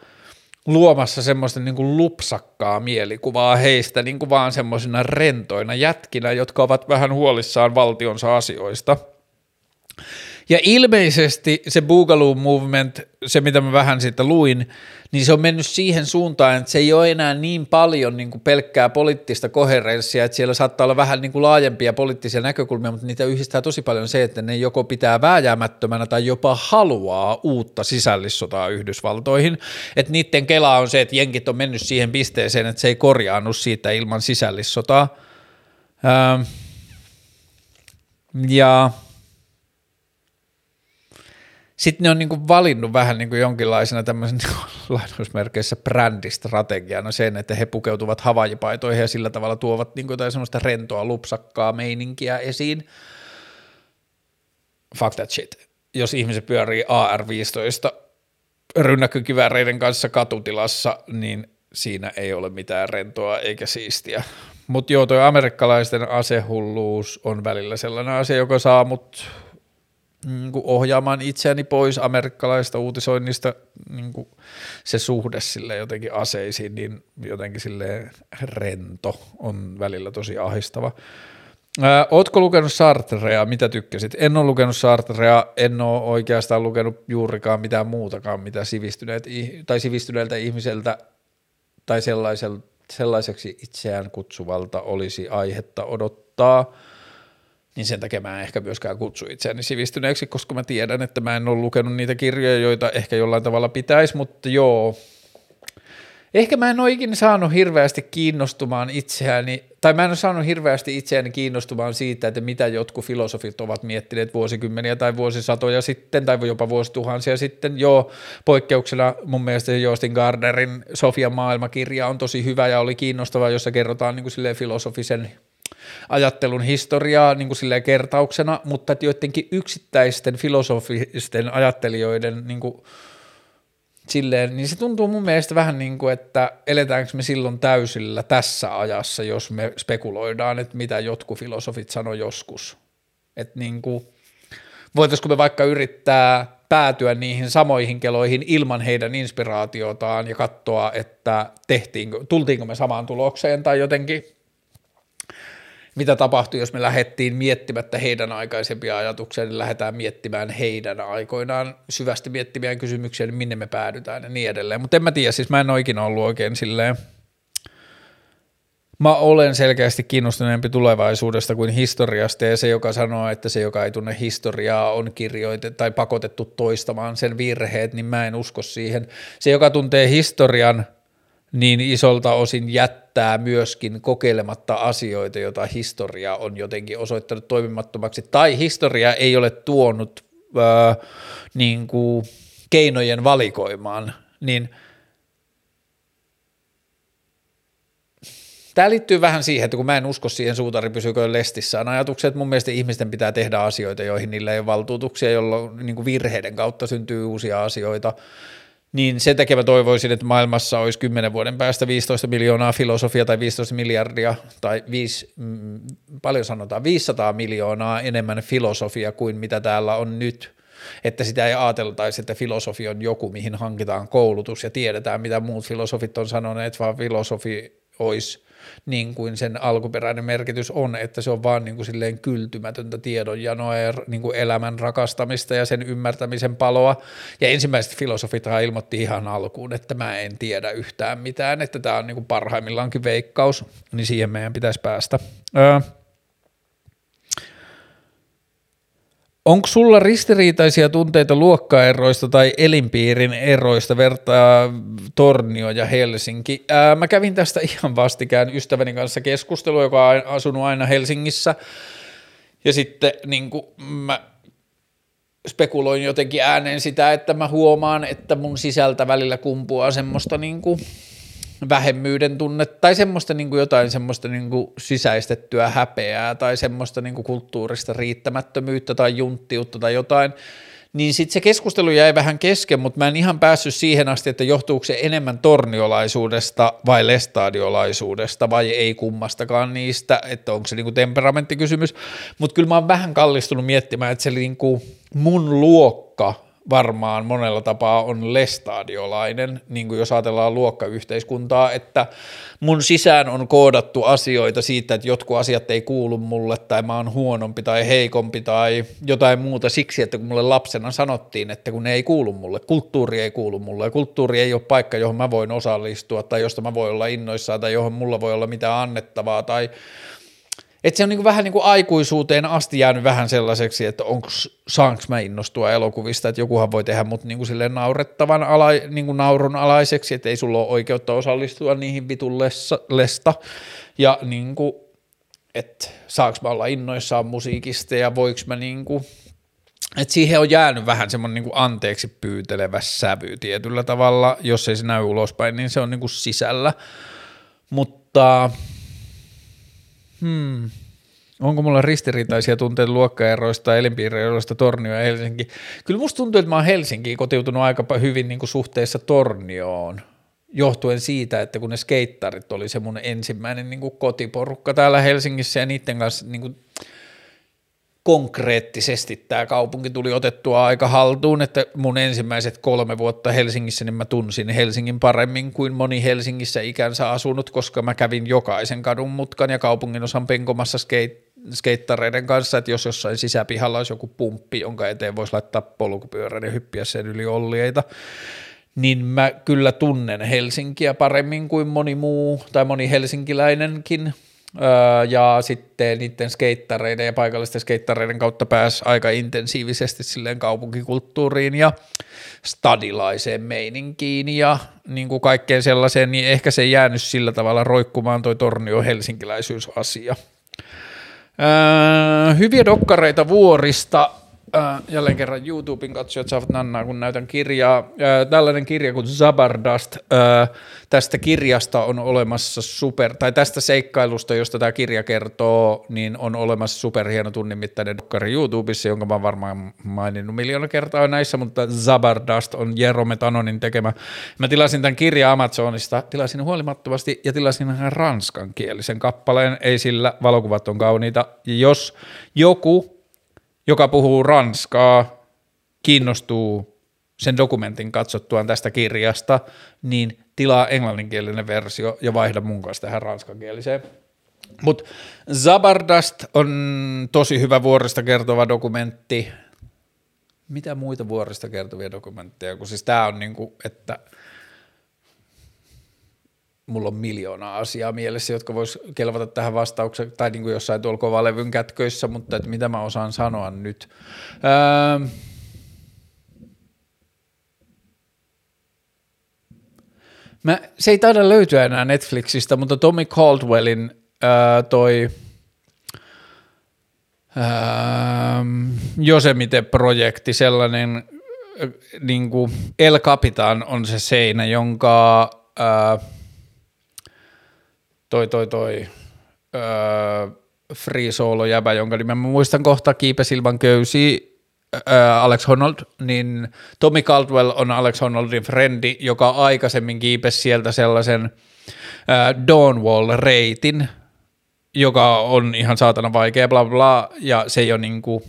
luomassa semmoista niin kuin lupsakkaa mielikuvaa heistä niin kuin vaan semmoisina rentoina jätkinä, jotka ovat vähän huolissaan valtionsa asioista – ja ilmeisesti se Boogaloo Movement, se mitä mä vähän siitä luin, niin se on mennyt siihen suuntaan, että se ei ole enää niin paljon niin kuin pelkkää poliittista koherenssia, että siellä saattaa olla vähän niin kuin laajempia poliittisia näkökulmia, mutta niitä yhdistää tosi paljon se, että ne joko pitää vääjäämättömänä tai jopa haluaa uutta sisällissotaa Yhdysvaltoihin. Että niiden kela on se, että jenkit on mennyt siihen pisteeseen, että se ei korjaannut siitä ilman sisällissotaa. Öö, ja sitten ne on niin kuin valinnut vähän niin kuin jonkinlaisena tämmöisen niin lainausmerkeissä brändistrategiana sen, että he pukeutuvat havajipaitoihin ja sillä tavalla tuovat niin kuin jotain semmoista rentoa, lupsakkaa meininkiä esiin. Fuck that shit. Jos ihmiset pyörii AR-15 rynnäkkökivääreiden kanssa katutilassa, niin siinä ei ole mitään rentoa eikä siistiä. Mutta joo, toi amerikkalaisten asehulluus on välillä sellainen asia, joka saa mut niin kuin ohjaamaan itseäni pois amerikkalaista uutisoinnista niin kuin se suhde sille jotenkin aseisiin, niin jotenkin sille rento on välillä tosi ahistava. Ootko lukenut Sartrea? Mitä tykkäsit? En ole lukenut Sartrea, en ole oikeastaan lukenut juurikaan mitään muutakaan, mitä sivistyneet, tai sivistyneeltä ihmiseltä tai sellaiseksi itseään kutsuvalta olisi aihetta odottaa – niin sen takia mä en ehkä myöskään kutsu itseäni sivistyneeksi, koska mä tiedän, että mä en ole lukenut niitä kirjoja, joita ehkä jollain tavalla pitäisi, mutta joo, ehkä mä en ole ikinä saanut hirveästi kiinnostumaan itseäni, tai mä en ole saanut hirveästi itseäni kiinnostumaan siitä, että mitä jotkut filosofit ovat miettineet vuosikymmeniä tai vuosisatoja sitten, tai jopa vuosituhansia sitten. Joo, poikkeuksena mun mielestä Joostin Gardnerin Sofian maailmakirja on tosi hyvä ja oli kiinnostava, jossa kerrotaan niin kuin filosofisen ajattelun historiaa niin kuin kertauksena, mutta että joidenkin yksittäisten filosofisten ajattelijoiden niin kuin silleen, niin se tuntuu mun mielestä vähän niin kuin, että eletäänkö me silloin täysillä tässä ajassa, jos me spekuloidaan, että mitä jotkut filosofit sanoi joskus. Että niin kuin, voitaisiko me vaikka yrittää päätyä niihin samoihin keloihin ilman heidän inspiraatiotaan ja katsoa, että tehtiinkö, tultiinko me samaan tulokseen tai jotenkin mitä tapahtui, jos me lähdettiin miettimättä heidän aikaisempia ajatuksia, niin lähdetään miettimään heidän aikoinaan syvästi miettimään kysymyksiä, niin minne me päädytään ja niin edelleen. Mutta en mä tiedä, siis mä en ole ikinä ollut oikein silleen, mä olen selkeästi kiinnostuneempi tulevaisuudesta kuin historiasta ja se, joka sanoo, että se, joka ei tunne historiaa, on kirjoitettu tai pakotettu toistamaan sen virheet, niin mä en usko siihen. Se, joka tuntee historian – niin isolta osin jättää myöskin kokeilematta asioita, joita historia on jotenkin osoittanut toimimattomaksi, tai historia ei ole tuonut ää, niin kuin keinojen valikoimaan, niin Tämä liittyy vähän siihen, että kun mä en usko siihen suutari pysyykö lestissään ajatukset, että mun mielestä ihmisten pitää tehdä asioita, joihin niillä ei ole valtuutuksia, jolloin niin kuin virheiden kautta syntyy uusia asioita, niin sen takia mä toivoisin, että maailmassa olisi 10 vuoden päästä 15 miljoonaa filosofia tai 15 miljardia tai 5, mm, paljon sanotaan, 500 miljoonaa enemmän filosofia kuin mitä täällä on nyt, että sitä ei ajateltaisi, että filosofi on joku, mihin hankitaan koulutus ja tiedetään, mitä muut filosofit on sanoneet, vaan filosofi olisi niin kuin sen alkuperäinen merkitys on, että se on vaan niin kuin silleen kyltymätöntä tiedonjanoa ja niin kuin elämän rakastamista ja sen ymmärtämisen paloa. Ja ensimmäiset filosofit ilmoitti ihan alkuun, että mä en tiedä yhtään mitään, että tämä on niin kuin parhaimmillaankin veikkaus, niin siihen meidän pitäisi päästä. Öö, Onko sulla ristiriitaisia tunteita luokkaeroista tai elinpiirin eroista vertaa Tornio ja Helsinki? Ää, mä kävin tästä ihan vastikään ystäväni kanssa keskustelua, joka on asunut aina Helsingissä. Ja sitten niin mä spekuloin jotenkin ääneen sitä, että mä huomaan, että mun sisältä välillä kumpuaa semmoista niin kuin vähemmyyden tunne tai semmoista niin kuin jotain semmoista niin kuin sisäistettyä häpeää tai semmoista niin kuin kulttuurista riittämättömyyttä tai junttiutta tai jotain, niin sitten se keskustelu jäi vähän kesken, mutta mä en ihan päässyt siihen asti, että johtuuko se enemmän torniolaisuudesta vai lestadiolaisuudesta vai ei kummastakaan niistä, että onko se niinku temperamenttikysymys, mutta kyllä mä oon vähän kallistunut miettimään, että se niinku mun luokka varmaan monella tapaa on lestadiolainen, niin kuin jos ajatellaan luokkayhteiskuntaa, että mun sisään on koodattu asioita siitä, että jotkut asiat ei kuulu mulle tai mä oon huonompi tai heikompi tai jotain muuta siksi, että kun mulle lapsena sanottiin, että kun ne ei kuulu mulle, kulttuuri ei kuulu mulle ja kulttuuri ei ole paikka, johon mä voin osallistua tai josta mä voin olla innoissaan tai johon mulla voi olla mitään annettavaa tai että se on niin vähän niin kuin aikuisuuteen asti jäänyt vähän sellaiseksi, että onko saanko mä innostua elokuvista, että jokuhan voi tehdä mut niin kuin silleen naurettavan ala, niin kuin naurun alaiseksi, että ei sulla ole oikeutta osallistua niihin vitun lesta, ja niin kuin, että saanko mä olla innoissaan musiikista ja voiko mä niin kuin et siihen on jäänyt vähän semmoinen niin anteeksi pyytelevä sävy tietyllä tavalla, jos ei se näy ulospäin, niin se on niin kuin sisällä, mutta hmm, onko mulla ristiriitaisia tunteita luokkaeroista, elinpiirieroista Tornio ja Helsinki? Kyllä musta tuntuu, että mä oon Helsinkiin kotiutunut aika hyvin niin kuin suhteessa Tornioon, johtuen siitä, että kun ne skeittarit oli se mun ensimmäinen niin kuin kotiporukka täällä Helsingissä ja niiden kanssa niin kuin konkreettisesti tämä kaupunki tuli otettua aika haltuun, että mun ensimmäiset kolme vuotta Helsingissä, niin mä tunsin Helsingin paremmin kuin moni Helsingissä ikänsä asunut, koska mä kävin jokaisen kadun mutkan ja kaupungin osan penkomassa skate, skeittareiden kanssa, että jos jossain sisäpihalla olisi joku pumppi, jonka eteen voisi laittaa polkupyörän ja hyppiä sen yli ollieita, niin mä kyllä tunnen Helsinkiä paremmin kuin moni muu tai moni helsinkiläinenkin, ja sitten niiden skeittareiden ja paikallisten skeittareiden kautta pääsi aika intensiivisesti silleen kaupunkikulttuuriin ja stadilaiseen meininkiin ja niin kuin kaikkeen sellaiseen, niin ehkä se ei jäänyt sillä tavalla roikkumaan toi Tornio helsinkiläisyysasia. Öö, hyviä dokkareita vuorista Äh, jälleen kerran YouTuben katsojat saavat nannaa, kun näytän kirjaa. Äh, tällainen kirja kuin Zabardast, äh, tästä kirjasta on olemassa super, tai tästä seikkailusta, josta tämä kirja kertoo, niin on olemassa superhieno tunnimittainen dokkari YouTubessa, jonka mä oon varmaan maininnut miljoona kertaa näissä, mutta Zabardast on Jerome Tanonin tekemä. Mä tilasin tämän kirjan Amazonista, tilasin huolimattomasti ja tilasin ranskankielisen kappaleen, ei sillä valokuvat on kauniita. Jos joku joka puhuu ranskaa, kiinnostuu sen dokumentin katsottuaan tästä kirjasta, niin tilaa englanninkielinen versio ja vaihda mun kanssa tähän ranskankieliseen. Mutta Zabardast on tosi hyvä vuorista kertova dokumentti. Mitä muita vuorista kertovia dokumentteja, kun siis tämä on niinku, että – mulla on miljoona asiaa mielessä, jotka vois kelvata tähän vastaukseen, tai niin kuin jossain tuolla kovalevyn kätköissä, mutta että mitä mä osaan sanoa nyt. Öö, mä, se ei taida löytyä enää Netflixistä, mutta Tommy Caldwellin öö, toi öö, Josemite-projekti, sellainen niin kuin El Capitan on se seinä, jonka öö, toi toi toi öö, free solo jäbä, jonka nimen mä muistan kohta Kiipesilvan köysi, öö, Alex Honnold, niin Tommy Caldwell on Alex Honnoldin frendi, joka aikaisemmin kiipesi sieltä sellaisen öö, Dawnwall-reitin, joka on ihan saatana vaikea, bla bla, ja se ei ole niinku,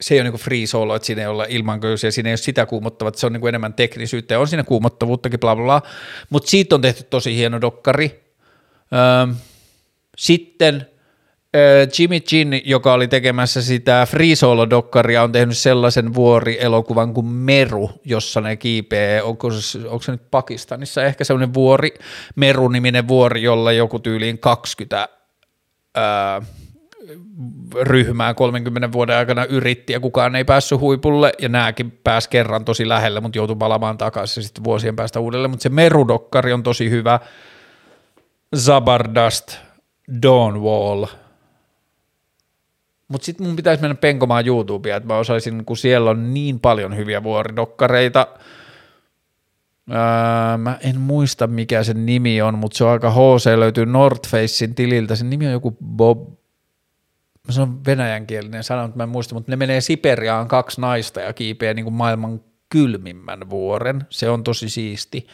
se ei ole niinku free solo, että siinä ei olla ilman köysiä, siinä ei ole sitä kuumottavat, se on niinku enemmän teknisyyttä, ja on siinä kuumottavuuttakin, bla bla, mutta siitä on tehty tosi hieno dokkari, sitten Jimmy Chin, joka oli tekemässä sitä Free Solo-dokkaria, on tehnyt sellaisen vuori-elokuvan kuin Meru, jossa ne kiipee, onko se, onko se nyt Pakistanissa, ehkä sellainen vuori, Meru-niminen vuori, jolla joku tyyliin 20 ää, ryhmää 30 vuoden aikana yritti ja kukaan ei päässyt huipulle. Ja nämäkin pääsi kerran tosi lähelle, mutta joutui palaamaan takaisin sitten vuosien päästä uudelleen, mutta se Meru-dokkari on tosi hyvä, Zabardast, Dawnwall. Mutta sitten mun pitäisi mennä penkomaan YouTubea, että mä osaisin, kun siellä on niin paljon hyviä vuoridokkareita. Öö, mä en muista mikä sen nimi on, mutta se on aika HC, löytyy North Facein tililtä. Sen nimi on joku Bob, mä sanon venäjänkielinen sana, mutta mä en muista, mutta ne menee Siperiaan kaksi naista ja kiipeää niin kuin maailman kylmimmän vuoren. Se on tosi siisti.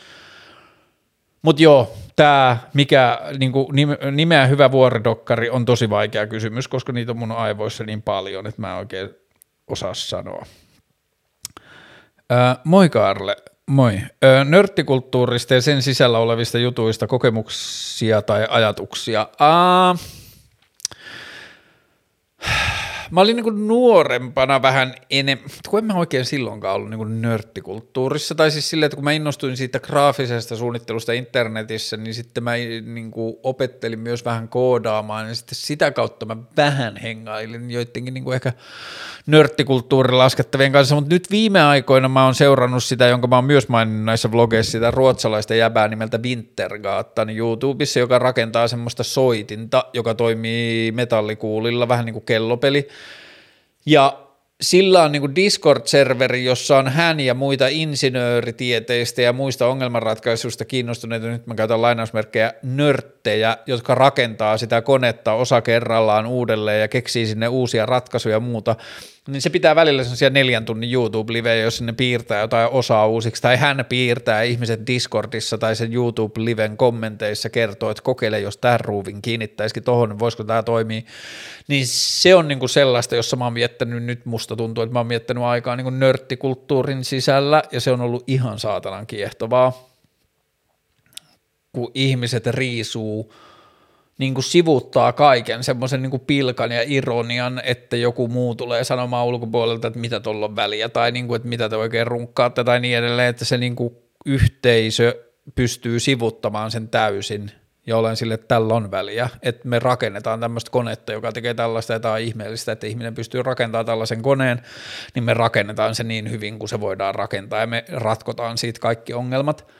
Mutta joo, tämä, mikä niinku, nimeä hyvä vuoridokkari on tosi vaikea kysymys, koska niitä on mun aivoissa niin paljon, että mä en oikein osaa sanoa. Öö, moi Karle, moi. Öö, nörttikulttuurista ja sen sisällä olevista jutuista kokemuksia tai ajatuksia. Aa, mä olin niin nuorempana vähän enemmän, kun en mä oikein silloinkaan ollut niin nörttikulttuurissa, tai siis silleen, että kun mä innostuin siitä graafisesta suunnittelusta internetissä, niin sitten mä niin opettelin myös vähän koodaamaan, ja sitten sitä kautta mä vähän hengailin joidenkin niin ehkä nörttikulttuurin laskettavien kanssa, mutta nyt viime aikoina mä oon seurannut sitä, jonka mä oon myös maininnut näissä vlogeissa, sitä ruotsalaista jäbää nimeltä Wintergatan YouTubessa, joka rakentaa semmoista soitinta, joka toimii metallikuulilla, vähän niin kuin kellopeli, ja sillä on niin Discord-serveri, jossa on hän ja muita insinööritieteistä ja muista ongelmanratkaisuista kiinnostuneita, nyt mä käytän lainausmerkkejä, nörttejä, jotka rakentaa sitä konetta osa kerrallaan uudelleen ja keksii sinne uusia ratkaisuja ja muuta, niin se pitää välillä sellaisia neljän tunnin YouTube-livejä, jos sinne piirtää jotain osaa uusiksi, tai hän piirtää ihmiset Discordissa tai sen YouTube-liven kommenteissa kertoo, että kokeile, jos tämän ruuvin kiinnittäisikin tuohon, niin voisiko tämä toimia, niin se on niinku sellaista, jossa mä oon miettänyt, nyt musta tuntuu, että mä oon miettänyt aikaa niinku nörttikulttuurin sisällä, ja se on ollut ihan saatanan kiehtovaa, kun ihmiset riisuu niin kuin sivuttaa kaiken, semmoisen niin pilkan ja ironian, että joku muu tulee sanomaan ulkopuolelta, että mitä tuolla on väliä, tai niin kuin, että mitä te oikein runkkaatte, tai niin edelleen, että se niin kuin yhteisö pystyy sivuttamaan sen täysin, ja olen sille, että tällä on väliä, että me rakennetaan tämmöistä konetta, joka tekee tällaista ja tämä on ihmeellistä, että ihminen pystyy rakentamaan tällaisen koneen, niin me rakennetaan se niin hyvin kuin se voidaan rakentaa, ja me ratkotaan siitä kaikki ongelmat –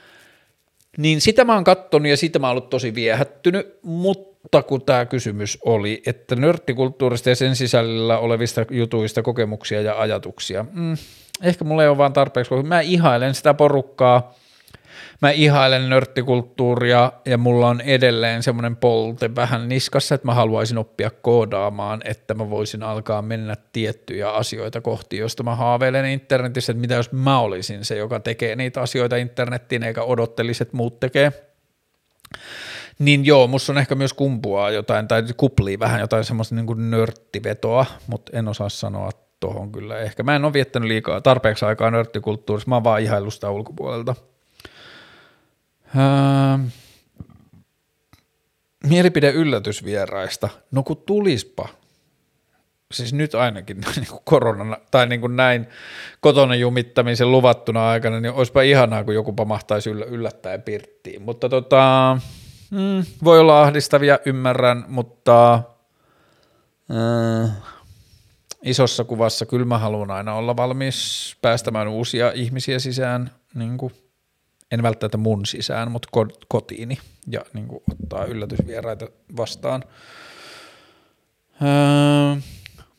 niin sitä mä oon kattonut ja siitä mä oon ollut tosi viehättynyt, mutta kun tämä kysymys oli, että nörttikulttuurista ja sen sisällä olevista jutuista kokemuksia ja ajatuksia, mm, ehkä mulla ei ole vaan tarpeeksi, koska mä ihailen sitä porukkaa – mä ihailen nörttikulttuuria ja mulla on edelleen semmoinen polte vähän niskassa, että mä haluaisin oppia koodaamaan, että mä voisin alkaa mennä tiettyjä asioita kohti, josta mä haaveilen internetissä, että mitä jos mä olisin se, joka tekee niitä asioita internettiin eikä odottelisi, että muut tekee. Niin joo, musta on ehkä myös kumpua jotain, tai kuplii vähän jotain semmoista niin kuin nörttivetoa, mutta en osaa sanoa tuohon kyllä. Ehkä mä en ole viettänyt liikaa tarpeeksi aikaa nörttikulttuurissa, mä oon vaan ihaillut sitä ulkopuolelta. Öö, mielipide yllätysvieraista. No kun tulispa. Siis nyt ainakin niin kuin korona, tai niin kuin näin kotona jumittamisen luvattuna aikana, niin olisipa ihanaa, kun joku pamahtaisi yllä, yllättäen pirttiin. Mutta tota, mm, voi olla ahdistavia, ymmärrän, mutta äh, isossa kuvassa kyllä mä haluan aina olla valmis päästämään uusia ihmisiä sisään niin kuin en välttämättä mun sisään, mutta kotiini ja niin kuin ottaa yllätysvieraita vastaan. Öö,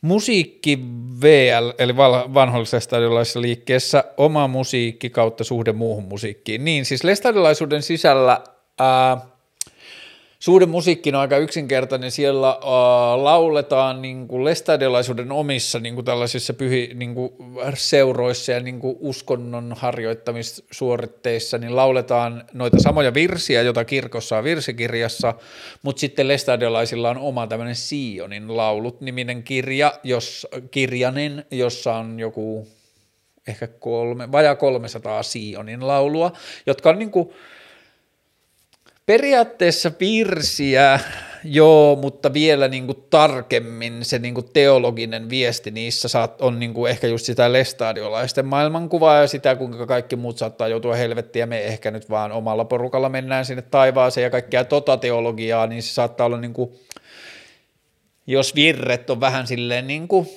musiikki VL, eli vanhollisessa stadiolaisessa liikkeessä, oma musiikki kautta suhde muuhun musiikkiin. Niin, siis lestadiolaisuuden sisällä ää, Suhde musiikki on aika yksinkertainen, siellä uh, lauletaan niin kuin lestadiolaisuuden omissa niin kuin tällaisissa pyhi, niin kuin seuroissa ja niin kuin uskonnon harjoittamissuoritteissa, niin lauletaan noita samoja virsiä, joita kirkossa on virsikirjassa, mutta sitten lestadiolaisilla on oma tämmöinen Sionin laulut-niminen kirja, jos, kirjanen, jossa on joku ehkä kolme, vajaa 300 Sionin laulua, jotka on niin kuin, Periaatteessa virsiä, joo, mutta vielä niin kuin tarkemmin se niin kuin teologinen viesti niissä saat, on niin kuin ehkä just sitä lestadiolaisten maailmankuvaa ja sitä, kuinka kaikki muut saattaa joutua helvettiin ja me ehkä nyt vaan omalla porukalla mennään sinne taivaaseen ja kaikkea tota teologiaa, niin se saattaa olla niin kuin, jos virret on vähän silleen niin kuin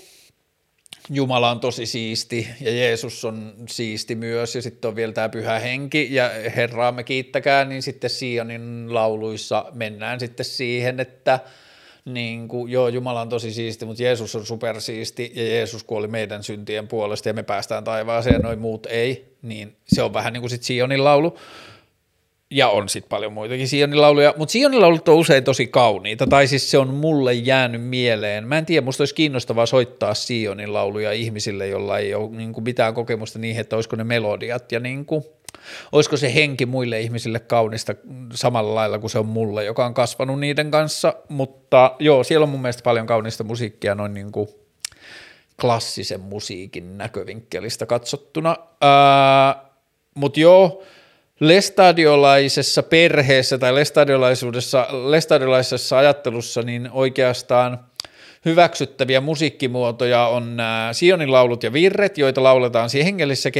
Jumala on tosi siisti ja Jeesus on siisti myös. Ja sitten on vielä tämä pyhä henki ja Herraamme kiittäkää, niin sitten Sionin lauluissa mennään sitten siihen, että niin kuin, joo, Jumala on tosi siisti, mutta Jeesus on supersiisti ja Jeesus kuoli meidän syntien puolesta ja me päästään taivaaseen ja noin muut ei, niin se on vähän niin kuin sitten Sionin laulu ja on sitten paljon muitakin Sionin lauluja, mutta Sionin laulut on usein tosi kauniita, tai siis se on mulle jäänyt mieleen. Mä en tiedä, musta olisi kiinnostavaa soittaa Sionin lauluja ihmisille, jolla ei ole niin kuin mitään kokemusta niihin, että olisiko ne melodiat ja niin kuin, olisiko se henki muille ihmisille kaunista samalla lailla kuin se on mulle, joka on kasvanut niiden kanssa, mutta joo, siellä on mun mielestä paljon kaunista musiikkia noin niin kuin klassisen musiikin näkövinkkelistä katsottuna, mutta joo, lestadiolaisessa perheessä tai lestadiolaisuudessa, lestadiolaisessa ajattelussa niin oikeastaan hyväksyttäviä musiikkimuotoja on nämä Sionin laulut ja virret, joita lauletaan siinä hengellisessä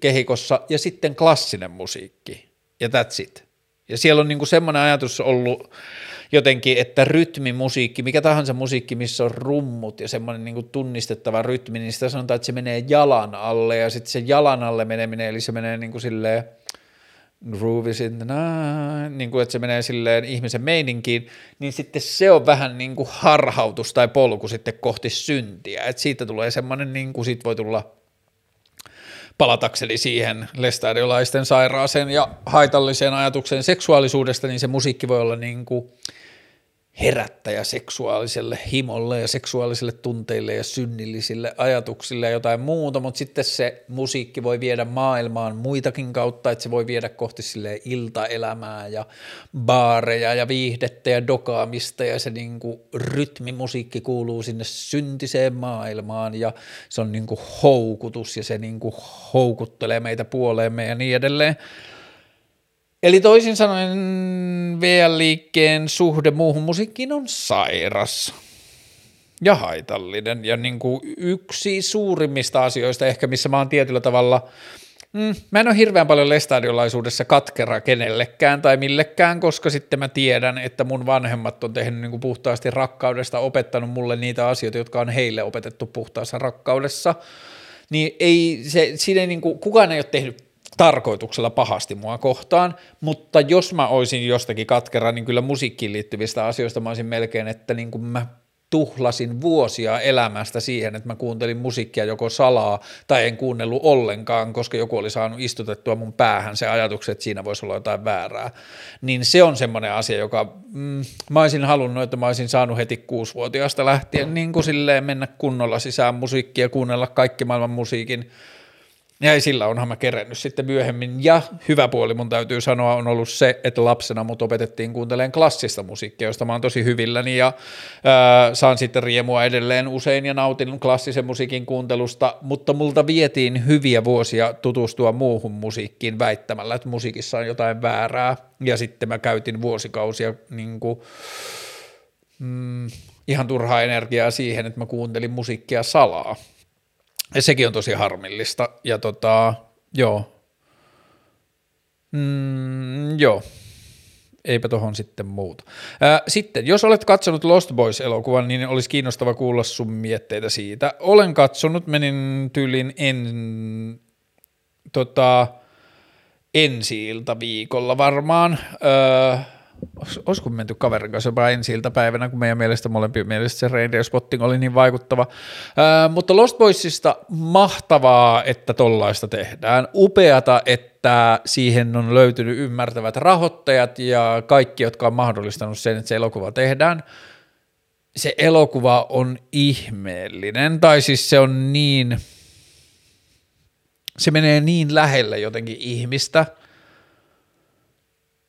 kehikossa, ja sitten klassinen musiikki, ja that's it. Ja siellä on niinku semmoinen ajatus ollut jotenkin, että rytmimusiikki, mikä tahansa musiikki, missä on rummut ja semmoinen niinku tunnistettava rytmi, niin sitä sanotaan, että se menee jalan alle, ja sitten se jalan alle meneminen, eli se menee niinku silleen, groove is in the night, niin kuin, että se menee silleen ihmisen meininkiin, niin sitten se on vähän niin kuin harhautus tai polku sitten kohti syntiä, että siitä tulee semmoinen, niin kuin siitä voi tulla palatakseni siihen lestadiolaisten sairaaseen ja haitalliseen ajatukseen seksuaalisuudesta, niin se musiikki voi olla niin kuin herättäjä seksuaaliselle himolle ja seksuaalisille tunteille ja synnillisille ajatuksille ja jotain muuta, mutta sitten se musiikki voi viedä maailmaan muitakin kautta, että se voi viedä kohti sille iltaelämää ja baareja ja viihdettä ja dokaamista ja se niinku rytmimusiikki kuuluu sinne syntiseen maailmaan ja se on niinku houkutus ja se niinku houkuttelee meitä puoleemme ja niin edelleen. Eli toisin sanoen VR-liikkeen suhde muuhun musiikkiin on sairas ja haitallinen. Ja niin kuin yksi suurimmista asioista ehkä, missä mä oon tietyllä tavalla, mm, mä en ole hirveän paljon lestadiolaisuudessa katkera kenellekään tai millekään, koska sitten mä tiedän, että mun vanhemmat on tehnyt niin kuin puhtaasti rakkaudesta, opettanut mulle niitä asioita, jotka on heille opetettu puhtaassa rakkaudessa. Niin ei, se, siinä ei niin kuin, kukaan ei ole tehnyt tarkoituksella pahasti mua kohtaan, mutta jos mä olisin jostakin katkera, niin kyllä musiikkiin liittyvistä asioista mä olisin melkein, että niin kuin mä tuhlasin vuosia elämästä siihen, että mä kuuntelin musiikkia joko salaa tai en kuunnellut ollenkaan, koska joku oli saanut istutettua mun päähän se ajatukset, että siinä voisi olla jotain väärää. Niin se on semmoinen asia, joka mm, mä olisin halunnut, että mä olisin saanut heti kuusivuotiaasta lähtien niin kuin silleen mennä kunnolla sisään musiikkia, kuunnella kaikki maailman musiikin, ja sillä onhan mä kerennyt sitten myöhemmin. Ja hyvä puoli mun täytyy sanoa on ollut se, että lapsena mut opetettiin kuuntelemaan klassista musiikkia, josta mä oon tosi hyvilläni ja ää, saan sitten riemua edelleen usein ja nautin klassisen musiikin kuuntelusta, mutta multa vietiin hyviä vuosia tutustua muuhun musiikkiin väittämällä, että musiikissa on jotain väärää ja sitten mä käytin vuosikausia niin kuin, mm, ihan turhaa energiaa siihen, että mä kuuntelin musiikkia salaa ja sekin on tosi harmillista. Ja tota, joo. Mm, joo. Eipä tohon sitten muuta. Ää, sitten, jos olet katsonut Lost Boys-elokuvan, niin olisi kiinnostava kuulla sun mietteitä siitä. Olen katsonut, menin tyylin en, tota, ensi viikolla varmaan. Öö, olisiko menty kaverin kanssa jopa ensi päivänä, kun meidän mielestä molempien mielestä se radio spotting oli niin vaikuttava. Ää, mutta Lost Boysista mahtavaa, että tollaista tehdään. Upeata, että siihen on löytynyt ymmärtävät rahoittajat ja kaikki, jotka on mahdollistanut sen, että se elokuva tehdään. Se elokuva on ihmeellinen, tai siis se on niin, se menee niin lähelle jotenkin ihmistä –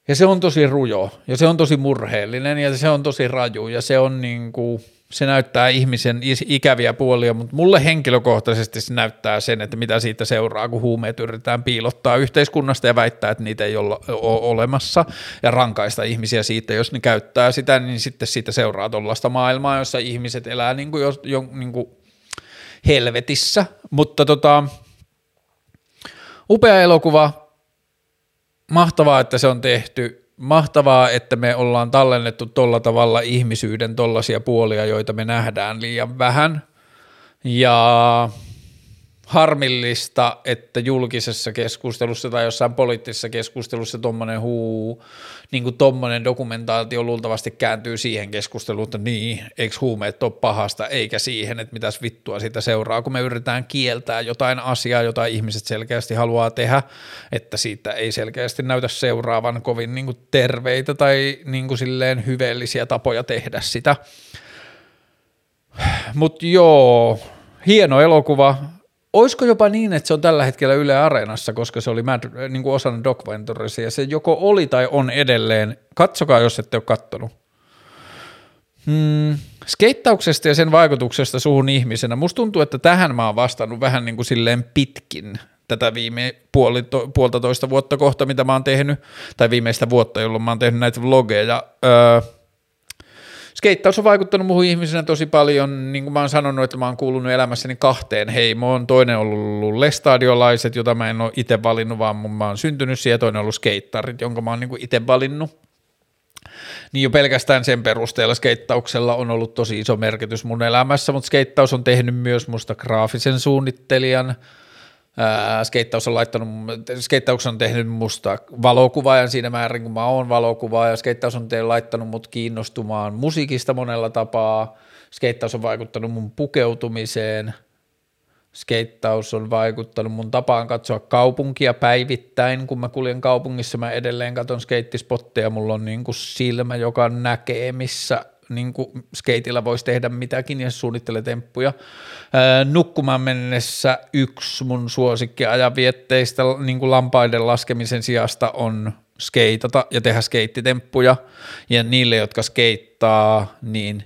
ja se on tosi rujo, ja se on tosi murheellinen, ja se on tosi raju, ja se on niin kuin, se näyttää ihmisen ikäviä puolia, mutta mulle henkilökohtaisesti se näyttää sen, että mitä siitä seuraa, kun huumeet yritetään piilottaa yhteiskunnasta ja väittää, että niitä ei ole olemassa, ja rankaista ihmisiä siitä, jos ne käyttää sitä, niin sitten siitä seuraa tuollaista maailmaa, jossa ihmiset elää niin kuin jo, jo niin kuin helvetissä, mutta tota, upea elokuva, mahtavaa, että se on tehty, mahtavaa, että me ollaan tallennettu tolla tavalla ihmisyyden tollaisia puolia, joita me nähdään liian vähän. Ja harmillista, että julkisessa keskustelussa tai jossain poliittisessa keskustelussa tuommoinen huu, niin kuin tuommoinen dokumentaatio luultavasti kääntyy siihen keskusteluun, että niin, eikö huumeet ole pahasta, eikä siihen, että mitäs vittua siitä seuraa, kun me yritetään kieltää jotain asiaa, jota ihmiset selkeästi haluaa tehdä, että siitä ei selkeästi näytä seuraavan kovin niin kuin terveitä tai niin kuin silleen hyveellisiä tapoja tehdä sitä. Mutta joo, hieno elokuva, Olisiko jopa niin, että se on tällä hetkellä Yle Areenassa, koska se oli Mad, niin kuin osana Doc Venturesia, ja se joko oli tai on edelleen. Katsokaa, jos ette ole kattonut. Hmm, skeittauksesta ja sen vaikutuksesta suhun ihmisenä. Musta tuntuu, että tähän mä oon vastannut vähän niin kuin silleen pitkin tätä viime puoli, to, puolta vuotta kohta, mitä mä oon tehnyt, tai viimeistä vuotta, jolloin mä oon tehnyt näitä vlogeja. Öö, skeittaus on vaikuttanut muuhun ihmisenä tosi paljon, niin kuin mä oon sanonut, että mä oon kuulunut elämässäni kahteen heimoon. Toinen on ollut lestadiolaiset, jota mä en ole itse valinnut, vaan mä oon syntynyt siihen, toinen on ollut skeittarit, jonka mä oon niin itse valinnut. Niin jo pelkästään sen perusteella skeittauksella on ollut tosi iso merkitys mun elämässä, mutta skeittaus on tehnyt myös musta graafisen suunnittelijan, Skeittaus on laittanut, skeittaus on tehnyt musta valokuvaajan siinä määrin, kun mä oon valokuvaaja. Skeittaus on tehnyt, laittanut mut kiinnostumaan musiikista monella tapaa. Skeittaus on vaikuttanut mun pukeutumiseen. Skeittaus on vaikuttanut mun tapaan katsoa kaupunkia päivittäin. Kun mä kuljen kaupungissa, mä edelleen katson skeittispotteja. Mulla on niin kuin silmä, joka näkee, missä niin kuin skeitillä voisi tehdä mitäkin ja suunnittelee temppuja. nukkumaan mennessä yksi mun suosikkiajanvietteistä niin kuin lampaiden laskemisen sijasta on skeitata ja tehdä skeittitemppuja. Ja niille, jotka skeittaa, niin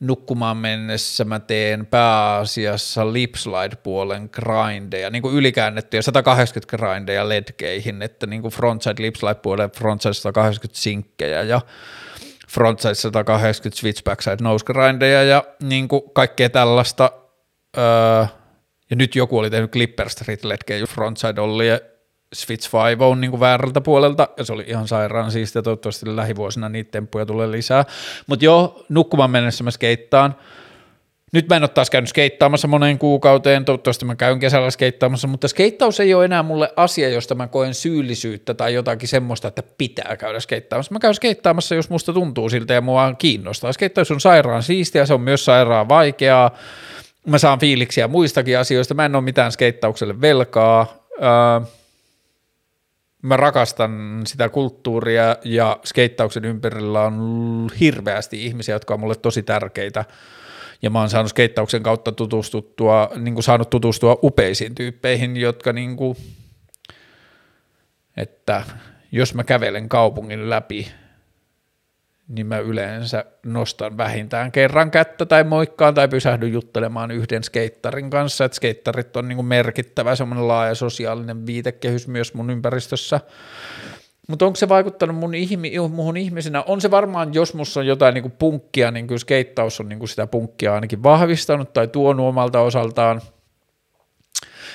nukkumaan mennessä mä teen pääasiassa lipslide-puolen grindeja, niin kuin ylikäännettyjä 180 grindeja ledkeihin, että niin kuin frontside lipslide-puolen frontside 180 sinkkejä ja frontside 180 switch backside nose grindeja ja niin kuin kaikkea tällaista. Öö, ja nyt joku oli tehnyt Clipper Street ledkejä frontside ollie Switch 5 on niin kuin väärältä puolelta, ja se oli ihan sairaan siistiä, toivottavasti lähivuosina niitä temppuja tulee lisää. Mutta joo, nukkumaan mennessä mä skeittaan. Nyt mä en ole taas käynyt skeittaamassa moneen kuukauteen, toivottavasti mä käyn kesällä skeittaamassa, mutta skeittaus ei ole enää mulle asia, josta mä koen syyllisyyttä tai jotakin semmoista, että pitää käydä skeittaamassa. Mä käyn skeittaamassa, jos musta tuntuu siltä ja mua kiinnostaa. Skeittaus on sairaan siistiä, se on myös sairaan vaikeaa. Mä saan fiiliksiä muistakin asioista, mä en ole mitään skeittaukselle velkaa. Öö, mä rakastan sitä kulttuuria ja skeittauksen ympärillä on hirveästi ihmisiä, jotka on mulle tosi tärkeitä ja mä oon saanut skeittauksen kautta tutustuttua, niin kuin saanut tutustua upeisiin tyyppeihin, jotka niin kuin, että jos mä kävelen kaupungin läpi, niin mä yleensä nostan vähintään kerran kättä tai moikkaan tai pysähdyn juttelemaan yhden skeittarin kanssa, että skeittarit on niin kuin merkittävä semmoinen laaja sosiaalinen viitekehys myös mun ympäristössä. Mutta onko se vaikuttanut mun ihmi, muhun ihmisenä? On se varmaan, jos musta on jotain niinku punkkia, niin kyllä skeittaus on niinku sitä punkkia ainakin vahvistanut tai tuonut omalta osaltaan.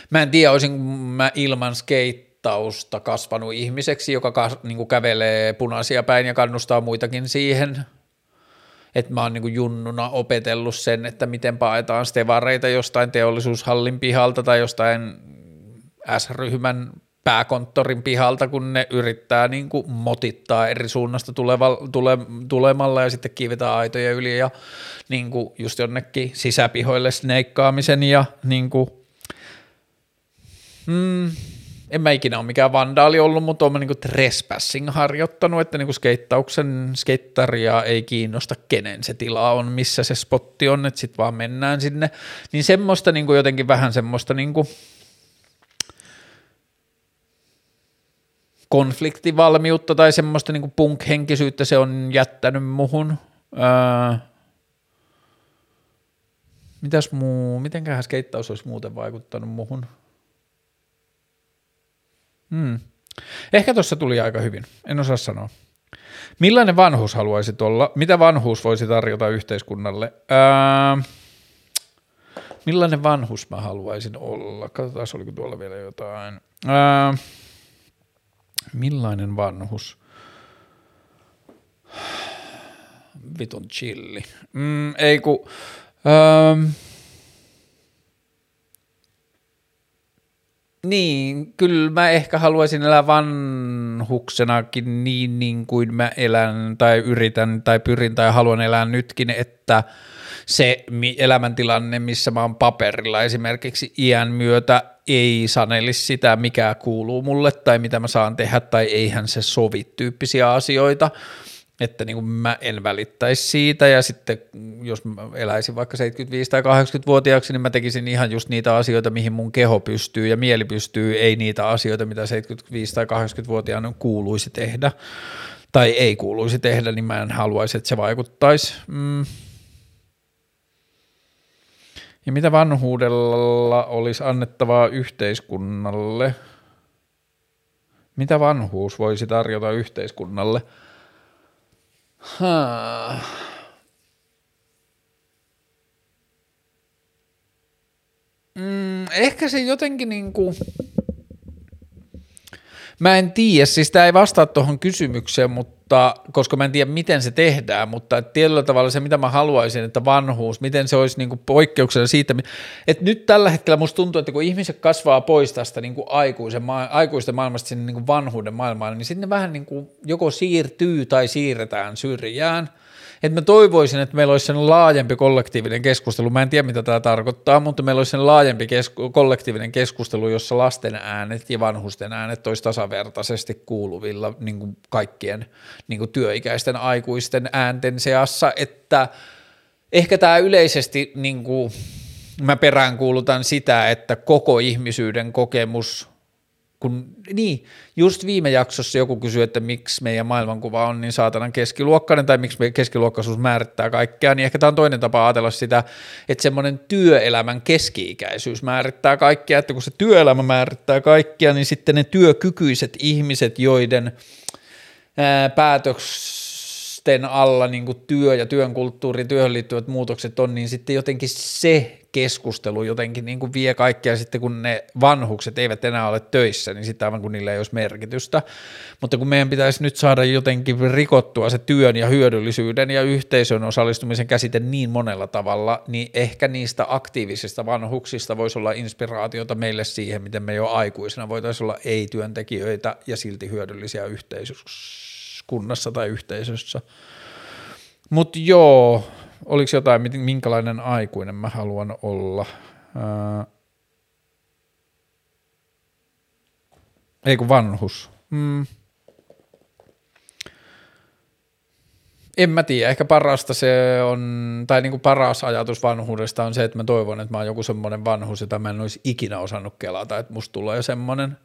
Mä en tiedä, olisin mä ilman skeittausta kasvanut ihmiseksi, joka kas, niinku kävelee punaisia päin ja kannustaa muitakin siihen. Että mä oon niinku junnuna opetellut sen, että miten paetaan stevareita jostain teollisuushallin pihalta tai jostain S-ryhmän pääkonttorin pihalta, kun ne yrittää niin kuin motittaa eri suunnasta tuleva, tule, tulemalla ja sitten kiivetään aitoja yli ja niin kuin just jonnekin sisäpihoille sneikkaamisen ja niin kuin, mm, en mä ikinä ole mikään vandaali ollut, mutta olen niin trespassing harjoittanut, että niin skeittauksen skeittaria ei kiinnosta kenen se tila on, missä se spotti on, että sitten vaan mennään sinne, niin semmoista niin jotenkin vähän semmoista niin kuin, konfliktivalmiutta tai semmoista niin punk-henkisyyttä se on jättänyt muhun. Öö, mitäs muu, mitenköhän skeittaus olisi muuten vaikuttanut muhun? Hmm. Ehkä tuossa tuli aika hyvin, en osaa sanoa. Millainen vanhuus haluaisit olla? Mitä vanhuus voisi tarjota yhteiskunnalle? Öö, millainen vanhuus mä haluaisin olla? Katsotaan, oliko tuolla vielä jotain. Öö, Millainen vanhus? Vitun chilli. Mm, ei ku... Öö, niin, kyllä mä ehkä haluaisin elää vanhuksenakin niin, niin kuin mä elän tai yritän tai pyrin tai haluan elää nytkin, että se elämäntilanne, missä mä oon paperilla esimerkiksi iän myötä ei sanelisi sitä, mikä kuuluu mulle tai mitä mä saan tehdä tai eihän se sovi tyyppisiä asioita, että niin kuin mä en välittäisi siitä ja sitten jos mä eläisin vaikka 75 tai 80-vuotiaaksi, niin mä tekisin ihan just niitä asioita, mihin mun keho pystyy ja mieli pystyy, ei niitä asioita, mitä 75 tai 80-vuotiaana kuuluisi tehdä tai ei kuuluisi tehdä, niin mä en haluaisi, että se vaikuttaisi. Mm ja mitä vanhuudella olisi annettavaa yhteiskunnalle? Mitä vanhuus voisi tarjota yhteiskunnalle? Ha. Mm, ehkä se jotenkin niin kuin, mä en tiedä, siis tämä ei vastaa tuohon kysymykseen, mutta koska mä en tiedä, miten se tehdään, mutta tietyllä tavalla se, mitä mä haluaisin, että vanhuus, miten se olisi niin kuin poikkeuksena siitä, että nyt tällä hetkellä musta tuntuu, että kun ihmiset kasvaa pois tästä niin kuin aikuisen, aikuisten maailmasta sinne niin kuin vanhuuden maailmaan, niin sitten vähän niin kuin joko siirtyy tai siirretään syrjään – että mä toivoisin, että meillä olisi sen laajempi kollektiivinen keskustelu. Mä en tiedä, mitä tämä tarkoittaa, mutta meillä olisi sen laajempi kesku- kollektiivinen keskustelu, jossa lasten äänet ja vanhusten äänet olisi tasavertaisesti kuuluvilla niin kuin kaikkien niin kuin työikäisten aikuisten äänten seassa, että ehkä tämä yleisesti niin kuin, mä peräänkuulutan sitä, että koko ihmisyyden kokemus kun, niin, just viime jaksossa joku kysyi, että miksi meidän maailmankuva on niin saatanan keskiluokkainen tai miksi meidän keskiluokkaisuus määrittää kaikkea, niin ehkä tämä on toinen tapa ajatella sitä, että semmoinen työelämän keski-ikäisyys määrittää kaikkea, että kun se työelämä määrittää kaikkea, niin sitten ne työkykyiset ihmiset, joiden ää, päätösten alla niin työ ja työn kulttuuri, työhön liittyvät muutokset on, niin sitten jotenkin se keskustelu jotenkin niin kuin vie kaikkea sitten, kun ne vanhukset eivät enää ole töissä, niin sitten aivan kun niillä ei olisi merkitystä. Mutta kun meidän pitäisi nyt saada jotenkin rikottua se työn ja hyödyllisyyden ja yhteisön osallistumisen käsite niin monella tavalla, niin ehkä niistä aktiivisista vanhuksista voisi olla inspiraatiota meille siihen, miten me jo aikuisena voitaisiin olla ei-työntekijöitä ja silti hyödyllisiä yhteiskunnassa tai yhteisössä. Mutta joo, oliko jotain, minkälainen aikuinen mä haluan olla? Ää, ei kun vanhus. Mm. En mä tiedä, ehkä parasta se on, tai niin kuin paras ajatus vanhuudesta on se, että mä toivon, että mä oon joku semmoinen vanhus, jota mä en olisi ikinä osannut kelata, että musta tulee semmoinen,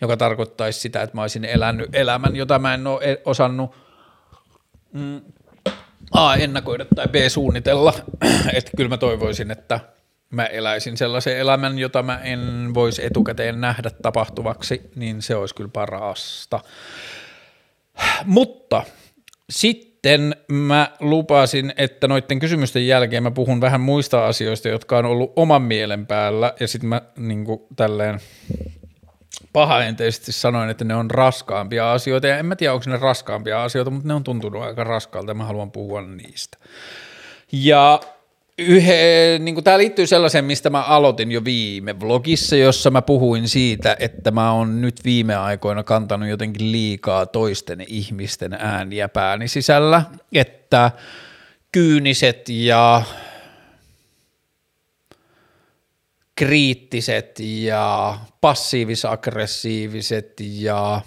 joka tarkoittaisi sitä, että mä olisin elänyt elämän, jota mä en ole osannut mm, A ennakoida tai B suunnitella, että kyllä mä toivoisin, että mä eläisin sellaisen elämän, jota mä en voisi etukäteen nähdä tapahtuvaksi, niin se olisi kyllä parasta. Mutta sitten mä lupasin, että noiden kysymysten jälkeen mä puhun vähän muista asioista, jotka on ollut oman mielen päällä, ja sitten mä niin kuin, tälleen pahaenteisesti sanoin, että ne on raskaampia asioita, ja en mä tiedä, onko ne raskaampia asioita, mutta ne on tuntunut aika raskaalta, ja mä haluan puhua niistä. Ja yhe, niin tämä liittyy sellaiseen, mistä mä aloitin jo viime vlogissa, jossa mä puhuin siitä, että mä oon nyt viime aikoina kantanut jotenkin liikaa toisten ihmisten ääniä pääni sisällä, että kyyniset ja kriittiset ja passiivis-aggressiiviset ja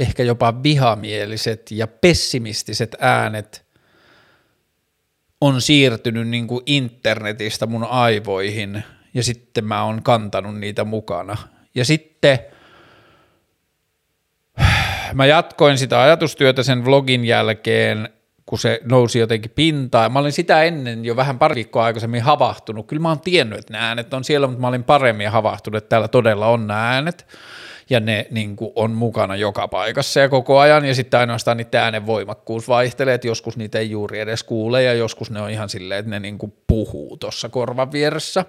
ehkä jopa vihamieliset ja pessimistiset äänet on siirtynyt niin kuin internetistä mun aivoihin ja sitten mä oon kantanut niitä mukana. Ja sitten mä jatkoin sitä ajatustyötä sen vlogin jälkeen kun se nousi jotenkin pintaan. Mä olin sitä ennen jo vähän pari viikkoa aikaisemmin havahtunut. Kyllä mä oon tiennyt, että nämä äänet on siellä, mutta mä olin paremmin havahtunut, että täällä todella on nämä äänet. Ja ne niin kuin, on mukana joka paikassa ja koko ajan. Ja sitten ainoastaan niiden äänen voimakkuus vaihtelee, että joskus niitä ei juuri edes kuule ja joskus ne on ihan silleen, että ne niin kuin, puhuu tuossa korvan vieressä.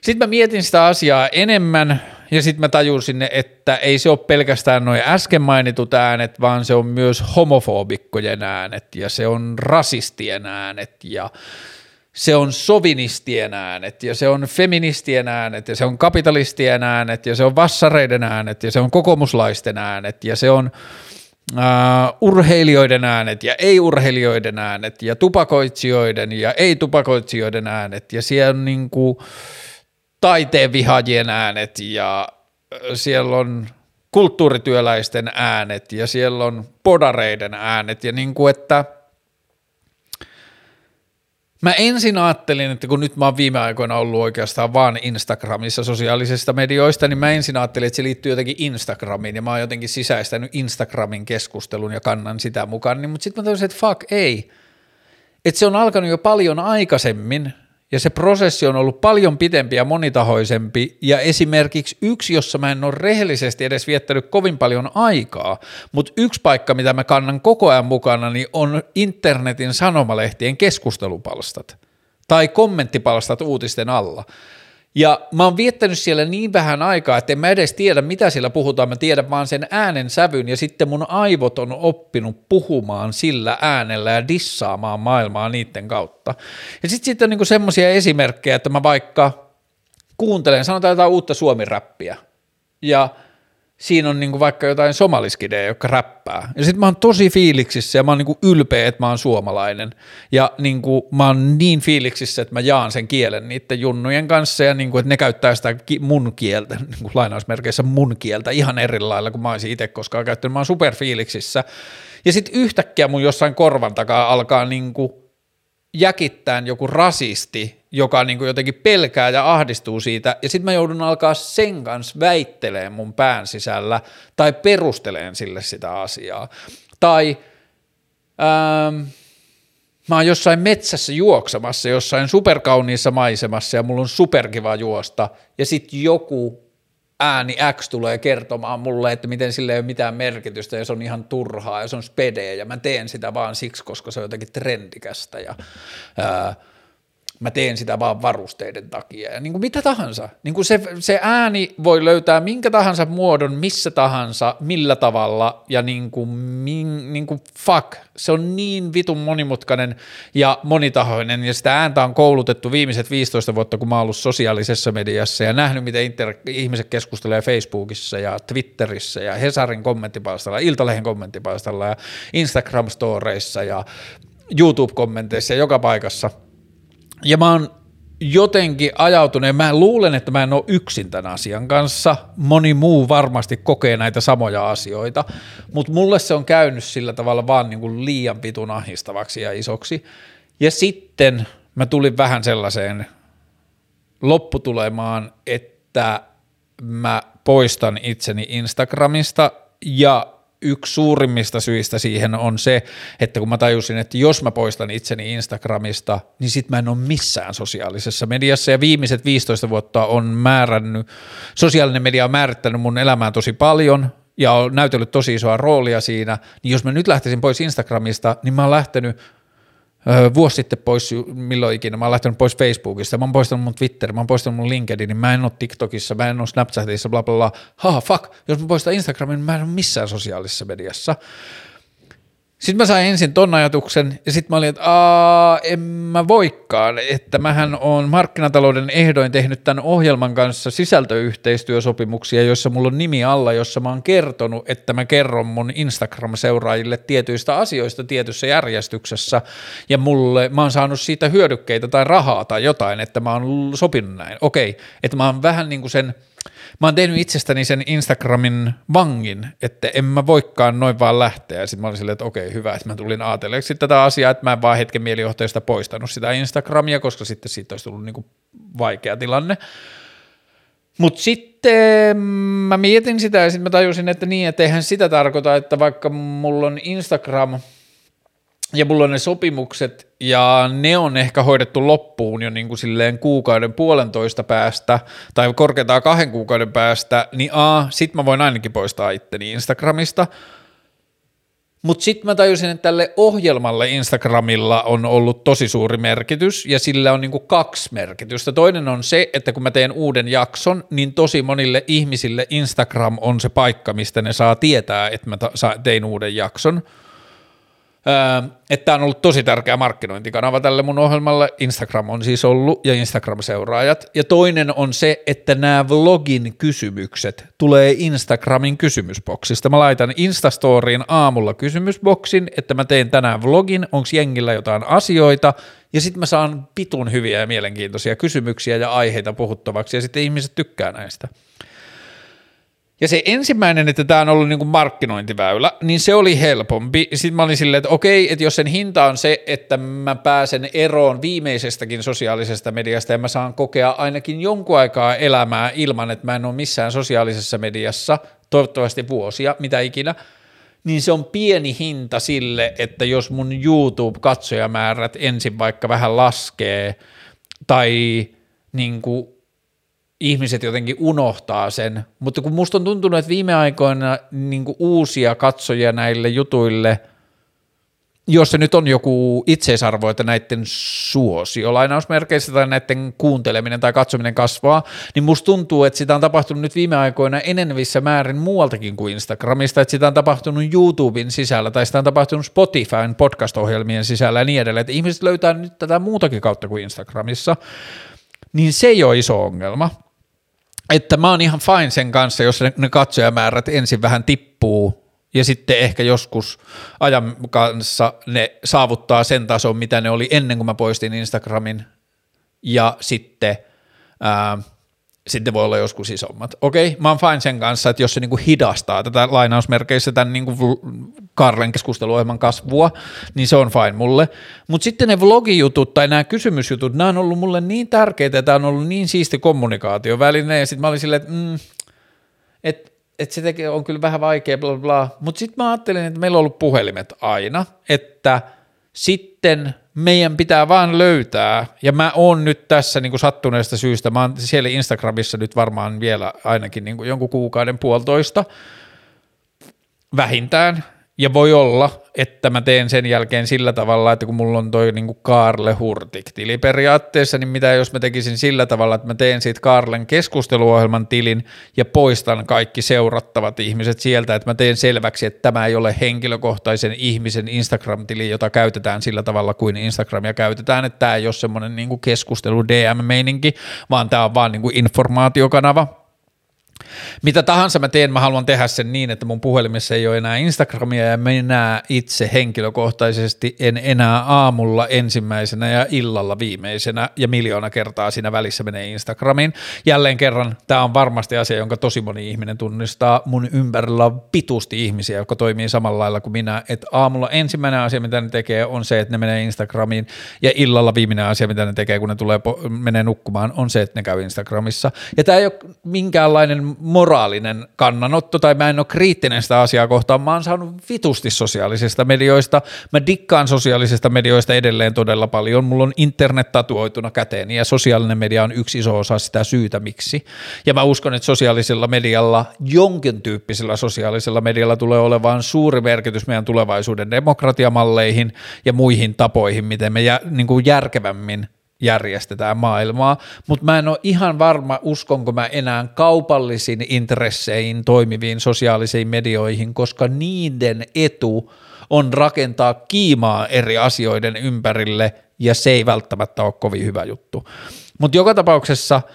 Sitten mä mietin sitä asiaa enemmän ja sitten mä tajusin, että ei se ole pelkästään noin äsken mainitut äänet, vaan se on myös homofobikkojen äänet ja se on rasistien äänet ja se on sovinistien äänet ja se on feministien äänet ja se on kapitalistien äänet ja se on vassareiden äänet ja se on kokoomuslaisten äänet ja se on uh, urheilijoiden äänet ja ei-urheilijoiden äänet ja tupakoitsijoiden ja ei-tupakoitsijoiden äänet ja siellä on niin kuin – taiteen vihajien äänet ja siellä on kulttuurityöläisten äänet ja siellä on podareiden äänet ja niin kuin, että mä ensin ajattelin, että kun nyt mä oon viime aikoina ollut oikeastaan vaan Instagramissa sosiaalisista medioista, niin mä ensin ajattelin, että se liittyy jotenkin Instagramiin ja mä oon jotenkin sisäistänyt Instagramin keskustelun ja kannan sitä mukaan, niin, mutta sitten mä tajusin, että fuck ei, että se on alkanut jo paljon aikaisemmin – ja se prosessi on ollut paljon pitempi ja monitahoisempi, ja esimerkiksi yksi, jossa mä en ole rehellisesti edes viettänyt kovin paljon aikaa, mutta yksi paikka, mitä mä kannan koko ajan mukana, niin on internetin sanomalehtien keskustelupalstat tai kommenttipalstat uutisten alla. Ja mä oon viettänyt siellä niin vähän aikaa, että en mä edes tiedä, mitä siellä puhutaan. Mä tiedän vaan sen äänen sävyn ja sitten mun aivot on oppinut puhumaan sillä äänellä ja dissaamaan maailmaa niiden kautta. Ja sitten sit on niinku semmoisia esimerkkejä, että mä vaikka kuuntelen, sanotaan jotain uutta suomiräppiä ja – siinä on niinku vaikka jotain somaliskidejä, jotka räppää. Ja sitten mä oon tosi fiiliksissä ja mä oon niinku ylpeä, että mä oon suomalainen. Ja niinku, mä oon niin fiiliksissä, että mä jaan sen kielen niiden junnujen kanssa ja niinku, että ne käyttää sitä mun kieltä, niinku lainausmerkeissä mun kieltä ihan eri lailla kuin mä olisin itse koskaan käyttänyt. Mä oon superfiiliksissä. Ja sitten yhtäkkiä mun jossain korvan takaa alkaa niinku jäkittään joku rasisti, joka niin kuin jotenkin pelkää ja ahdistuu siitä, ja sitten mä joudun alkaa sen kanssa väittelemään mun pään sisällä tai perusteleen sille sitä asiaa. Tai ähm, mä oon jossain metsässä juoksemassa, jossain superkauniissa maisemassa ja mulla on superkiva juosta, ja sitten joku ääni X tulee kertomaan mulle, että miten sille ei ole mitään merkitystä ja se on ihan turhaa ja se on spedeä ja mä teen sitä vaan siksi, koska se on jotenkin trendikästä ja ää, mä teen sitä vaan varusteiden takia. Ja niin kuin mitä tahansa. Niin kuin se, se ääni voi löytää minkä tahansa muodon, missä tahansa, millä tavalla ja niin kuin, min, niin kuin fuck, se on niin vitun monimutkainen ja monitahoinen. Ja sitä ääntä on koulutettu viimeiset 15 vuotta, kun mä oon ollut sosiaalisessa mediassa ja nähnyt, miten inter- ihmiset keskustelee Facebookissa ja Twitterissä ja Hesarin kommenttipalstalla, Iltalehen kommenttipalstalla ja Instagram-storeissa ja YouTube-kommenteissa ja joka paikassa – ja mä oon jotenkin ajautunut, mä luulen, että mä en ole yksin tämän asian kanssa, moni muu varmasti kokee näitä samoja asioita, mutta mulle se on käynyt sillä tavalla vaan niin kuin liian pitun ahistavaksi ja isoksi. Ja sitten mä tulin vähän sellaiseen lopputulemaan, että mä poistan itseni Instagramista ja yksi suurimmista syistä siihen on se, että kun mä tajusin, että jos mä poistan itseni Instagramista, niin sit mä en ole missään sosiaalisessa mediassa. Ja viimeiset 15 vuotta on määrännyt, sosiaalinen media on määrittänyt mun elämään tosi paljon ja on näytellyt tosi isoa roolia siinä, niin jos mä nyt lähtisin pois Instagramista, niin mä oon lähtenyt vuosi sitten pois, milloin ikinä, mä oon lähtenyt pois Facebookista, mä oon poistanut mun Twitter, mä oon poistanut mun LinkedIn, mä en ole TikTokissa, mä en ole Snapchatissa, bla bla bla, ha fuck, jos mä poistan Instagramin, mä en ole missään sosiaalisessa mediassa. Sitten mä sain ensin ton ajatuksen ja sitten mä olin, että Aa, en mä voikaan, että mähän on markkinatalouden ehdoin tehnyt tämän ohjelman kanssa sisältöyhteistyösopimuksia, joissa mulla on nimi alla, jossa mä oon kertonut, että mä kerron mun Instagram-seuraajille tietyistä asioista tietyssä järjestyksessä ja mulle, mä oon saanut siitä hyödykkeitä tai rahaa tai jotain, että mä oon sopinut näin. Okei, että mä oon vähän niin kuin sen – mä oon tehnyt itsestäni sen Instagramin vangin, että en mä voikaan noin vaan lähteä. Sitten mä olin silleen, että okei, hyvä, että mä tulin ajatelleeksi tätä asiaa, että mä en vaan hetken mielijohteesta poistanut sitä Instagramia, koska sitten siitä olisi tullut niinku vaikea tilanne. Mutta sitten mä mietin sitä ja sitten mä tajusin, että niin, että eihän sitä tarkoita, että vaikka mulla on Instagram – ja mulla on ne sopimukset, ja ne on ehkä hoidettu loppuun jo niin kuin silleen kuukauden puolentoista päästä, tai korkeintaan kahden kuukauden päästä, niin a, sit mä voin ainakin poistaa itteni Instagramista, mutta sitten mä tajusin, että tälle ohjelmalle Instagramilla on ollut tosi suuri merkitys ja sillä on niinku kaksi merkitystä. Toinen on se, että kun mä teen uuden jakson, niin tosi monille ihmisille Instagram on se paikka, mistä ne saa tietää, että mä tein uuden jakson – että tämä on ollut tosi tärkeä markkinointikanava tälle mun ohjelmalle. Instagram on siis ollut ja Instagram-seuraajat. Ja toinen on se, että nämä vlogin kysymykset tulee Instagramin kysymysboksista. Mä laitan Instastoriin aamulla kysymysboksin, että mä teen tänään vlogin, onko jengillä jotain asioita, ja sitten mä saan pitun hyviä ja mielenkiintoisia kysymyksiä ja aiheita puhuttavaksi, ja sitten ihmiset tykkää näistä. Ja se ensimmäinen, että tämä on ollut niin kuin markkinointiväylä, niin se oli helpompi. Sitten mä olin silleen, että okei, että jos sen hinta on se, että mä pääsen eroon viimeisestäkin sosiaalisesta mediasta ja mä saan kokea ainakin jonkun aikaa elämää ilman, että mä en ole missään sosiaalisessa mediassa, toivottavasti vuosia, mitä ikinä, niin se on pieni hinta sille, että jos mun YouTube-katsojamäärät ensin vaikka vähän laskee tai niin kuin ihmiset jotenkin unohtaa sen, mutta kun musta on tuntunut, että viime aikoina niin uusia katsojia näille jutuille jos se nyt on joku itseisarvo, että näiden suosio lainausmerkeissä tai näiden kuunteleminen tai katsominen kasvaa, niin musta tuntuu, että sitä on tapahtunut nyt viime aikoina enenevissä määrin muualtakin kuin Instagramista, että sitä on tapahtunut YouTuben sisällä tai sitä on tapahtunut Spotifyn podcast-ohjelmien sisällä ja niin edelleen, että ihmiset löytää nyt tätä muutakin kautta kuin Instagramissa, niin se ei ole iso ongelma. Että mä oon ihan fine sen kanssa, jos ne katsojamäärät ensin vähän tippuu ja sitten ehkä joskus ajan kanssa ne saavuttaa sen tason, mitä ne oli ennen kuin mä poistin Instagramin, ja sitten ää, sitten voi olla joskus isommat. Okei, mä oon fine sen kanssa, että jos se niinku hidastaa tätä lainausmerkeissä tämän niinku Karlen keskusteluohjelman kasvua, niin se on fine mulle. Mutta sitten ne vlogijutut tai nämä kysymysjutut, nämä on ollut mulle niin tärkeitä, että on ollut niin siisti kommunikaatioväline, ja sitten mä olin silleen, että mm, et, et se tekee, on kyllä vähän vaikea, bla bla, mutta sitten mä ajattelin, että meillä on ollut puhelimet aina, että sitten meidän pitää vaan löytää, ja mä oon nyt tässä niin kuin sattuneesta syystä, mä oon siellä Instagramissa nyt varmaan vielä ainakin niin kuin jonkun kuukauden puolitoista vähintään, ja voi olla, että mä teen sen jälkeen sillä tavalla, että kun mulla on toi niinku Karle Hurtik-tili periaatteessa, niin mitä jos mä tekisin sillä tavalla, että mä teen siitä Karlen keskusteluohjelman tilin ja poistan kaikki seurattavat ihmiset sieltä, että mä teen selväksi, että tämä ei ole henkilökohtaisen ihmisen Instagram-tili, jota käytetään sillä tavalla kuin Instagramia käytetään, että tämä ei ole semmoinen niinku keskustelu DM-meininki, vaan tämä on vaan niinku informaatiokanava, mitä tahansa mä teen, mä haluan tehdä sen niin, että mun puhelimessa ei ole enää Instagramia ja minä itse henkilökohtaisesti en enää aamulla ensimmäisenä ja illalla viimeisenä ja miljoona kertaa siinä välissä menee Instagramiin. Jälleen kerran, tämä on varmasti asia, jonka tosi moni ihminen tunnistaa. Mun ympärillä on pitusti ihmisiä, jotka toimii samalla lailla kuin minä, että aamulla ensimmäinen asia, mitä ne tekee, on se, että ne menee Instagramiin ja illalla viimeinen asia, mitä ne tekee, kun ne tulee menee nukkumaan, on se, että ne käy Instagramissa. Ja tämä ei ole minkäänlainen moraalinen kannanotto tai mä en ole kriittinen sitä asiaa kohtaan. Mä oon saanut vitusti sosiaalisista medioista. Mä dikkaan sosiaalisista medioista edelleen todella paljon. Mulla on internet tatuoituna käteen ja sosiaalinen media on yksi iso osa sitä syytä miksi. Ja mä uskon, että sosiaalisella medialla, jonkin tyyppisellä sosiaalisella medialla tulee olemaan suuri merkitys meidän tulevaisuuden demokratiamalleihin ja muihin tapoihin, miten me jä, niin kuin järkevämmin järjestetään maailmaa, mutta mä en ole ihan varma, uskonko mä enää kaupallisin intresseihin toimiviin sosiaalisiin medioihin, koska niiden etu on rakentaa kiimaa eri asioiden ympärille, ja se ei välttämättä ole kovin hyvä juttu. Mutta joka tapauksessa –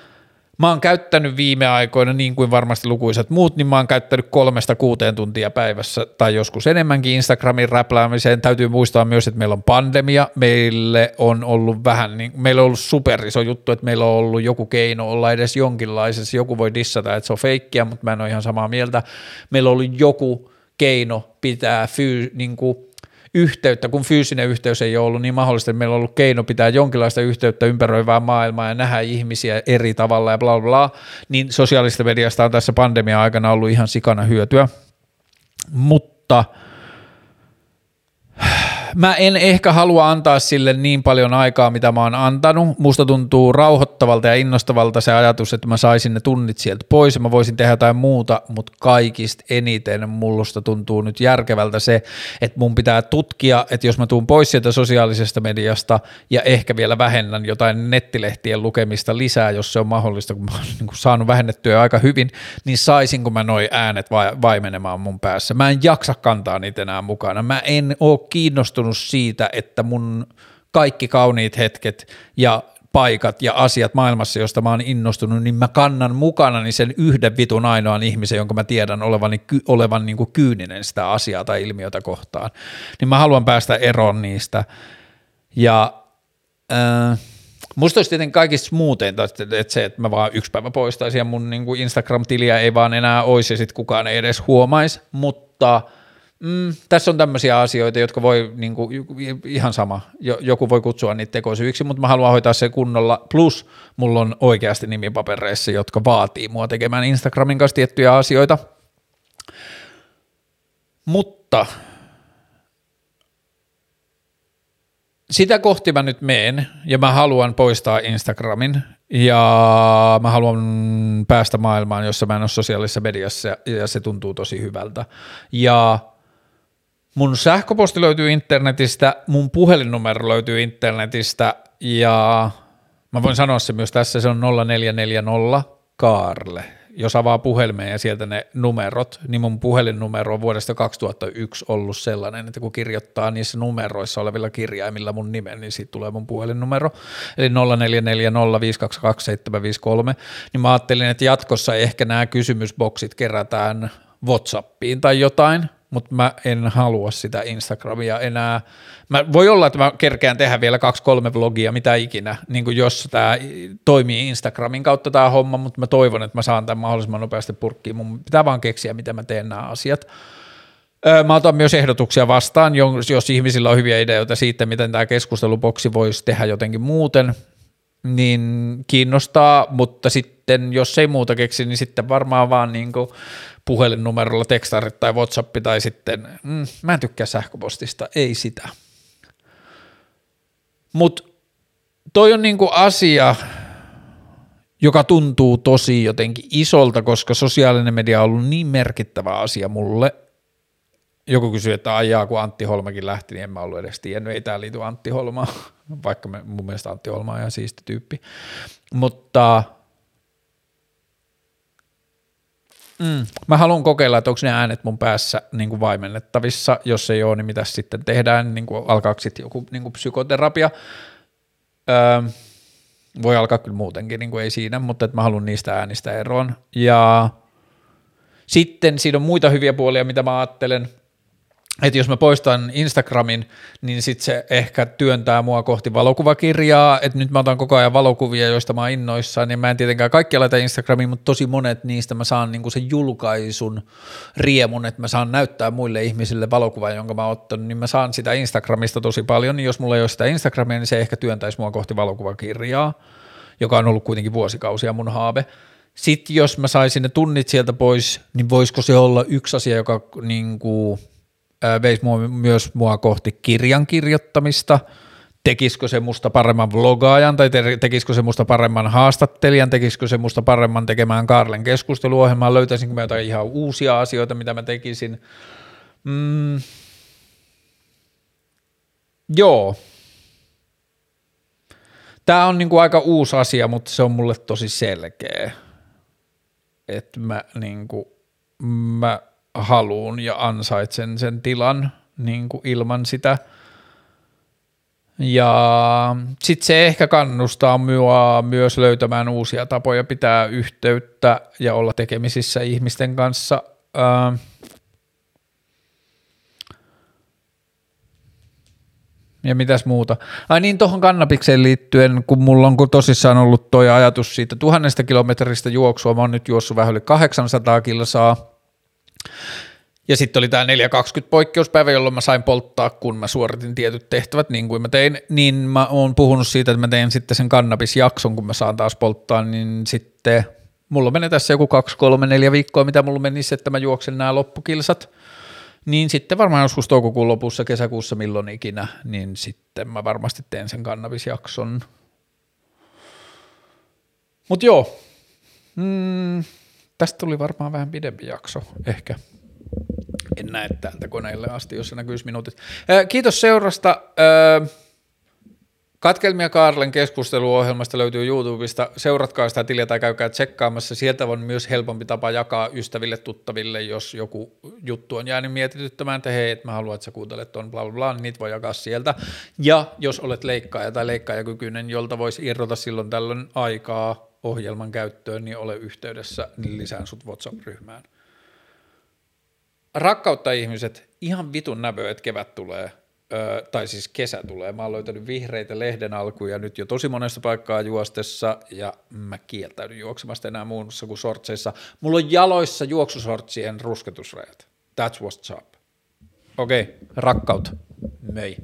Mä oon käyttänyt viime aikoina, niin kuin varmasti lukuisat muut, niin mä oon käyttänyt kolmesta kuuteen tuntia päivässä tai joskus enemmänkin Instagramin räpläämiseen. Täytyy muistaa myös, että meillä on pandemia, meille on ollut vähän, niin, meillä on ollut iso juttu, että meillä on ollut joku keino olla edes jonkinlaisessa, joku voi dissata, että se on feikkiä, mutta mä en ole ihan samaa mieltä. Meillä on ollut joku keino pitää fyy, niin kuin, yhteyttä, kun fyysinen yhteys ei ole ollut niin mahdollista, että meillä on ollut keino pitää jonkinlaista yhteyttä ympäröivää maailmaa ja nähdä ihmisiä eri tavalla ja bla bla, bla niin sosiaalista mediasta on tässä pandemia-aikana ollut ihan sikana hyötyä. Mutta – mä en ehkä halua antaa sille niin paljon aikaa, mitä mä oon antanut. Musta tuntuu rauhoittavalta ja innostavalta se ajatus, että mä saisin ne tunnit sieltä pois ja mä voisin tehdä jotain muuta, mutta kaikista eniten musta tuntuu nyt järkevältä se, että mun pitää tutkia, että jos mä tuun pois sieltä sosiaalisesta mediasta ja ehkä vielä vähennän jotain nettilehtien lukemista lisää, jos se on mahdollista, kun mä oon niin saanut vähennettyä aika hyvin, niin saisinko mä noi äänet vaimenemaan mun päässä. Mä en jaksa kantaa niitä enää mukana. Mä en oo kiinnostunut innostunut siitä, että mun kaikki kauniit hetket ja paikat ja asiat maailmassa, josta mä oon innostunut, niin mä kannan mukana sen yhden vitun ainoan ihmisen, jonka mä tiedän olevan, olevan niin kuin kyyninen sitä asiaa tai ilmiötä kohtaan. Niin mä haluan päästä eroon niistä. Ja äh, musta olisi tietenkin kaikista muuten, että se, että mä vaan yksi päivä poistaisin ja mun niin kuin Instagram-tiliä ei vaan enää olisi ja sitten kukaan ei edes huomaisi, mutta – mm, tässä on tämmöisiä asioita, jotka voi niin kuin, ihan sama, joku voi kutsua niitä tekosyiksi, mutta mä haluan hoitaa se kunnolla, plus mulla on oikeasti nimipapereissa, jotka vaatii mua tekemään Instagramin kanssa tiettyjä asioita, mutta sitä kohti mä nyt meen ja mä haluan poistaa Instagramin ja mä haluan päästä maailmaan, jossa mä en ole sosiaalisessa mediassa ja se tuntuu tosi hyvältä. Ja Mun sähköposti löytyy internetistä, mun puhelinnumero löytyy internetistä ja mä voin sanoa se myös tässä, se on 0440 Kaarle. Jos avaa puhelimeen ja sieltä ne numerot, niin mun puhelinnumero on vuodesta 2001 ollut sellainen, että kun kirjoittaa niissä numeroissa olevilla kirjaimilla mun nimen, niin siitä tulee mun puhelinnumero, eli 0440522753, niin mä ajattelin, että jatkossa ehkä nämä kysymysboksit kerätään Whatsappiin tai jotain, mutta mä en halua sitä Instagramia enää. Mä, voi olla, että mä kerkeän tehdä vielä kaksi-kolme vlogia, mitä ikinä, niin kuin jos tämä toimii Instagramin kautta tämä homma, mutta mä toivon, että mä saan tämän mahdollisimman nopeasti purkkiin. Mun pitää vaan keksiä, miten mä teen nämä asiat. Mä otan myös ehdotuksia vastaan, jos, ihmisillä on hyviä ideoita siitä, miten tämä keskusteluboksi voisi tehdä jotenkin muuten, niin kiinnostaa, mutta sitten jos ei muuta keksi, niin sitten varmaan vaan niin kuin puhelinnumerolla tekstarit tai Whatsapp tai sitten, mm, mä en tykkää sähköpostista, ei sitä. Mutta toi on niinku asia, joka tuntuu tosi jotenkin isolta, koska sosiaalinen media on ollut niin merkittävä asia mulle. Joku kysyy, että ajaa, kun Antti Holmakin lähti, niin en mä ollut edes tiennyt, ei tämä liity Antti Holmaan, vaikka mun mielestä Antti Holma on ihan siisti tyyppi. Mutta Mm. Mä haluan kokeilla, että onko ne äänet mun päässä niin kuin vaimennettavissa. Jos ei ole, niin mitä sitten tehdään, niin kuin alkaako sitten joku niin kuin psykoterapia. Öö, voi alkaa kyllä muutenkin, niin kuin ei siinä, mutta että mä haluan niistä äänistä eroon. Ja sitten siinä on muita hyviä puolia, mitä mä ajattelen – että jos mä poistan Instagramin, niin sitten se ehkä työntää mua kohti valokuvakirjaa, että nyt mä otan koko ajan valokuvia, joista mä oon innoissaan, niin mä en tietenkään kaikki laita Instagramiin, mutta tosi monet niistä mä saan niinku sen julkaisun riemun, että mä saan näyttää muille ihmisille valokuvan, jonka mä oon ottanut, niin mä saan sitä Instagramista tosi paljon, niin jos mulla ei ole sitä Instagramia, niin se ehkä työntäisi mua kohti valokuvakirjaa, joka on ollut kuitenkin vuosikausia mun haave. Sitten jos mä saisin ne tunnit sieltä pois, niin voisiko se olla yksi asia, joka niin kuin veisi mua, myös mua kohti kirjan kirjoittamista, tekisikö se musta paremman vlogaajan tai tekisikö se musta paremman haastattelijan, tekisikö se musta paremman tekemään Karlen keskusteluohjelmaa, löytäisinkö mä jotain ihan uusia asioita, mitä mä tekisin. Mm. Joo. Tämä on niinku aika uusi asia, mutta se on mulle tosi selkeä. Että mä, niinku, mä haluun ja ansaitsen sen tilan niin kuin ilman sitä. Ja sitten se ehkä kannustaa minua myös löytämään uusia tapoja pitää yhteyttä ja olla tekemisissä ihmisten kanssa. Ää, ja mitäs muuta. Ai niin, tuohon kannabikseen liittyen, kun mulla on tosissaan ollut tuo ajatus siitä tuhannesta kilometristä juoksua, mä oon nyt juossut vähän yli 800 kilsaa, ja sitten oli tämä 420 poikkeuspäivä, jolloin mä sain polttaa, kun mä suoritin tietyt tehtävät niin kuin mä tein, niin mä oon puhunut siitä, että mä teen sitten sen kannabisjakson, kun mä saan taas polttaa, niin sitten mulla menee tässä joku kaksi, kolme, neljä viikkoa, mitä mulla menisi, että mä juoksen nämä loppukilsat, niin sitten varmaan joskus toukokuun lopussa, kesäkuussa, milloin ikinä, niin sitten mä varmasti teen sen kannabisjakson. Mutta joo, mm, tästä tuli varmaan vähän pidempi jakso, ehkä. En näe täältä koneelle asti, jos se näkyisi minuutit. Kiitos seurasta. Katkelmia Kaarlen keskusteluohjelmasta löytyy YouTubesta. Seuratkaa sitä tiliä tai käykää tsekkaamassa. Sieltä on myös helpompi tapa jakaa ystäville, tuttaville, jos joku juttu on jäänyt mietityttämään, että hei, että mä haluan, että sä kuuntelet tuon bla bla bla, niin niitä voi jakaa sieltä. Ja jos olet leikkaaja tai leikkaajakykyinen, jolta voisi irrota silloin tällöin aikaa ohjelman käyttöön, niin ole yhteydessä, niin lisään sut WhatsApp-ryhmään. Rakkautta ihmiset, ihan vitun näpö, että kevät tulee, öö, tai siis kesä tulee. Mä oon löytänyt vihreitä lehden alkuja nyt jo tosi monesta paikkaa juostessa, ja mä kieltäydyn juoksemasta enää muussa kuin sortseissa. Mulla on jaloissa juoksusortsien rusketusrajat. That's what's up. Okei, okay, rakkautta. Mei.